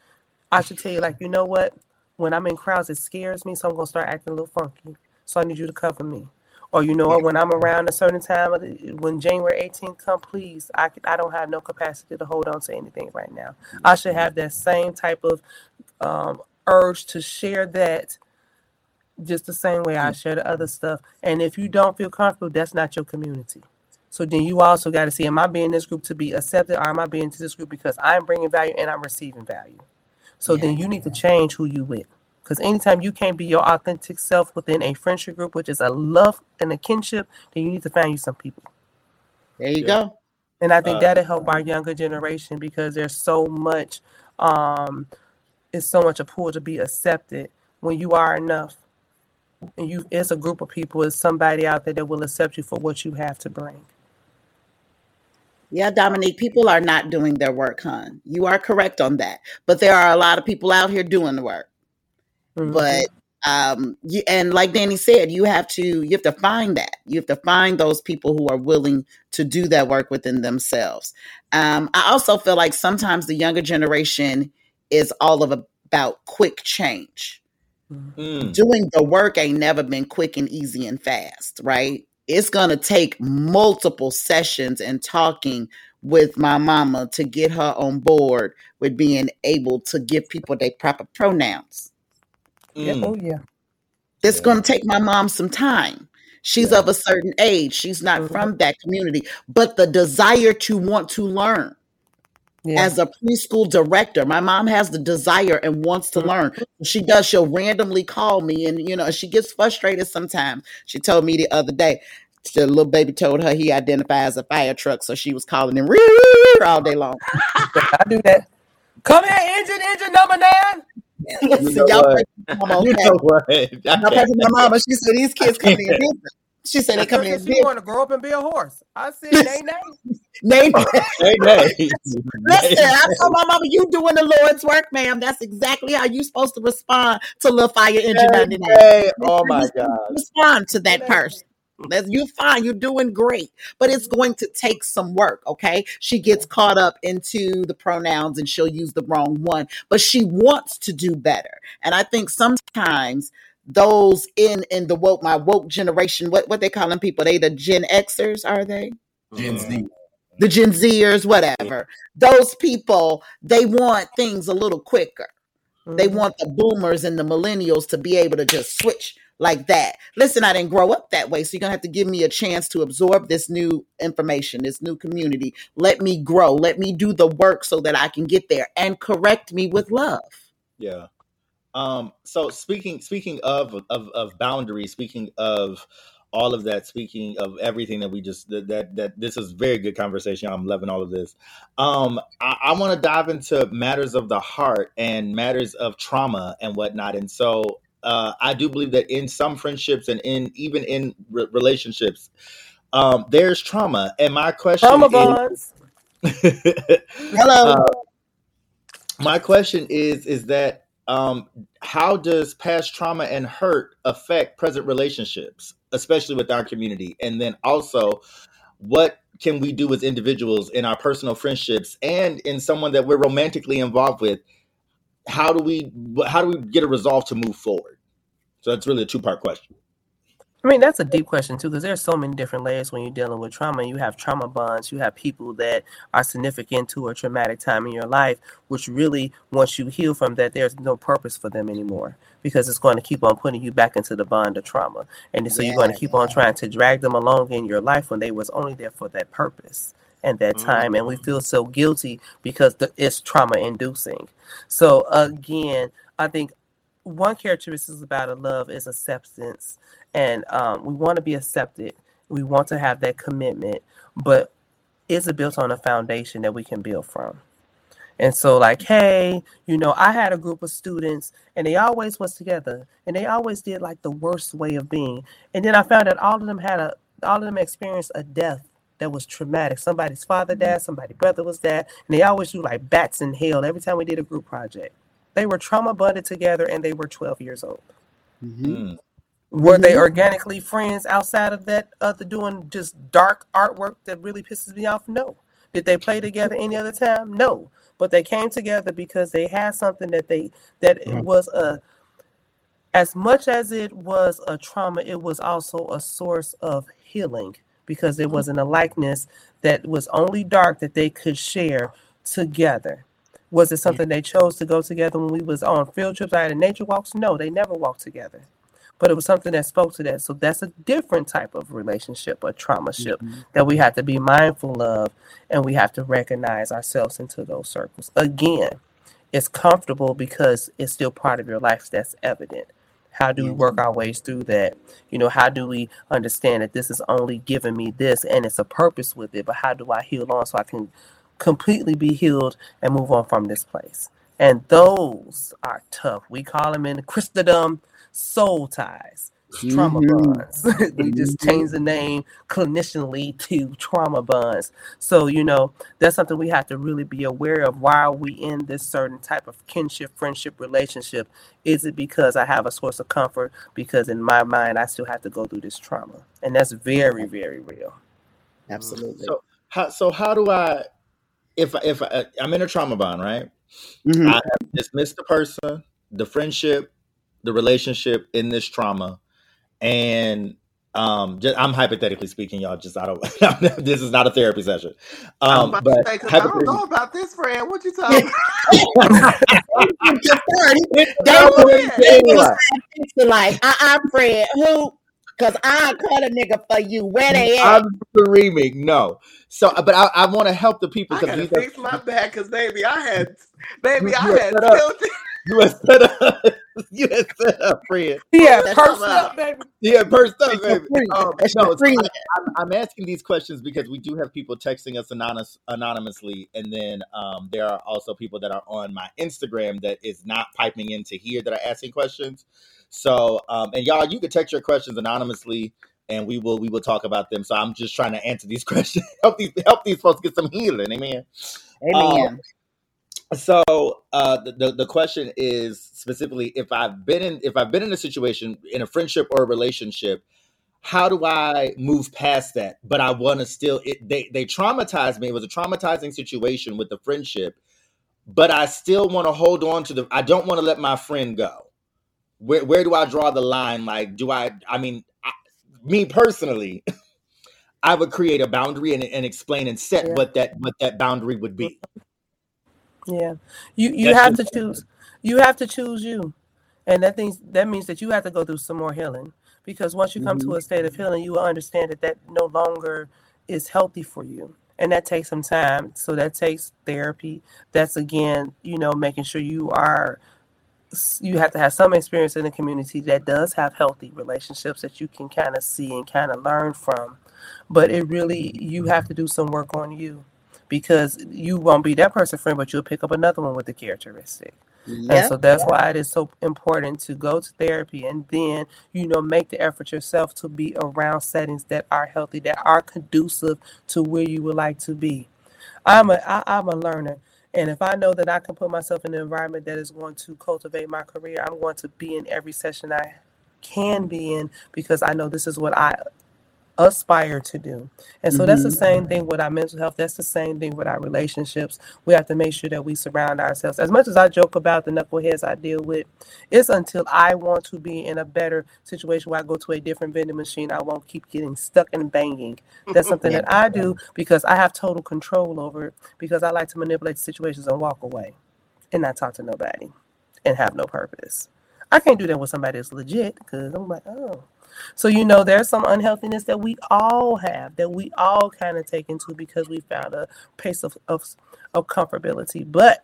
i should tell you like you know what when i'm in crowds it scares me so i'm going to start acting a little funky. So i need you to cover me. Or you know what, when i'm around a certain time of the, when january 18th come please I, I don't have no capacity to hold on to anything right now. I should have that same type of um, urge to share that just the same way i share the other stuff. And if you don't feel comfortable that's not your community. So then you also got to see am i being in this group to be accepted or am i being to this group because i'm bringing value and i'm receiving value so then you need to change who you with because anytime you can't be your authentic self within a friendship group which is a love and a kinship then you need to find you some people There you Yeah. go. and I think Uh, that'll help our younger generation because there's so much, um, it's so much a pull to be accepted when you are enough. And you, it's a group of people, it's somebody out there that will accept you for what you have to bring. Yeah, Dominique, people are not doing their work, hon. You are correct on that. But there are a lot of people out here doing the work. Mhm. But um you, and like Danny said, you have to you have to find that. You have to find those people who are willing to do that work within themselves. Um I also feel like sometimes the younger generation is all of a, about quick change. Mm. doing the work ain't never been quick and easy and fast, right? It's gonna take multiple sessions and talking with my mama to get her on board with being able to give people their proper pronouns. Mm. oh yeah. It's Yeah. gonna take my mom some time. She's Yeah. of a certain age. She's not Mhm. from that community, but the desire to want to learn Yeah. as a preschool director my mom has the desire and wants to Mhm. learn she does she'll randomly call me and you know she gets frustrated sometimes she told me the other day the little baby told her he identifies as a fire truck so she was calling him all day long I do that. Come here, engine, engine number nine. Listen, know y'all what? pray for my mama, You know what? I Y'all pray can't- for my mama she said these kids come in business she said they At coming in she business want to grow up and be a horse. I said, nay, nay. They- Hey, hey. Listen, I told my mama, you doing the Lord's work, ma'am. That's exactly how you supposed to respond to Little Fire Engine Hey, 99. hey. Oh my God. respond to that Amen. person. That's you're fine, you're doing great, but it's going to take some work. Okay, she gets caught up into the pronouns and she'll use the wrong one, but she wants to do better. And I think sometimes those in in the woke my woke generation, what what they calling people? They the Gen Xers, are they? Gen Z. The Gen Zers, whatever. Those people they want things a little quicker. They Mhm. want the boomers and the millennials to be able to just switch like that. Listen, I didn't grow up that way, so you're gonna have to give me a chance to absorb this new information, this new community. Let me grow. Let me do the work so that I can get there and correct me with love. Yeah. Um, so speaking speaking of of, of boundaries, speaking of all of that. Speaking of everything that we just that that, that this is very good conversation. I'm loving all of this. Um, I, I want to dive into matters of the heart and matters of trauma and whatnot. And so uh, I do believe that in some friendships and in even in re- relationships, um, there's trauma. And my question Trauma is, bonds. Hello. uh, my question is is that um, how does past trauma and hurt affect present relationships, especially with our community? And then also, what can we do as individuals in our personal friendships and in someone that we're romantically involved with? How do we how do we get a resolve to move forward? So that's really a two part question. I mean, that's a deep question too, because there's so many different layers when you're dealing with trauma. You have trauma bonds, you have people that are significant to a traumatic time in your life, which really, once you heal from that, there's no purpose for them anymore because it's going to keep on putting you back into the bond of trauma. And so you're going to Yeah, keep on trying to drag them along in your life when they was only there for that purpose and that time. And we mm-hmm. feel so guilty because the, it's trauma inducing. So again, I think one characteristic about a love is acceptance. And um, we want to be accepted. We want to have that commitment. But is it built on a foundation that we can build from. And so like hey you know i had a group of students and they always was together and they always did like the worst way of being. And then i found that all of them had a all of them experienced a death that was traumatic. Somebody's father died somebody's brother was dead and they always do like bats in hell every time we did a group project they were trauma bonded together and they were 12 years old. Mm. were they Mhm. organically friends outside of that other doing just dark artwork that really pisses me off? No. Did they play together any other time? No. But they came together because they had something that they that it was a as much as it was a trauma it was also a source of healing because it wasn't a likeness that was only dark that they could share together was it something they chose to go together when we was on field trips? Out in nature walks? No they never walked together. But it was something that spoke to that. So that's a different type of relationship a trauma ship mm-hmm. that we have to be mindful of and we have to recognize ourselves into those circles. Again it's comfortable because it's still part of your life that's evident. How do we work mm-hmm. our ways through that? You know how do we understand that this is only giving me this and it's a purpose with it but how do i heal on so i can completely be healed and move on from this place. And those are tough. We call them in christendom soul ties trauma Mhm. bonds. We just changed the name clinicianly to trauma bonds. So you know that's something we have to really be aware of why are we in this certain type of kinship friendship relationship. Is it because i have a source of comfort? Because in my mind i still have to go through this trauma. And that's very very real. Absolutely. So how so how do I if if I, I'm in a trauma bond, right? Mhm. I have dismissed the person, the friendship, the relationship in this trauma, and um, just, I'm hypothetically speaking, y'all. Just I don't. this is not a therapy session. I Um, but to say, 'cause I don't know about this, friend. What you talking about? Just started. They Go was ahead. they was thinking like, uh uh Fred, who? Cause I cut a nigga for you. Where they at? I'm screaming no. So, but I, I want to help the people I because gotta these are fix my back because baby, I had baby, You- I had tilted. you have set up. You have set up, Fred. yeah That's person all up baby Yeah, first up, baby. friend. Um, no, so friend. I'm, I'm asking these questions because we do have people texting us anonymous, anonymously, and then um, there are also people that are on my Instagram that is not piping in to here that are asking questions. So, um, and y'all, you can text your questions anonymously, and we will we will talk about them. So, I'm just trying to answer these questions, help these help these folks get some healing. Amen. Amen. So uh, the, the the question is specifically if I've been in if I've been in a situation in a friendship or a relationship, how do I move past that? But I want to still it, they they traumatized me. It was a traumatizing situation with the friendship, but I still want to hold on to the. I don't want to let my friend go. Where where do I draw the line? Like, do I? I mean, I, me personally. I would create a boundary and, and explain and set Yeah. what that what that boundary would be. Yeah, you you That's have to choose. You have to choose you, and that things that means that you have to go through some more healing. Because once you come to mm-hmm. a state of healing, you will understand that that no longer is healthy for you, and that takes some time. So that takes therapy. That's again, you know, making sure you are you have to have some experience in the community that does have healthy relationships that you can kind of see and kind of learn from. But it really, you have to do some work on you because you won't be that person friend, but you'll pick up another one with the characteristic. Yep. And so that's why it is so important to go to therapy and then, you know, make the effort yourself to be around settings that are healthy, that are conducive to where you would like to be. I'm a I, I'm a learner. And if I know that I can put myself in an environment that is going to cultivate my career, I'm going to be in every session I can be in because I know this is what I aspire to do. And so that's the mm-hmm. same thing with our mental health. That's the same thing with our relationships. We have to make sure that we surround ourselves. As much as I joke about the knuckleheads I deal with, it's until I want to be in a better situation where I go to a different vending machine. I won't keep getting stuck and banging. That's something yeah. that I do because I have total control over it because I like to manipulate situations and walk away and not talk to nobody and have no purpose. I can't do that with somebody that's legit because I'm like, oh, so, you know, there's some unhealthiness that we all have, that we all kind of take into because we found a pace of, of, of comfortability. But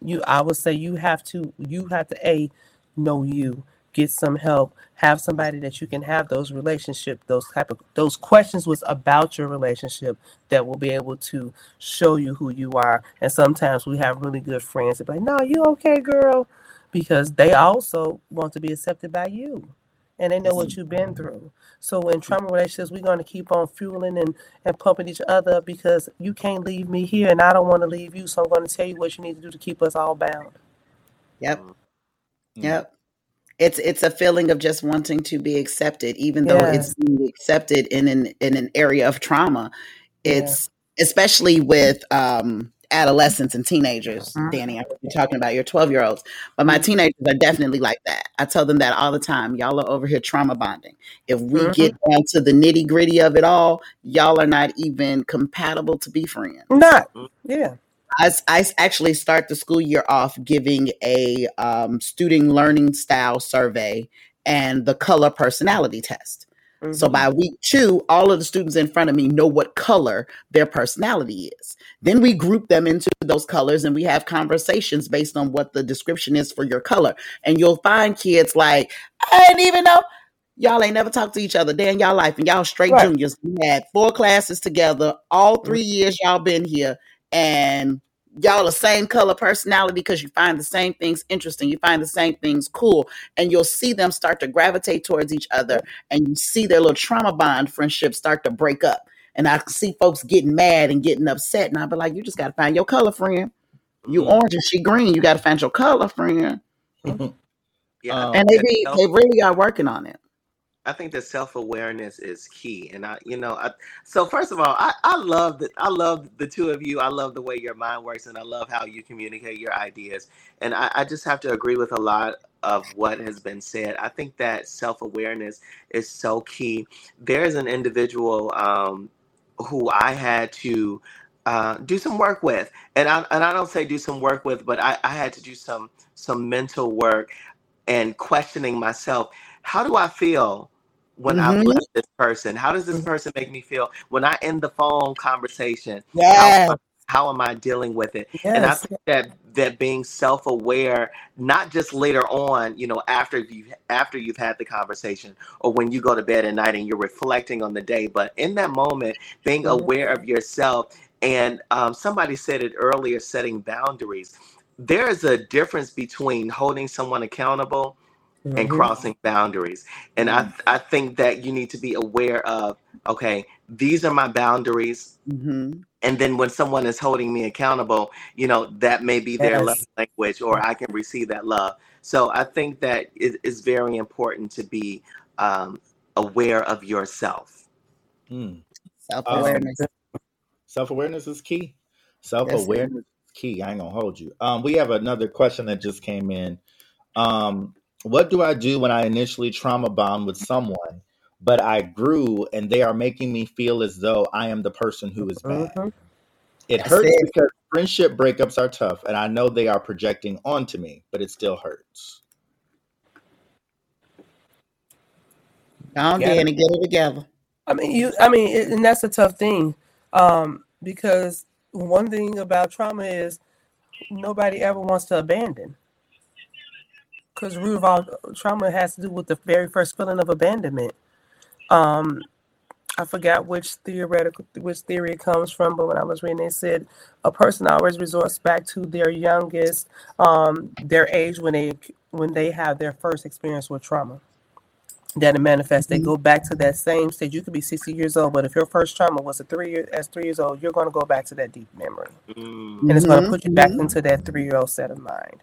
you, I would say you have to, you have to, A, know you, get some help, have somebody that you can have those relationship, those type of, those questions was about your relationship that will be able to show you who you are. And sometimes we have really good friends that be like, no, you okay, girl? Because they also want to be accepted by you and they know what you've been through. So in trauma relationships, we're going to keep on fueling and, and pumping each other up because you can't leave me here and I don't want to leave you. So I'm going to tell you what you need to do to keep us all bound. Yep. Mm. Yep. It's it's a feeling of just wanting to be accepted, even though it's being accepted in an in an area of trauma. It's yeah. especially with um adolescents and teenagers, mm-hmm. Danny. I you're talking about your 12 year olds, but my mm-hmm. teenagers are definitely like that. I tell them that all the time. Y'all are over here trauma bonding. If we mm-hmm. get down to the nitty gritty of it all, y'all are not even compatible to be friends. Not, mm. yeah. I, I actually start the school year off giving a um, student learning style survey and the color personality test. Mm-hmm. So by week two, all of the students in front of me know what color their personality is. Then we group them into those colors and we have conversations based on what the description is for your color. And you'll find kids like, I didn't even know. Y'all ain't never talked to each other day in y'all life, and y'all straight right. juniors. We had four classes together, all 3 mm-hmm. years y'all been here, and y'all the same color personality because you find the same things interesting you find the same things cool and you'll see them start to gravitate towards each other and you see their little trauma bond friendships start to break up. And i see folks getting mad and getting upset and i'll be like you just got to find your color friend. You mm-hmm. orange and she green you got to find your color friend. Yeah. And they, be, they really are working on it I think that self awareness is key, and I, you know, I, so first of all, I, I love that I love the two of you. I love the way your mind works, and I love how you communicate your ideas. And I, I just have to agree with a lot of what has been said. I think that self awareness is so key. There's an individual um, who I had to uh, do some work with, and I and I don't say do some work with, but I, I had to do some some mental work and questioning myself. How do I feel when mm-hmm. I've left this person? How does this mm-hmm. person make me feel when I end the phone conversation? Yes. How, how am I dealing with it? Yes. And I think that that being self-aware, not just later on, you know, after you after you've had the conversation or when you go to bed at night and you're reflecting on the day, but in that moment, being mm-hmm. aware of yourself. And um, somebody said it earlier, setting boundaries. There is a difference between holding someone accountable mm-hmm. and crossing boundaries. And mm-hmm. I, I think that you need to be aware of, okay, these are my boundaries. Mm-hmm. And then when someone is holding me accountable, you know, that may be their yes. love language or I can receive that love. So I think that it is very important to be um, aware of yourself. Mm. Self awareness. Um, Self awareness is key. Self awareness yes, is key. I ain't gonna hold you. Um, we have another question that just came in. What do I do when I initially trauma bond with someone, but I grew and they are making me feel as though I am the person who is bad? Mm-hmm. It That's hurts it. because friendship breakups are tough, and I know they are projecting onto me, but it still hurts. Down there and get it together. I mean, you. I mean, it, and that's a tough thing, um, because one thing about trauma is nobody ever wants to abandon. Because root of all trauma has to do with the very first feeling of abandonment. Um, I forgot which theoretical which theory it comes from, but when I was reading, they said a person always resorts back to their youngest, um, their age when they when they have their first experience with trauma. That it manifests, they go back to that same stage. You could be 60 years old, but if your first trauma was a three year as three years old, you're going to go back to that deep memory, Mm. and it's going to Mhm, put you back mhm, into that three year old set of mind.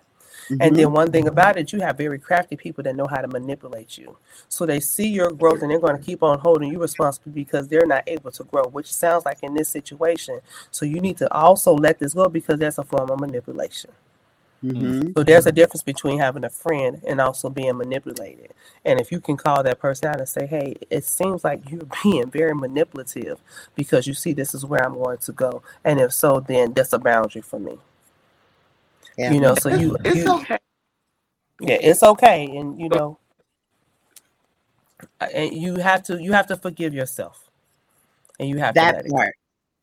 Mhm. And then one thing about it, you have very crafty people that know how to manipulate you. So they see your growth and they're going to keep on holding you responsible because they're not able to grow, which sounds like in this situation. So you need to also let this go because that's a form of manipulation. Mhm. So there's a difference between having a friend and also being manipulated. And if you can call that person out and say, hey, it seems like you're being very manipulative because you see this is where I'm going to go. And if so, then that's a boundary for me. Yeah. You know, so you, It's you okay. yeah it's okay and you know and you have to you have to forgive yourself and you have to that let it part.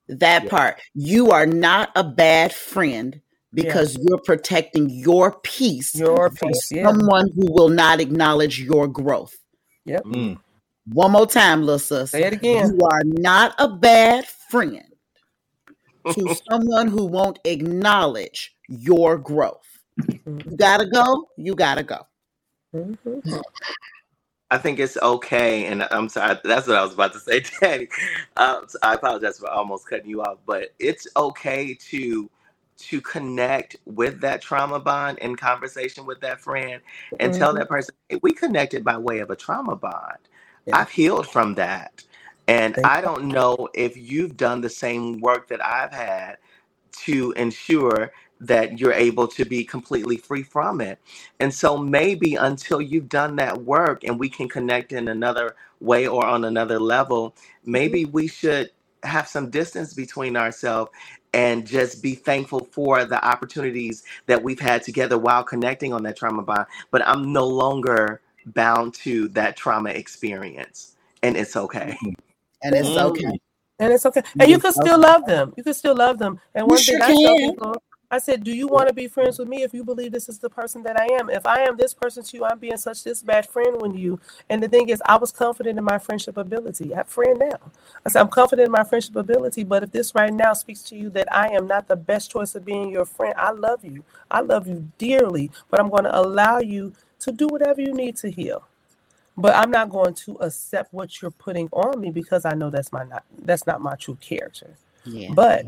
That Yeah. part. You are not a bad friend because you're protecting your peace your from peace yeah someone who will not acknowledge your growth. yep Mm. One more time, little sis. say it again You are not a bad friend to someone who won't acknowledge your growth. You gotta go. You gotta go. mhm. I think it's okay, and I'm sorry. That's what I was about to say, Daddy. Um, so I apologize for almost cutting you off, but it's okay to to connect with that trauma bond in conversation with that friend and tell Mhm. that person hey, we connected by way of a trauma bond. Yeah. I've healed from that, and Thank I don't know if you've done the same work that I've had to ensure that you're able to be completely free from it. And so maybe until you've done that work and we can connect in another way or on another level, maybe we should have some distance between ourselves and just be thankful for the opportunities that we've had together while connecting on that trauma bond. But I'm no longer bound to that trauma experience. And it's okay. And it's Mm. okay. and it's okay and you can still okay. love them you can still love them and You one sure thing i tell can. people i said do you want to be friends with me if you believe this is the person that i am? If i am this person to you i'm being such this bad friend with you. And the thing is i was confident in my friendship ability. I have friend now. I said i'm confident in my friendship ability but if this right now speaks to you that i am not the best choice of being your friend i love you. I love you dearly but i'm going to allow you to do whatever you need to heal. But I'm not going to accept what you're putting on me because I know that's my not that's not my true character. Yeah. But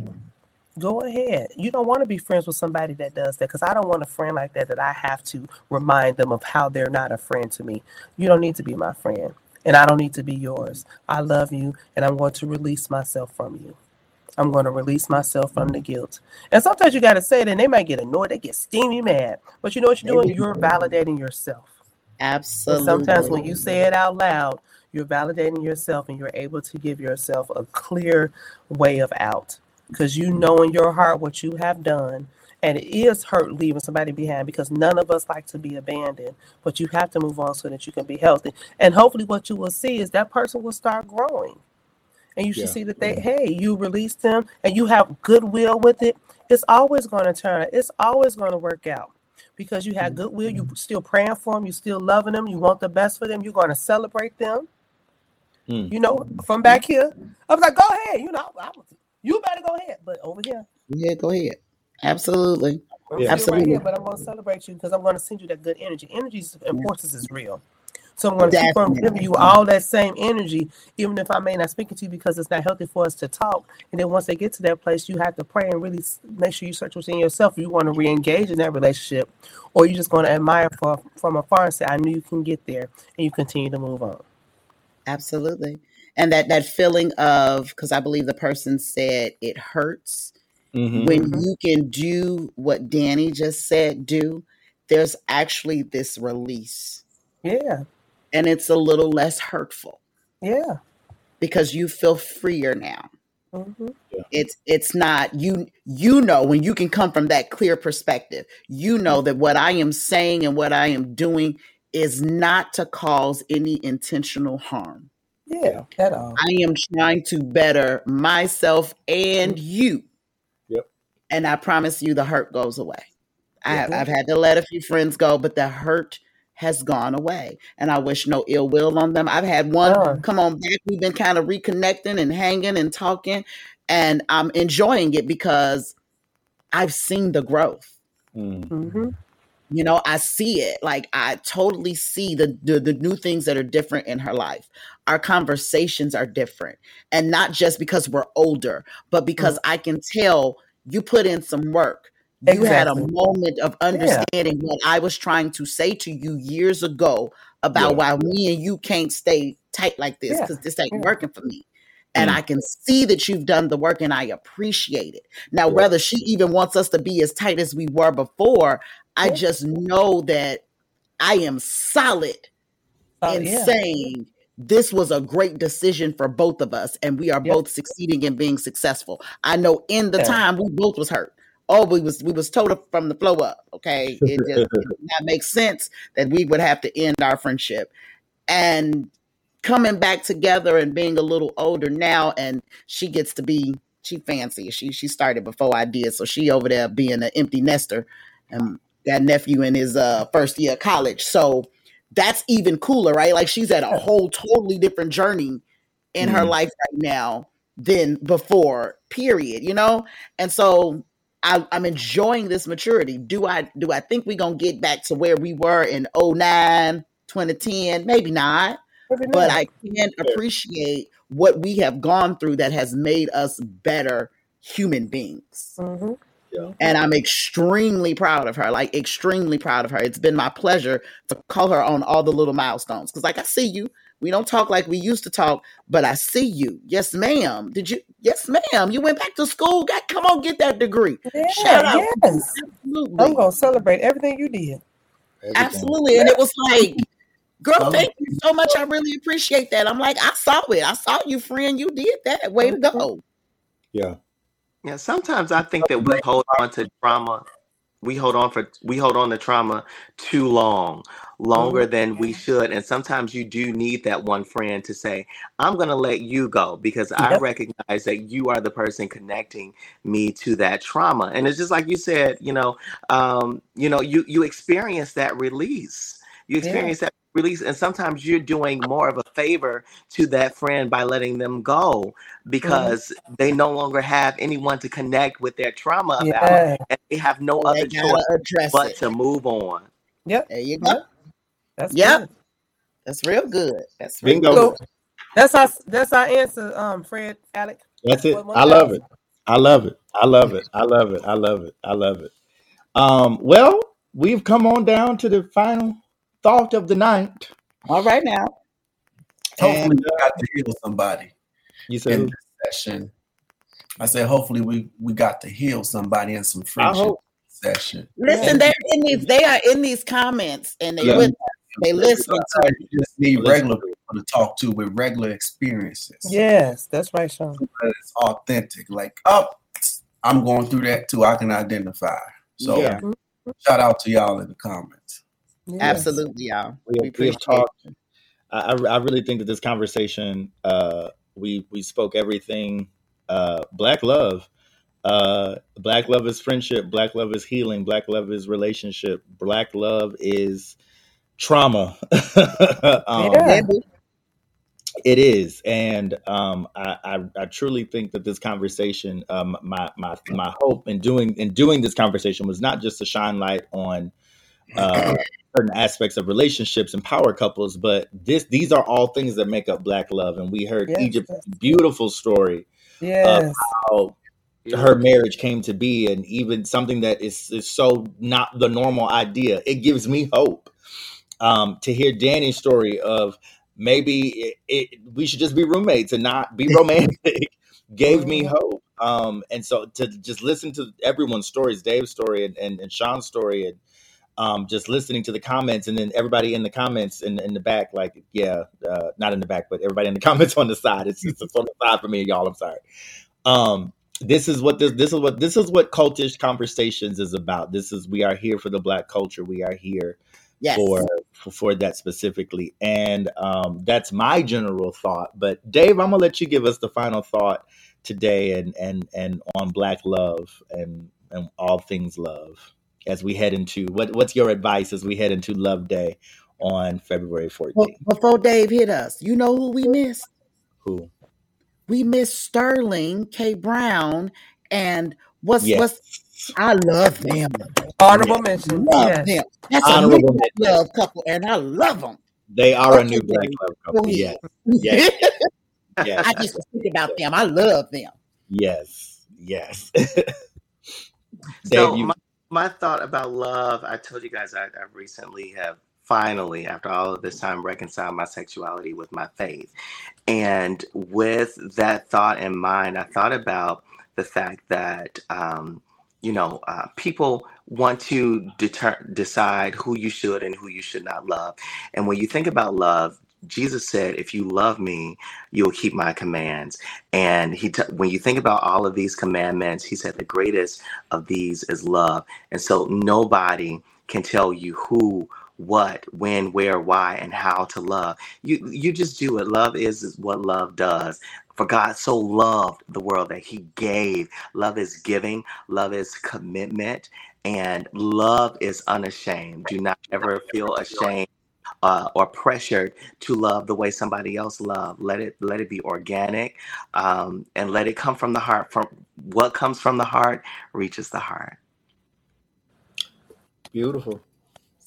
go ahead. You don't want to be friends with somebody that does that because I don't want a friend like that that I have to remind them of how they're not a friend to me. You don't need to be my friend, and I don't need to be yours. I love you, and I'm going to release myself from you. I'm going to release myself from the guilt. And sometimes you got to say it, and they might get annoyed. They get steamy mad. But you know what you're doing? You're validating yourself. And Absolutely. sometimes when you say it out loud, you're validating yourself and you're able to give yourself a clear way of out because you know in your heart what you have done. And it is hurt leaving somebody behind because none of us like to be abandoned, but you have to move on so that you can be healthy. And hopefully, what you will see is that person will start growing. And you should Yeah. see that they, hey, you release them and you have goodwill with it. It's always going to turn, it's always going to work out because you had goodwill. You're still praying for them. You're still loving them. You want the best for them. You're going to celebrate them. Mm. You know, from back here, I was like, go ahead. You know, I, you better go ahead. But over here, Yeah, go ahead. Absolutely. Yeah. still right here. Absolutely. But I'm going to celebrate you because I'm going to send you that good energy. Energy's importance is real. So I'm going to keep on giving you all that same energy, even if I may not speak to you because it's not healthy for us to talk. And then once they get to that place, you have to pray and really make sure you search within yourself. If you want to re-engage in that relationship, or you're just going to admire for, from afar and say, "I knew you can get there," and you continue to move on. Absolutely. And that that feeling of because I believe the person said it hurts Mhm. when Mhm. you can do what Danny just said do, there's actually this release. Yeah, And it's a little less hurtful yeah. because you feel freer now. hmm It's it's not you you know when you can come from that clear perspective. You know that what I am saying and what I am doing is not to cause any intentional harm. Yeah, at all. I am trying to better myself and you. Yep. And I promise you the hurt goes away. I, Yeah. I've had to let a few friends go, but the hurt has gone away. And I wish no ill will on them. I've had one Uh, come on back. We've been kind of reconnecting and hanging and talking, and I'm enjoying it because I've seen the growth. Mm. You know, I see it. Like I totally see the, the the new things that are different in her life. Our conversations are different. And not just because we're older, but because mm. I can tell you put in some work. You had a moment of understanding what I was trying to say to you years ago about Yeah. why me and you can't stay tight like this Yeah. because this ain't Yeah. working for me. And Mm. I can see that you've done the work and I appreciate it. Now, Yeah. whether she even wants us to be as tight as we were before, I just know that I am solid Oh, in yeah. saying this was a great decision for both of us and we are Yep. both succeeding and being successful. I know in the Yeah. time we both was hurt. Oh, we was we was told from the flow up. Okay. It just it did not make sense that we would have to end our friendship. And coming back together and being a little older now and she gets to be she fancy. She she started before I did. So she over there being an empty nester and that nephew in his uh first year of college. So that's even cooler, right? Like she's at a whole totally different journey in her Mhm. life right now than before, period, you know? And so I, I'm enjoying this maturity. Do I do I think we're gonna get back to where we were in 09, 2010? Maybe not but. I can appreciate what we have gone through that has made us better human beings. Mhm. And I'm extremely proud of her, like extremely proud of her. It's been my pleasure to call her on all the little milestones. Cause like I see you. We don't talk like we used to talk, but I see you. Yes, ma'am. Did you? Yes, ma'am. You went back to school. Got come on, get that degree. Shout Yeah, out. yes. Absolutely. I'm gonna celebrate everything you did. Everything. Absolutely. And it was like, girl, Um, thank you so much. I really appreciate that. I'm like, I saw it. I saw you, friend. You did that. Way to go. Yeah. Yeah, sometimes I think that we hold on to trauma. We hold on for we hold on to trauma too long, longer than we should. And sometimes you do need that one friend to say, "I'm going to let you go because I recognize that you are the person connecting me to that trauma." And it's just like you said, you know, um, you know, you you experience that release. You Yeah. experience that release, and sometimes you're doing more of a favor to that friend by letting them go because they no longer have anyone to connect with their trauma about, and they have no They other gotta choice address but it. to move on. Yep. There you go. That's Yep. good. That's real good. That's real Bingo. good. That's our that's our answer, um, Fred, Alec. That's it. What- what I love it. I love it. I love it. I love it. I love it. I love it. Um, well, we've come on down to the final thought of the night. All right now. Hopefully, And, we got to heal somebody You said in this session. I said, hopefully, we we got to heal somebody in some friendship hope. session. Listen, they're in these, they are in these comments and they Yeah. with us. They listen to you just need regular people to talk to with regular experiences. Yes, that's right, Sean. That it's authentic. Like, oh, I'm going through that too. I can identify. So, Yeah. Mm-hmm. shout out to y'all in the comments. Yes. Absolutely, y'all. We, We we have appreciate talked. I, I I really think that this conversation, uh, we we spoke everything. Uh, black love, uh, black love is friendship. Black love is healing. Black love is relationship. Black love is trauma. um, yeah. It is, and um, I, I I truly think that this conversation, um, my my my hope in doing in doing this conversation was not just to shine light on uh, certain aspects of relationships and power couples, but this these are all things that make up Black love. And we heard Yes, Egypt's beautiful story Yes. how her marriage came to be, and even something that is is so not the normal idea. It gives me hope um, to hear Danny's story of maybe it, it, we should just be roommates and not be romantic. Gave me hope. Um, and so to just listen to everyone's stories, Dave's story and, and, and Sean's story, and um, just listening to the comments, and then everybody in the comments in, in the back, like, yeah, uh, not in the back, but everybody in the comments on the side. It's on the side for me, y'all. I'm sorry. Um, this is what this this is what this is what cultish conversations is about. This is we are here for the black culture. We are here Yes. for, for for that specifically, and um, that's my general thought. But Dave, I'm gonna let you give us the final thought today, and and and on black love and and all things love as we head into what what's your advice as we head into Love Day on February 14th. Well, before Dave hit us, you know who we missed? Who? We missed Sterling K. Brown and what's Yes. what's I love them. Honorable mention. Love Yes. them. That's Honorable a new mention. love couple, and I love them. They are a new black love couple. Yes. ahead. Yes. Yes. I just think about them. I love them. Yes. Yes. So Dave, you my, my thought about love, I told you guys I, I recently have finally, after all of this time, reconciled my sexuality with my faith. And with that thought in mind, I thought about the fact that um, you know uh, people want to deter- decide who you should and who you should not love. And when you think about love, Jesus said, "If you love me, you will keep my commands." And he, t- when you think about all of these commandments, he said the greatest of these is love. And so nobody can tell you who, what, when, where, why, and how to love. You you just do it. Love is, is what love does. For God so loved the world that he gave. Love is giving, love is commitment, and love is unashamed. Do not ever feel ashamed uh, or pressured to love the way somebody else love. Let it let it be organic, um, and let it come from the heart. From what comes from the heart reaches the heart. beautiful.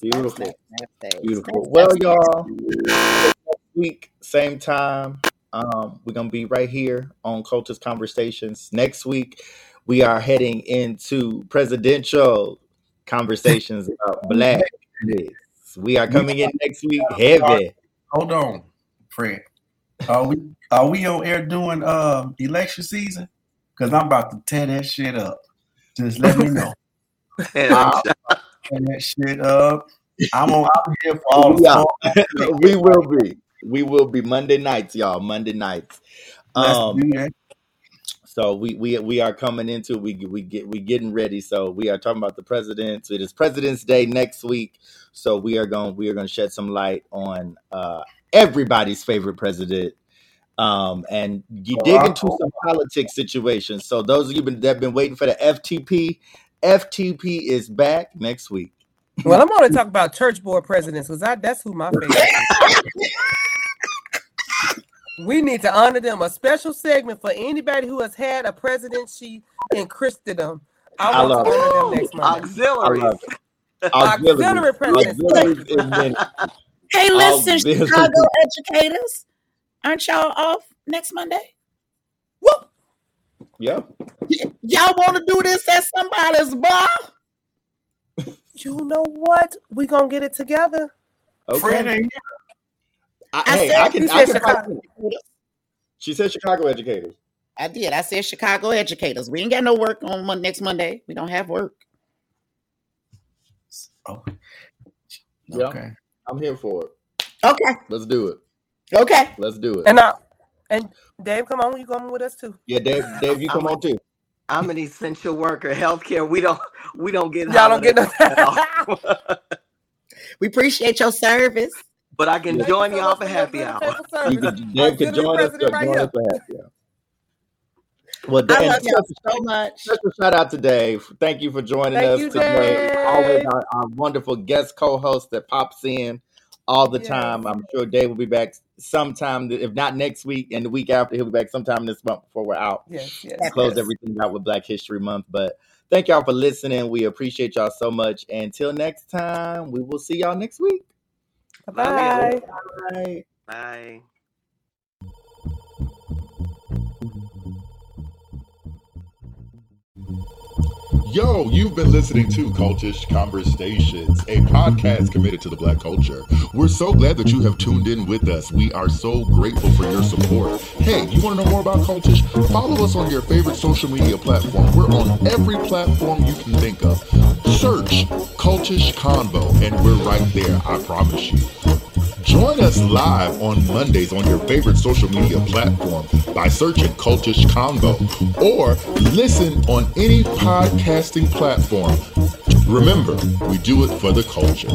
That's Beautiful. nice. That's nice. Beautiful. Well, that's y'all, next week, same time. Um, we're gonna be right here on Cultish Conversations. Next week, we are heading into presidential conversations about black. We are coming in next week heavy. Hold on, Fred. Are we are we on air doing um election season? Because I'm about to tear that shit up. Just let me know. And tear that shit up. I'm on. I'm here for all the Yeah. fun. we will be. We will be Monday nights, y'all. Monday nights. Let's Um, do that. So we we we are coming into we we get we getting ready. So we are talking about the presidents. It is President's Day next week. So we are going we are going to shed some light on uh, everybody's favorite president. Um, and you dig into some politics situations. So those of you been, that have been waiting for the FTP, FTP is back next week. Well, I'm going to talk about church board presidents because that's who my favorite. is. we need to honor them. A special segment for anybody who has had a presidency in Christendom. I I love to honor them next Monday. I auxiliaries. love it. Auxiliary presidents. Auxiliaries is men- Hey, listen, Auxiliary. Chicago educators, aren't y'all off next Monday? Whoop. Yeah. Y- y'all want to do this at somebody's bar? You know what? We gonna get it together. Fred Okay. ain't I, I hey, said I can. I can Chicago. She said Chicago educators. I did. I said Chicago educators. We ain't got no work on mon- next Monday. We don't have work. Oh. Yeah. Okay. I'm here for it. Okay. Let's do it. Okay. Let's do it. And I and Dave, come on, you coming with us too? Yeah, Dave. Dave, you come on too. I'm an essential worker. Healthcare. We don't. We don't get. Y'all don't get no. holiday at all. We appreciate your service. But I can Thank join you so y'all for happy hour. You can, Dave can join us. president right join us for happy hour. Well, I Dan, love y'all so much. special shout out to Dave. Thank you for joining Thank us you, today. Dave. Always our, our wonderful guest co-host that pops in all the Yes. time. I'm sure Dave will be back sometime, if not next week and the week after. He'll be back sometime this month before we're out. Yes, yes. close Yes. everything out with Black History Month. But thank y'all for listening. We appreciate y'all so much. Until next time, we will see y'all next week. Bye. Bye. Bye. Yo, you've been listening to Cultish Conversations, a podcast committed to the black culture. We're so glad that you have tuned in with us. We are so grateful for your support. Hey, you want to know more about Cultish? Follow us on your favorite social media platform. We're on every platform you can think of. Search Cultish Convo, and we're right there, I promise you. Join us live on Mondays on your favorite social media platform by searching Cultish Convo or listen on any podcasting platform. Remember, we do it for the culture.